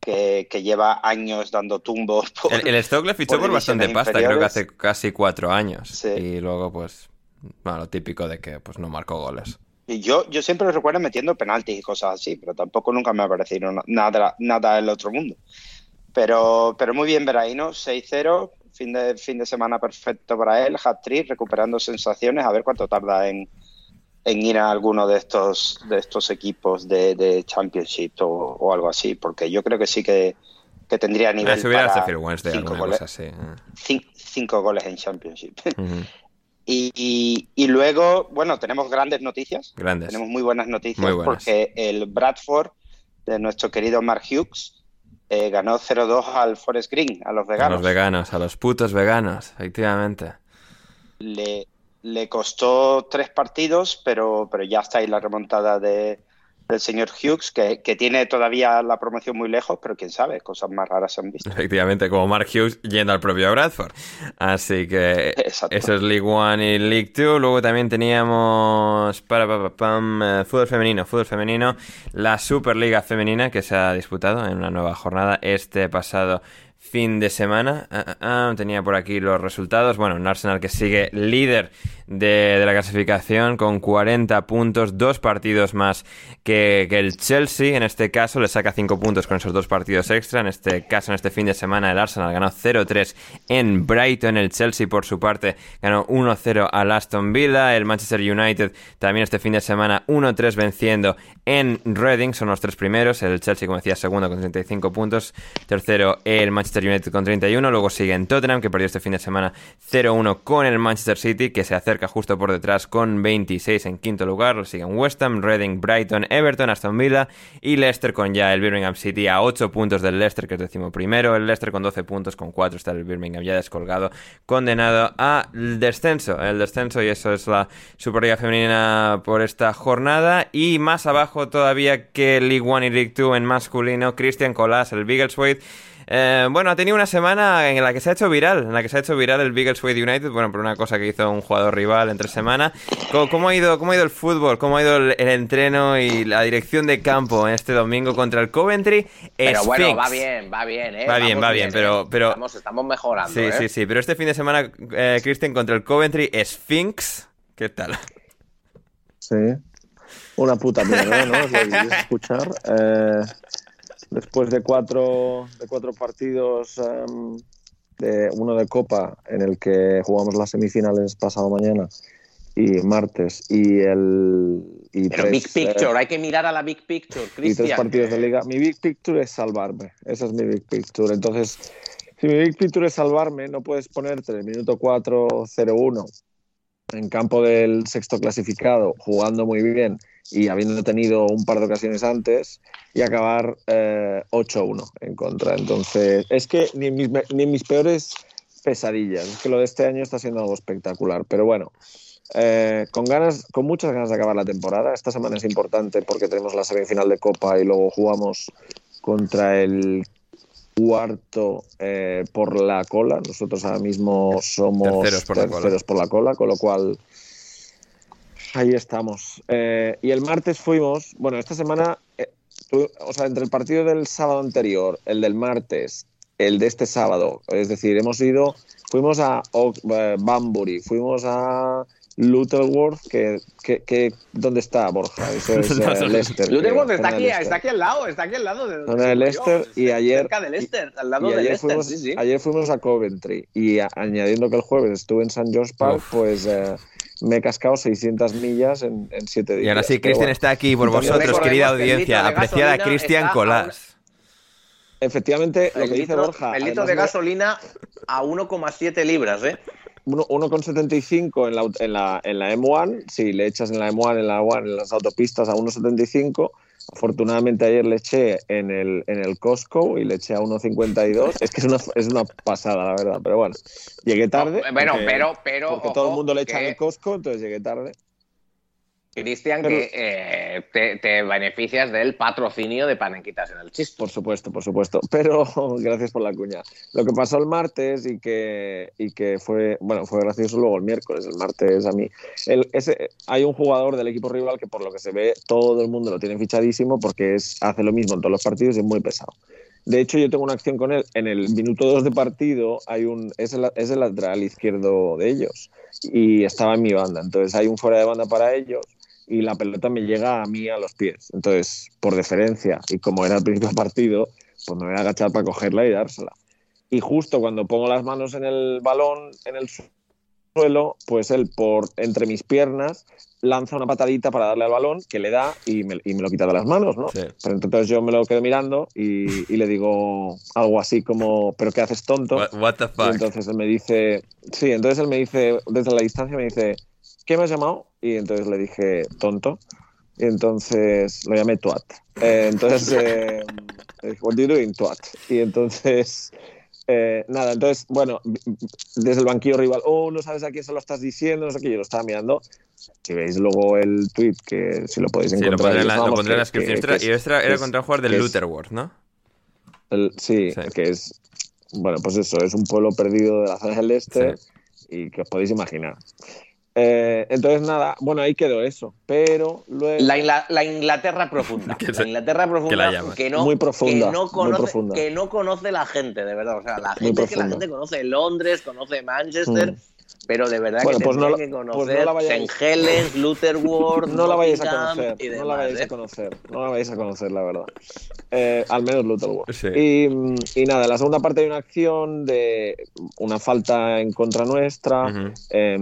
que, lleva años dando tumbos. el, el, Stoke le fichó por, bastante pasta, creo que hace casi cuatro años. Y luego, pues, bueno, lo típico de que pues no marcó goles. Y yo, yo siempre lo recuerdo metiendo penaltis y cosas así, pero tampoco nunca me ha parecido nada, nada del otro mundo. Pero, pero muy bien Veraino, 6-0, fin de, fin de semana perfecto para él, hat-trick, recuperando sensaciones, a ver cuánto tarda en, ir a alguno de estos, de estos equipos de, Championship o, algo así, porque yo creo que sí que, tendría nivel para cinco goles, ¿eh? cinco, goles en Championship. *laughs* y, y, luego, bueno, tenemos grandes noticias. Grandes. Tenemos muy buenas noticias porque el Bradford de nuestro querido Mark Hughes eh, ganó 0-2 al Forest Green, a los veganos. A los veganos, a los putos veganos, efectivamente. Le, le costó tres partidos, pero, pero ya está ahí la remontada de, del señor Hughes, que, tiene todavía la promoción muy lejos, pero quién sabe, cosas más raras se han visto. Efectivamente, como Mark Hughes yendo al propio Bradford. Así que eso es League One y League Two. Luego también teníamos para, eh, fútbol femenino, fútbol femenino, la Superliga femenina que se ha disputado en una nueva jornada este pasado fin de semana. Ah, ah, ah, tenía por aquí los resultados. Bueno, un Arsenal que sigue líder de, la clasificación con 40 puntos, dos partidos más que, el Chelsea. En este caso le saca 5 puntos con esos dos partidos extra. En este caso, en este fin de semana, el Arsenal ganó 0-3 en Brighton. El Chelsea, por su parte, ganó 1-0 al Aston Villa. El Manchester United también este fin de semana 1-3 venciendo en Reading. Son los tres primeros. El Chelsea, como decía, segundo con 35 puntos. Tercero, el Manchester United con 31. Luego sigue en Tottenham, que perdió este fin de semana 0-1 con el Manchester City, que se acerca justo por detrás con 26 en quinto lugar. siguen West Ham, Reading, Brighton, Everton, Aston Villa y Leicester con ya el Birmingham City a 8 puntos del Leicester, que es décimo primero. El Leicester con 12 puntos, con 4 está el Birmingham ya descolgado, condenado al descenso. El descenso y eso es la Superliga Femenina por esta jornada. Y más abajo todavía que League One y League Two en masculino, Christian Colas, el Biggleswade eh, bueno, ha tenido una semana en la que se ha hecho viral, en la que se ha hecho viral el Biggleswade United, bueno, por una cosa que hizo un jugador rival entre semana. ¿Cómo, ha, ido, cómo ha ido el fútbol? ¿Cómo ha ido el, entreno y la dirección de campo en este domingo contra el Coventry? Pero bueno, va bien, va bien, ¿eh? Va bien, va bien, pero... ¿eh? pero... Estamos, mejorando, Sí, ¿eh? sí, sí, pero este fin de semana, eh, Christian, contra el Coventry, Sphinx, ¿qué tal? Sí, una puta mierda, ¿no? Lo escuchar. *laughs* Eh, después de cuatro, de cuatro partidos, em, de, uno de Copa en el que jugamos las semifinales pasado mañana y martes y el y Pero Big Picture, eh, hay que mirar a la Big Picture, Cristian. Y tres partidos de liga. Mi Big Picture es salvarme, esa es mi Big Picture. Entonces, si mi Big Picture es salvarme, no puedes ponerte en el minuto 4-0-1 en campo del sexto clasificado, jugando muy bien y habiendo tenido un par de ocasiones antes y acabar 8-1 eh, en contra. Entonces, es que ni mis, ni mis peores pesadillas, es que lo de este año está siendo algo espectacular, pero bueno. Eh, con ganas, con muchas ganas de acabar la temporada. Esta semana es importante porque tenemos la semifinal de Copa y luego jugamos contra el cuarto eh, por la cola. Nosotros ahora mismo somos terceros por, la, cola. con lo cual ahí estamos. Eh, y el martes fuimos, bueno, esta semana, eh, o sea, entre el partido del sábado anterior, el del martes, el de este sábado, es decir, hemos ido, fuimos a Banbury, fuimos a Lutterworth, que, que, ¿dónde está Borja? Eso *laughs* es uh, Leicester. Lutterworth está aquí, está aquí al lado, está aquí al lado de donde Leicester y ayer cerca de Leicester, al lado de ayer Leicester, fuimos, sí, sí. ayer fuimos a Coventry y añadiendo que el jueves estuve en St. George Park, Uf. pues eh, me he cascado 600 millas en, en 7 días. Y ahora sí, Cristian bueno, está aquí por vosotros, querida audiencia, apreciada Cristian Colás. Efectivamente, lo que dice Borja. El litro de gasolina a 1,7 libras, ¿eh? 1,75 en la, en, la, en la M1, si le echas en la M1, en la M1, en las autopistas a 1,75. Afortunadamente ayer le eché en el, en el Costco y le eché a 1,52. Es que es una, es una pasada, la verdad, pero bueno. Llegué tarde. No, bueno, porque, pero, pero. Porque todo el mundo le echa en el Costco, entonces llegué tarde. Cristian, que eh, te, te, beneficias del patrocinio de Panenquitas en el chiste. Por supuesto, por supuesto. *laughs* Pero gracias por la cuña. Lo que pasó el martes y que, y que fue, bueno, fue gracioso luego el miércoles. El martes a mí. El, ese, hay un jugador del equipo rival que, por lo que se ve, todo el mundo lo tiene fichadísimo porque es, hace lo mismo en todos los partidos y es muy pesado. De hecho, yo tengo una acción con él. En el minuto 2 de partido hay un, es, el, es el lateral izquierdo de ellos y estaba en mi banda. Entonces hay un fuera de banda para ellos y la pelota me llega a mí a los pies. Entonces, por deferencia, y como era el principio del *laughs* partido, pues me voy a agachar para cogerla y dársela. Y justo cuando pongo las manos en el balón, en el suelo, pues él por entre mis piernas lanza una patadita para darle al balón, que le da y me, y me lo quita de las manos, ¿no? Sí. Pero entonces yo me lo quedo mirando y, y, le digo algo así como, ¿pero qué haces tonto? What, what the fuck? Y entonces él me dice, sí, entonces él me dice, desde la distancia me dice, ¿qué me has llamado? Y entonces le dije, tonto. Y entonces lo llamé Tuat. Eh, entonces, *laughs* eh, what do you doing, Tuat? Y entonces, eh, nada, entonces, bueno, desde el banquillo rival, oh, no sabes a quién se lo estás diciendo, no sé qué, yo lo estaba mirando. Si veis luego el tweet, que si lo podéis encontrar. Sí, lo pondré en la, lo pondré en la descripción. Que, y este era contra un jugador del Lutherworth, ¿no? El, sí, sí, que es, bueno, pues eso, es un pueblo perdido de la zona del este sí. y que os podéis imaginar. Eh, entonces, nada, bueno, ahí quedó eso. Pero luego. La, la Inglaterra profunda. *laughs* la Inglaterra profunda la que, no, muy profunda, que, no conoce, muy profunda. que no conoce la gente, de verdad. O sea, la gente que la gente conoce Londres, conoce Manchester. Mm. Pero de verdad bueno, que pues no, que conocer pues no la vayáis. Helens, Lutherworth, *laughs* no la vayáis a conocer, demás, no la vayáis ¿eh? a conocer, no la vayáis a conocer, la verdad. Eh, al menos Lutherworth. Sí. Y, y, nada, la segunda parte hay una acción de una falta en contra nuestra. Uh -huh. eh,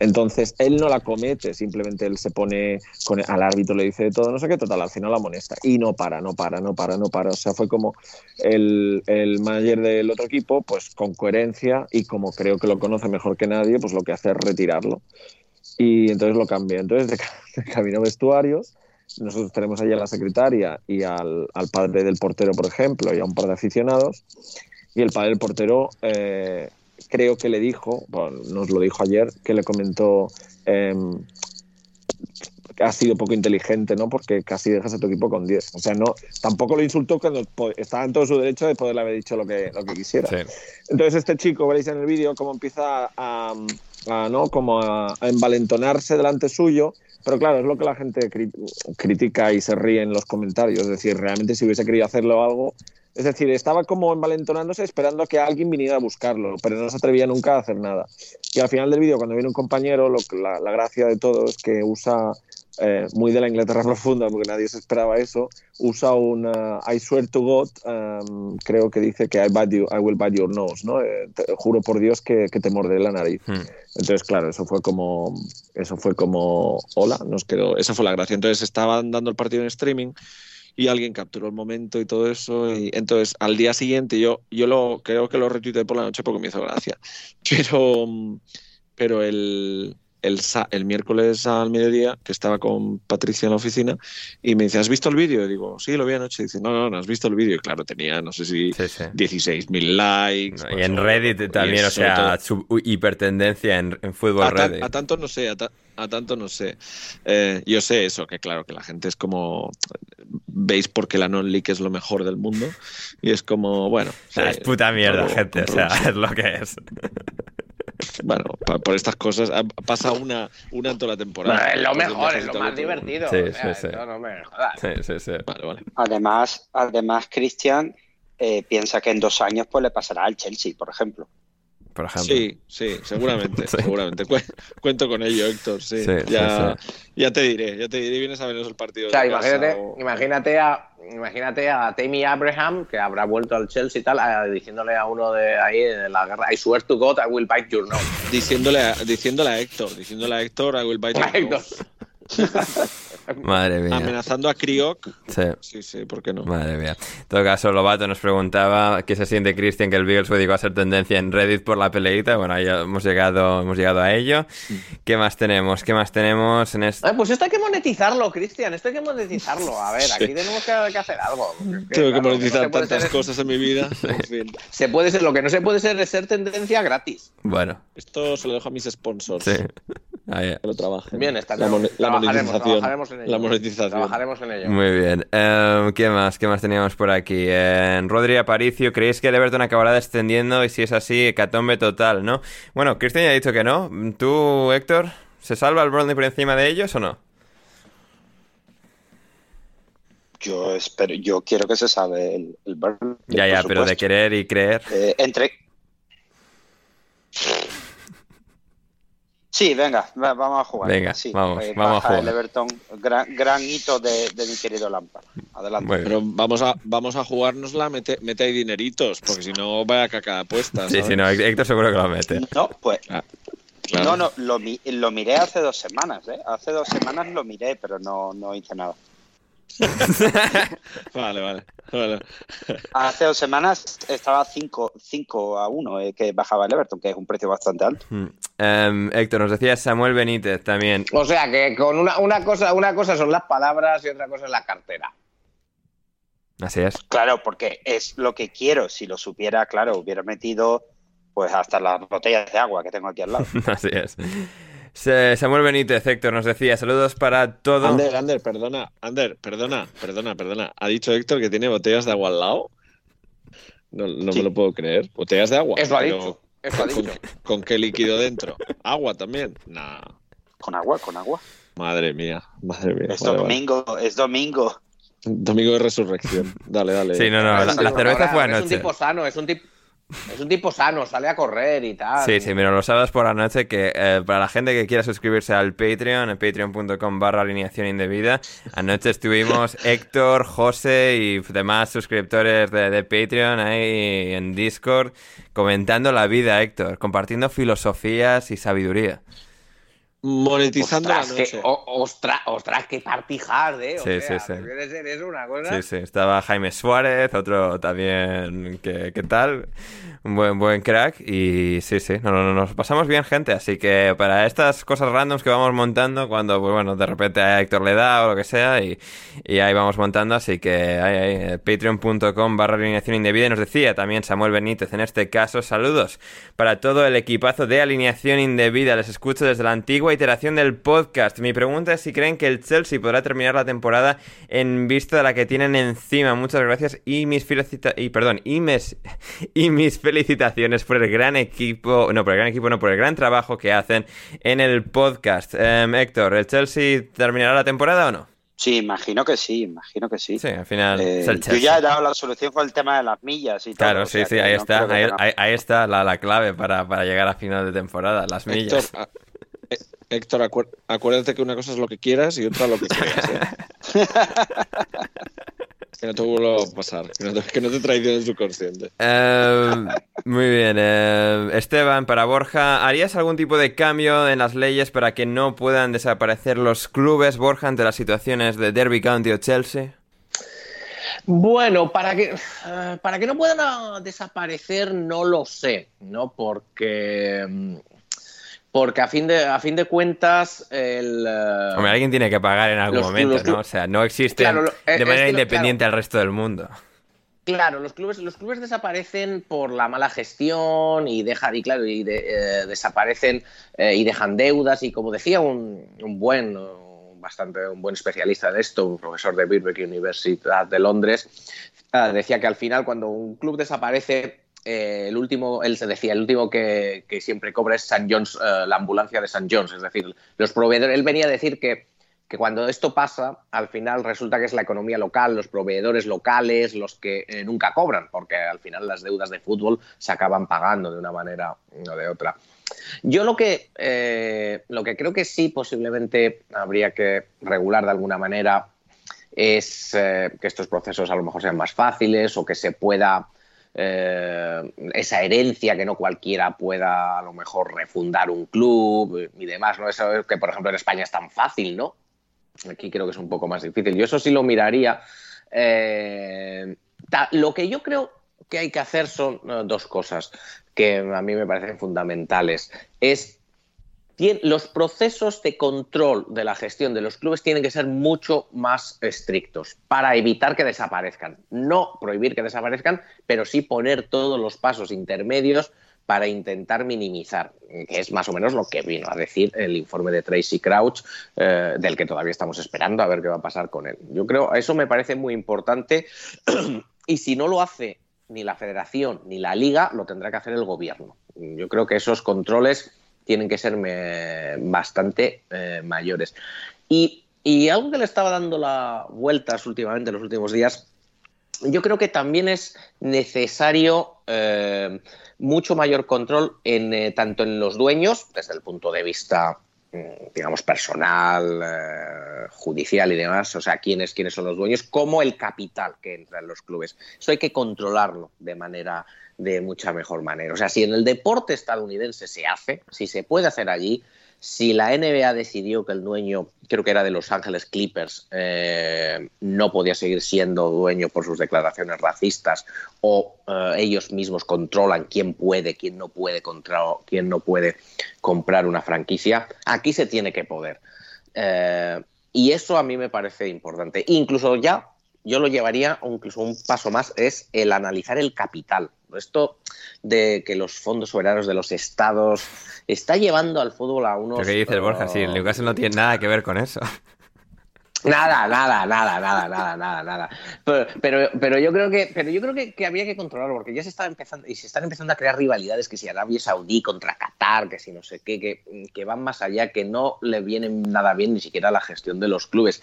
entonces él no la comete, simplemente él se pone con al árbitro le dice de todo, no sé qué, total, al final la amonesta. Y no para, no para, no para, no para. O sea, fue como el, el manager del otro equipo, pues con coherencia y como creo que lo conoce mejor que nadie, pues lo que hace es retirarlo. Y entonces lo cambia. Entonces, de, *laughs* camino a vestuarios, nosotros tenemos allí a la secretaria y al, al, padre del portero, por ejemplo, y a un par de aficionados. Y el padre del portero eh, creo que le dijo, bueno, nos lo dijo ayer, que le comentó que ha sido poco inteligente, ¿no? Porque casi dejas a tu equipo con 10. O sea, no, tampoco lo insultó cuando estaba en todo su derecho de poderle haber dicho lo que, lo que quisiera. Sí. Entonces este chico, veréis en el vídeo, cómo empieza a, a, ¿no? como a, a envalentonarse delante suyo pero claro, es lo que la gente cri critica y se ríe en los comentarios. Es decir, realmente si hubiese querido hacerlo algo. Es decir, estaba como envalentonándose esperando a que alguien viniera a buscarlo, pero no se atrevía nunca a hacer nada. Y al final del vídeo, cuando viene un compañero, lo, la, la gracia de todo es que usa eh, muy de la Inglaterra *laughs* profunda, porque nadie se esperaba eso, usa un I swear to God, um, creo que dice que I, bite you, I will bite your nose, ¿no? Eh, te, juro por Dios que, que, te morderé la nariz. Hmm. Entonces, claro, eso fue como, eso fue como, hola, nos quedó, esa fue la gracia. Entonces estaban dando el partido en streaming y alguien capturó el momento y todo eso. Y entonces al día siguiente yo, yo lo creo que lo retuiteé por la noche porque me hizo gracia. *laughs* Pero, pero el, el, el, miércoles al mediodía, que estaba con Patricia en la oficina, y me dice, ¿has visto el vídeo? Y digo, sí, lo vi anoche. Y dice, no, no, no has visto el vídeo. Y claro, tenía, no sé si sí, sí. 16.000 likes. No, y en Reddit también, o sea, su hipertendencia en, en fútbol a Reddit. a tanto no sé, a, ta a tanto no sé. Eh, yo sé eso, que claro, que la gente es como veis porque la non-league es lo mejor del mundo. Y es como, bueno. *laughs* es puta mierda, gente, o sea, *laughs* es lo que es. Bueno, por estas cosas pasa una, una en toda la temporada. es lo mejor, es lo más divertido. Sí, sí, sí. No me Sí, sí, sí. Vale, vale. Además, además Cristian eh, piensa que en dos años pues le pasará al Chelsea, por ejemplo por ejemplo. Sí, sí, seguramente, *laughs* seguramente. Cuento con ello, Héctor, sí. ya, ya, te diré, ya te diré, vienes a vernos el partido. O sea, imagínate, imagínate, a, imagínate a Tammy Abraham, que habrá vuelto al Chelsea y tal, diciéndole a uno de ahí de la guerra, I swear to God, I will bite your nose. Diciéndole a, diciéndole a Héctor, diciéndole a Héctor, I will bite your nose. *laughs* Madre mía. Amenazando a Kriok. Sí. Sí, sí, ¿por qué no? Madre mía. En todo caso, Lobato nos preguntaba qué se siente Christian que el Beagles fue a ser tendencia en Reddit por la peleita. Bueno, ahí hemos llegado, hemos llegado a ello. ¿Qué más tenemos? ¿Qué más tenemos en esto? pues esto hay que monetizarlo, Cristian. Esto hay que monetizarlo. A ver, aquí tenemos que, hacer algo. Tengo que monetizar tantas cosas en mi vida. *laughs* Se puede ser, lo que no se puede ser es ser tendencia gratis. Bueno. Esto se lo dejo a mis sponsors. Sí. *laughs* Que lo trabajen. Bien, está la, la monetización. Trabajaremos en ello. La monetización. Trabajaremos en ello. Muy bien. Em, ¿Qué más? ¿Qué más teníamos por aquí? En Rodri Aparicio, ¿creéis que el Everton acabará descendiendo? Y si es así, hecatombe total, ¿no? Bueno, Cristian ya ha dicho que no. ¿Tú, Héctor, se salva el Burnley por encima de ellos o no? Yo espero, yo quiero que se salve el, el Burnley. Ya, ya, pero de querer y creer. Eh, entre Sí, venga, vamos a jugar. Venga, vamos, eh, vamos a jugar. El Everton, gran, hito de, mi querido Lampard. Adelante. Pero vamos a, vamos a jugárnosla, mete, mete ahí dineritos, porque si no vaya caca apuesta. Sí, sí, no, Héctor seguro que lo mete. No, pues. Ah, no, no, lo, lo, miré hace dos semanas, ¿eh? Hace dos semanas lo miré, pero no, no hice nada. *laughs* vale, vale, vale. Hace dos semanas estaba 5, a 1 eh, que bajaba el Everton, que es un precio bastante alto. Hmm. Em, Héctor, nos decía Samuel Benítez también. O sea que con una, una, cosa, una cosa son las palabras y otra cosa es la cartera. Así es. Claro, porque es lo que quiero. Si lo supiera, claro, hubiera metido pues hasta las botellas de agua que tengo aquí al lado. *laughs* Así es. Samuel Benítez, Héctor, nos decía, saludos para todo. Ander, Ander, perdona, Ander, perdona, perdona, perdona. ¿Ha dicho Héctor que tiene botellas de agua al lado? No, me lo puedo creer. ¿Botellas de agua? Eso ha dicho. ¿Con, qué líquido dentro? ¿Agua también? No. Con agua, con agua. Madre mía, madre mía. Es domingo, es domingo. Domingo de resurrección. Dale, dale. Sí, no, no, la, cerveza fue anoche. Es un tipo sano, es un tipo... Es un tipo sano, sale a correr y tal. Sí, sí, mira, los sábados por la noche que eh, para la gente que quiera suscribirse al Patreon, patreon.com barra alineación indebida, anoche estuvimos *laughs* Héctor, José y demás suscriptores de, Patreon ahí en Discord comentando la vida, Héctor, compartiendo filosofías y sabiduría. Monetizando la noche. ostras, ostras, qué partijar, ¿eh? sí, sí, sí. ser eso una cosa. Sí, sí. Estaba Jaime Suárez, otro también, ¿qué, qué tal? un buen, buen crack. Y sí, sí, no, no, nos pasamos bien, gente. Así que para estas cosas randoms que vamos montando, cuando, pues bueno, de repente a Héctor le da o lo que sea, y, y ahí vamos montando. Así que ahí, ahí, eh, patreon.com barra alineación indebida. Y nos decía también Samuel Benítez en este caso, saludos para todo el equipazo de alineación indebida. Les escucho desde la antigua iteración del podcast. Mi pregunta es si creen que el Chelsea podrá terminar la temporada en vista de la que tienen encima. Muchas gracias y mis felicitaciones. Y perdón, y mis, *laughs* y mis felicitaciones por el gran equipo, no por el gran equipo, no por el gran trabajo que hacen en el podcast. Em, Héctor, ¿el Chelsea terminará la temporada o no? Sí, imagino que sí, imagino que sí. Sí, al final. Eh, yo ya he dado la solución con el tema de las millas y todo. Claro, sí, sí, ahí está, ahí, está la, clave para, llegar a final de temporada, las millas. Héctor, eh, acuérdate que una cosa es lo que quieras y otra lo que creas. ¿eh? *laughs* Que no te vuelva a pasar, que no te, que no te el subconsciente. Eh, muy bien. Eh, Esteban, para Borja, ¿harías algún tipo de cambio en las leyes para que no puedan desaparecer los clubes, Borja, ante las situaciones de Derby County o Chelsea? Bueno, para que, para que no puedan desaparecer no lo sé, ¿no? Porque mm, porque a fin de, a fin de cuentas el... Eh, Hombre, alguien tiene que pagar en algún momento, ¿no? O sea, no existe de manera independiente al resto del mundo. Claro, los clubes, los clubes desaparecen por la mala gestión y dejan, y claro, y de, eh, desaparecen eh, y dejan deudas y como decía un, un buen bastante un buen especialista de esto, un profesor de Birkbeck Universidad de Londres, eh, decía que al final cuando un club desaparece, eh, el último, él se decía, el último que, siempre cobra es St. John's, la ambulancia de St. John's, es decir, los proveedores, él venía a decir que que cuando esto pasa, al final resulta que es la economía local, los proveedores locales, los que eh, nunca cobran, porque al final las deudas de fútbol se acaban pagando de una manera o de otra. Yo lo que, eh, lo que creo que sí posiblemente habría que regular de alguna manera es eh, que estos procesos a lo mejor sean más fáciles o que se pueda esa herencia que no cualquiera pueda a lo mejor refundar un club y demás, ¿no? Eso que por ejemplo en España es tan fácil, ¿no? Aquí creo que es un poco más difícil. Yo eso sí lo miraría. Eh, lo que yo creo que hay que hacer son eh, dos cosas que a mí me parecen fundamentales. Es los procesos de control de la gestión de los clubes tienen que ser mucho más estrictos para evitar que desaparezcan. No prohibir que desaparezcan, pero sí poner todos los pasos intermedios para intentar minimizar, que es más o menos lo que vino a decir el informe de Tracy Crouch, eh, del que todavía estamos esperando a ver qué va a pasar con él. Yo creo, eso me parece muy importante *clears throat* y si no lo hace ni la federación ni la liga, lo tendrá que hacer el gobierno. Yo creo que esos controles tienen que ser bastante eh, mayores. Y, y algo que le estaba dando la vueltas últimamente, en los últimos días, yo creo que también es necesario eh, mucho mayor control en, eh, tanto en los dueños, desde el punto de vista, mm, digamos, personal, judicial y demás, o sea, quiénes, quiénes son los dueños, como el capital que entra en los clubes. Eso hay que controlarlo de manera de mucha mejor manera. O sea, si en el deporte estadounidense se hace, si se puede hacer allí, si la NBA decidió que el dueño, creo que era de Los Ángeles Clippers, eh, no podía seguir siendo dueño por sus declaraciones racistas, o eh, ellos mismos controlan quién puede, quién no puede, quién no puede comprar una franquicia, aquí se tiene que poder. Eh, y eso a mí me parece importante. Incluso ya yo lo llevaría incluso un paso más, es el analizar el capital. Esto de que los fondos soberanos de los estados está llevando al fútbol a unos... ¿Qué dices, Borja? Sí, el uh, Newcastle no tiene nada que ver con eso. Nada, nada, nada, nada, nada, nada, nada. Pero, pero, yo creo que, pero yo creo que, había que controlarlo, porque ya se está empezando, y se están empezando a crear rivalidades que si Arabia Saudí contra Qatar, que si no sé qué, que, que van más allá, que no le vienen nada bien ni siquiera la gestión de los clubes.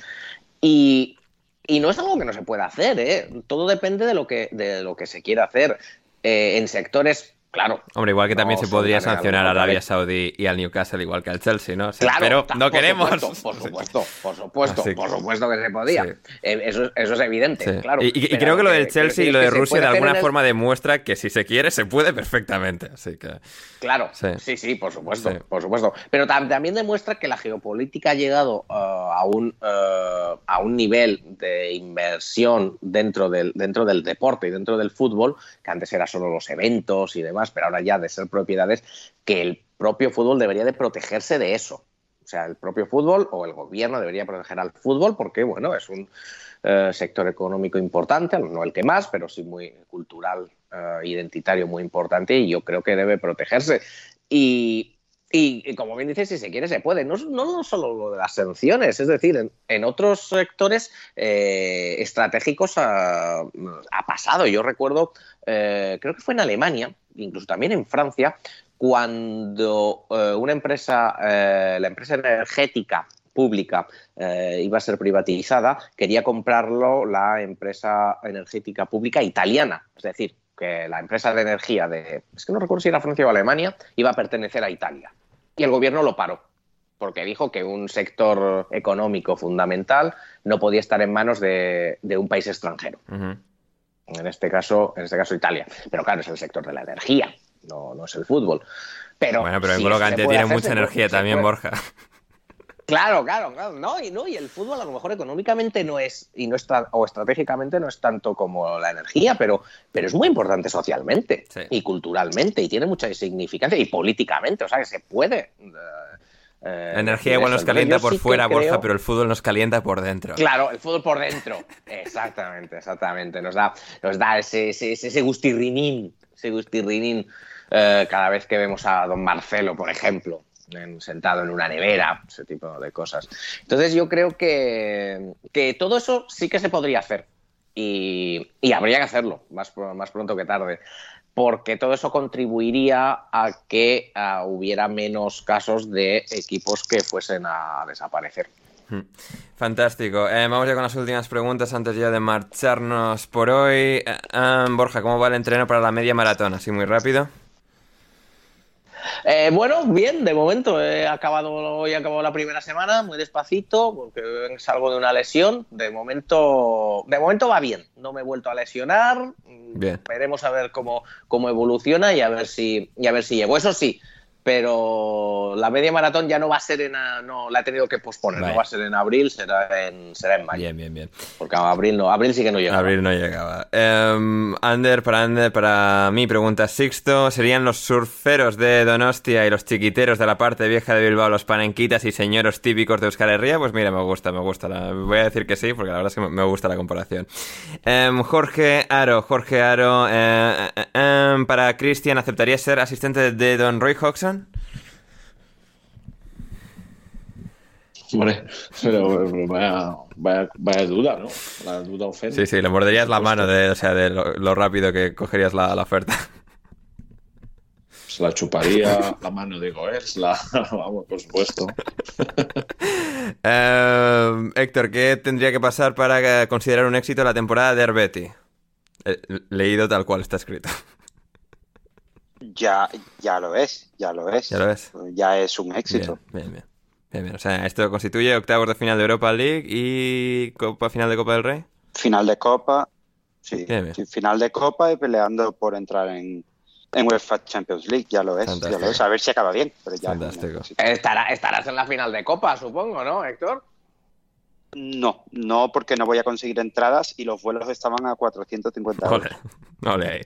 Y, y no es algo que no se pueda hacer, ¿eh? Todo depende de lo que, de lo que se quiera hacer. Eh, en sectores Claro. Hombre, igual que también se podría sancionar a Arabia Saudí y al Newcastle, igual que al Chelsea, ¿no? claro, pero no queremos. por *laughs* supuesto, por supuesto, por supuesto que se podía. Eh, eso, eso, es evidente, claro. Y, creo que lo del Chelsea y lo de Rusia de alguna forma demuestra que si se quiere, se puede *laughs* perfectamente. Así que. Claro, sí, sí, por supuesto, por supuesto. Pero también demuestra que la geopolítica ha llegado uh, a, un, uh, a un nivel de inversión dentro del, dentro del deporte y dentro del fútbol, que antes era solo los eventos y demás pero ahora ya de ser propiedades, que el propio fútbol debería de protegerse de eso. O sea, el propio fútbol o el gobierno debería proteger al fútbol porque, bueno, es un eh, sector económico importante, no el que más, pero sí muy cultural, eh, identitario muy importante y yo creo que debe protegerse. Y, como bien dices, si se quiere, se puede. No, no solo lo de las sanciones, es decir, en, otros sectores eh, estratégicos ha, pasado. Yo recuerdo, creo que fue en Alemania, incluso también en Francia, cuando eh, una empresa, la empresa energética pública iba a ser privatizada, quería comprarlo la empresa energética pública italiana. Es decir, que la empresa de energía de, es que no recuerdo si era Francia o Alemania, iba a pertenecer a Italia y el gobierno lo paró porque dijo que un sector económico fundamental no podía estar en manos de, un país extranjero. En este caso, en este caso Italia. Pero claro, es el sector de la energía, no, no es el fútbol. Pero bueno, pero en tiene mucha energía también, Borja. Claro, claro, claro. No, y no, y el fútbol a lo mejor económicamente no es, y no está, o estratégicamente no es tanto como la energía, pero, pero es muy importante socialmente y culturalmente, y tiene mucha significancia, y políticamente, o sea que se puede. Eh, la energía igual nos calienta por fuera, Borja, pero el fútbol nos calienta por dentro. Claro, el fútbol por dentro. exactamente, exactamente. Nos da, nos da ese, ese, ese gustirrinín, ese gustirrinín eh, cada vez que vemos a don Marcelo, por ejemplo sentado en una nevera, ese tipo de cosas. Entonces yo creo que, que todo eso sí que se podría hacer y, habría que hacerlo más, más pronto que tarde porque todo eso contribuiría a que hubiera menos casos de equipos que fuesen a desaparecer. Hmm. Fantástico. Eh, vamos ya con las últimas preguntas antes ya de marcharnos por hoy. Eh, eh, Borja, ¿cómo va el entreno para la media maratón? Así muy rápido. Eh, bueno, bien, de momento he acabado, hoy he acabado la primera semana muy despacito porque salgo de una lesión. De momento, de momento va bien. No me he vuelto a lesionar. Bien. Veremos a ver cómo, cómo evoluciona y a ver si y a ver si llego. Eso sí, pero la media maratón ya no va a ser en no la he tenido que posponer, no va a ser en abril, será en será en mayo. Bien, bien, bien. Porque abril no, abril sí que no llegaba. Abril no llegaba. Um, Ander, para Ander, para mí pregunta Sixto, ¿serían los surferos de Donostia y los chiquiteros de la parte vieja de Bilbao los panenquitas y señoros típicos de Euskal Herria? Pues mira, me gusta, me gusta. voy a decir que sí, porque la verdad es que me gusta la comparación. Um, Jorge Aro, Jorge Aro, eh, eh, eh, para Cristian, ¿aceptaría ser asistente de Don Roy Hodgson? Hombre, pero vaya, vaya, duda, ¿no? La duda ofende. Sí, sí, le morderías la mano de, o sea, de lo, rápido que cogerías la, oferta. Se la chuparía la mano de Goers, la... vamos, por supuesto. *laughs* Em, Héctor, ¿qué tendría que pasar para considerar un éxito la temporada de Herbeti? Eh, leído tal cual está escrito. Ya, ya lo es, ya lo es. Ya lo es. Ya es un éxito. Bien, bien, bien. O sea, esto constituye octavos de final de Europa League y Copa final de Copa del Rey. Final de Copa, sí. final de Copa y peleando por entrar en, en UEFA Champions League, ya lo es, ya lo es. A ver si acaba bien. Pero ya Fantástico. estarás en la final de Copa, supongo, ¿no, Héctor? No, no porque no voy a conseguir entradas y los vuelos estaban a 450 euros. No le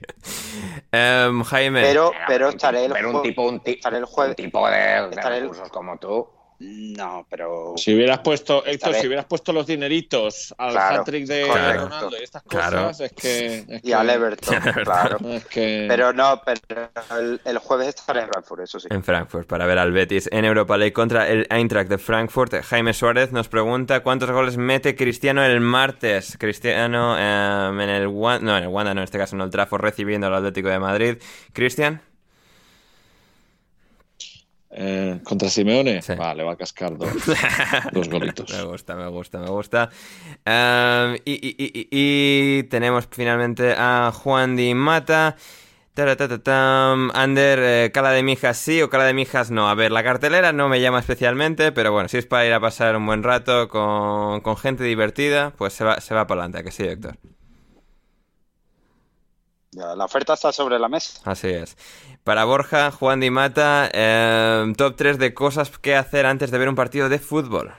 um, Jaime. Pero, pero estaré el, pero un tipo, un, estaré el jueves, un tipo de, de recursos como tú. No, pero. Si hubieras puesto, Héctor, si hubieras puesto los dineritos al claro, hat-trick de Ronaldo y estas cosas, es, que, *laughs* Y al Everton, claro. Pero no, pero el, jueves estaré en Frankfurt, eso sí. En Frankfurt, para ver al Betis en Europa League contra el Eintracht de Frankfurt. Jaime Suárez nos pregunta cuántos goles mete Cristiano el martes. Cristiano em, en el Wanda, no, en el Wanda, no, en este caso en el Trafford, recibiendo al Atlético de Madrid. Cristian. Eh, contra Simeone, vale, va a cascar dos, *laughs* dos golitos. me gusta, me gusta, me gusta. Em, y, tenemos finalmente a Juan Di Mata. Ander, eh, cala de mijas sí o cala de mijas no. A ver, la cartelera no me llama especialmente, pero bueno, si es para ir a pasar un buen rato con, con gente divertida, pues se va, se va para adelante, que sí, Héctor. La oferta está sobre la mesa. Así es. Para Borja, Juan Di Mata, em, top 3 de cosas que hacer antes de ver un partido de fútbol.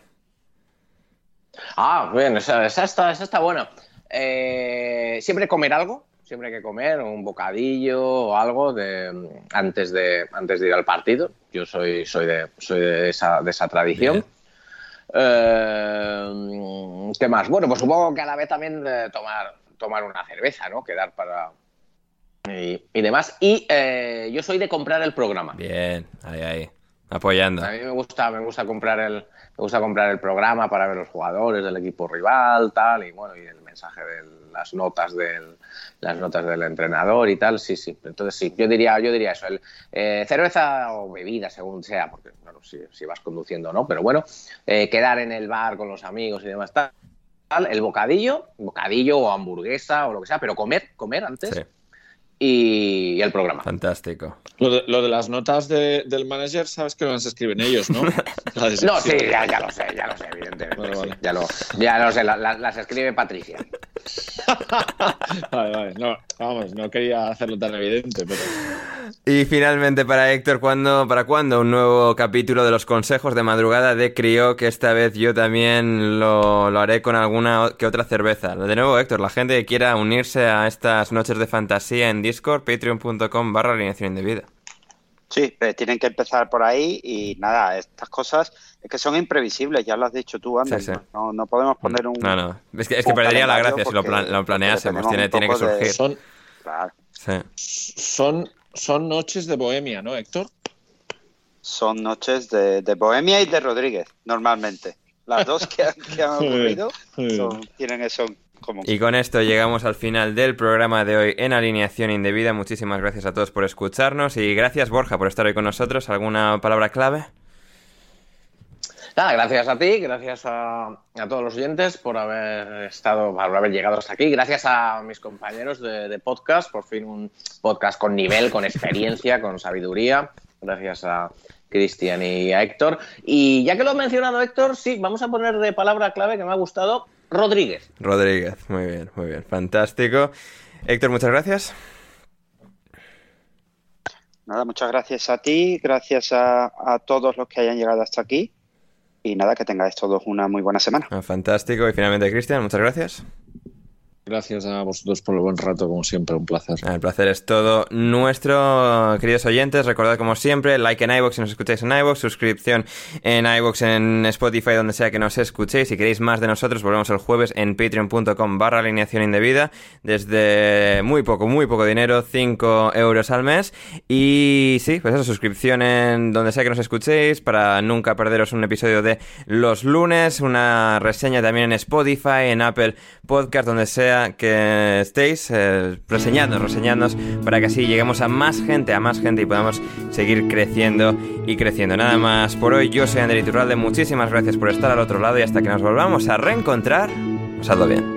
Ah, bien, esa, está, está, buena. Eh, siempre comer algo, siempre hay que comer un bocadillo o algo de, antes, de, antes de ir al partido. Yo soy, soy, de, soy de, esa, de esa tradición. Eh, ¿Qué más? Bueno, pues supongo que a la vez también de tomar, tomar una cerveza, ¿no? Quedar para, y, demás. Y eh, yo soy de comprar el programa. Bien, ahí, ahí. Apoyando. A mí me gusta, me gusta comprar el, me gusta comprar el programa para ver los jugadores del equipo rival, tal, y bueno, y el mensaje de las notas del, las notas del entrenador y tal, sí, sí. Entonces sí, yo diría, yo diría eso, el, eh, cerveza o bebida, según sea, porque claro, si, si vas conduciendo no, pero bueno, eh, quedar en el bar con los amigos y demás tal, el bocadillo, bocadillo o hamburguesa o lo que sea, pero comer, comer antes y el programa. Fantástico. Lo de, las notas del manager, sabes que no las escriben ellos, ¿no? *laughs* no, sí, ya, lo sé, ya lo sé, evidentemente. Ya, lo, ya lo sé, las escribe Patricia. *laughs* vale, vale. No, vamos, no quería hacerlo tan evidente, pero. Y finalmente para Héctor, ¿cuándo, ¿para cuándo un nuevo capítulo de los consejos de madrugada de Crio? Que esta vez yo también lo, lo haré con alguna que otra cerveza. De nuevo, Héctor, la gente que quiera unirse a estas noches de fantasía en Discord, patreon.com barra alineación indebida. Sí, tienen que empezar por ahí y nada, estas cosas es que son imprevisibles, ya lo has dicho tú antes. No, no, podemos poner un. No, no, es que, perdería la gracia si lo, planeásemos, tiene, tiene que surgir. Son, son, son noches de bohemia, ¿no, Héctor? son noches de, Bohemia y de Rodríguez, normalmente. Las dos que, han, *laughs* ocurrido tienen eso común. Y con esto llegamos al final del programa de hoy en Alineación Indebida. Muchísimas gracias a todos por escucharnos y gracias Borja por estar hoy con nosotros. ¿Alguna palabra clave? Nada, gracias a ti, gracias a, todos los oyentes por haber estado, por haber llegado hasta aquí. Gracias a mis compañeros de, podcast, por fin un podcast con nivel, con experiencia, con sabiduría. Gracias a Cristian y a Héctor. Y ya que lo ha mencionado Héctor, sí, vamos a poner de palabra clave que me ha gustado, Rodríguez. Rodríguez, muy bien, muy bien, fantástico. Héctor, muchas gracias. Nada, muchas gracias a ti, gracias a todos los que hayan llegado hasta aquí y nada, que tengáis todos una muy buena semana. Ah, fantástico. Y finalmente, Cristian, muchas gracias. Gracias a vosotros por el buen rato, como siempre, un placer. El placer es todo nuestro, queridos oyentes. Recordad, como siempre, like en iVoox si nos escucháis en iVoox, suscripción en iVoox, en Spotify, donde sea que nos escuchéis. Si queréis más de nosotros, volvemos el jueves en patreon.com barra alineación indebida, desde muy poco, muy poco dinero, 5 euros al mes. Y sí, pues eso, suscripción en donde sea que nos escuchéis, para nunca perderos un episodio de los lunes, una reseña también en Spotify, en Apple Podcast, donde sea que estéis, eh, reseñándonos, para que así lleguemos a más gente, a más gente y podamos seguir creciendo y creciendo. Nada más por hoy, yo soy Ander Iturralde, muchísimas gracias por estar al otro lado y hasta que nos volvamos a reencontrar, pasadlo bien.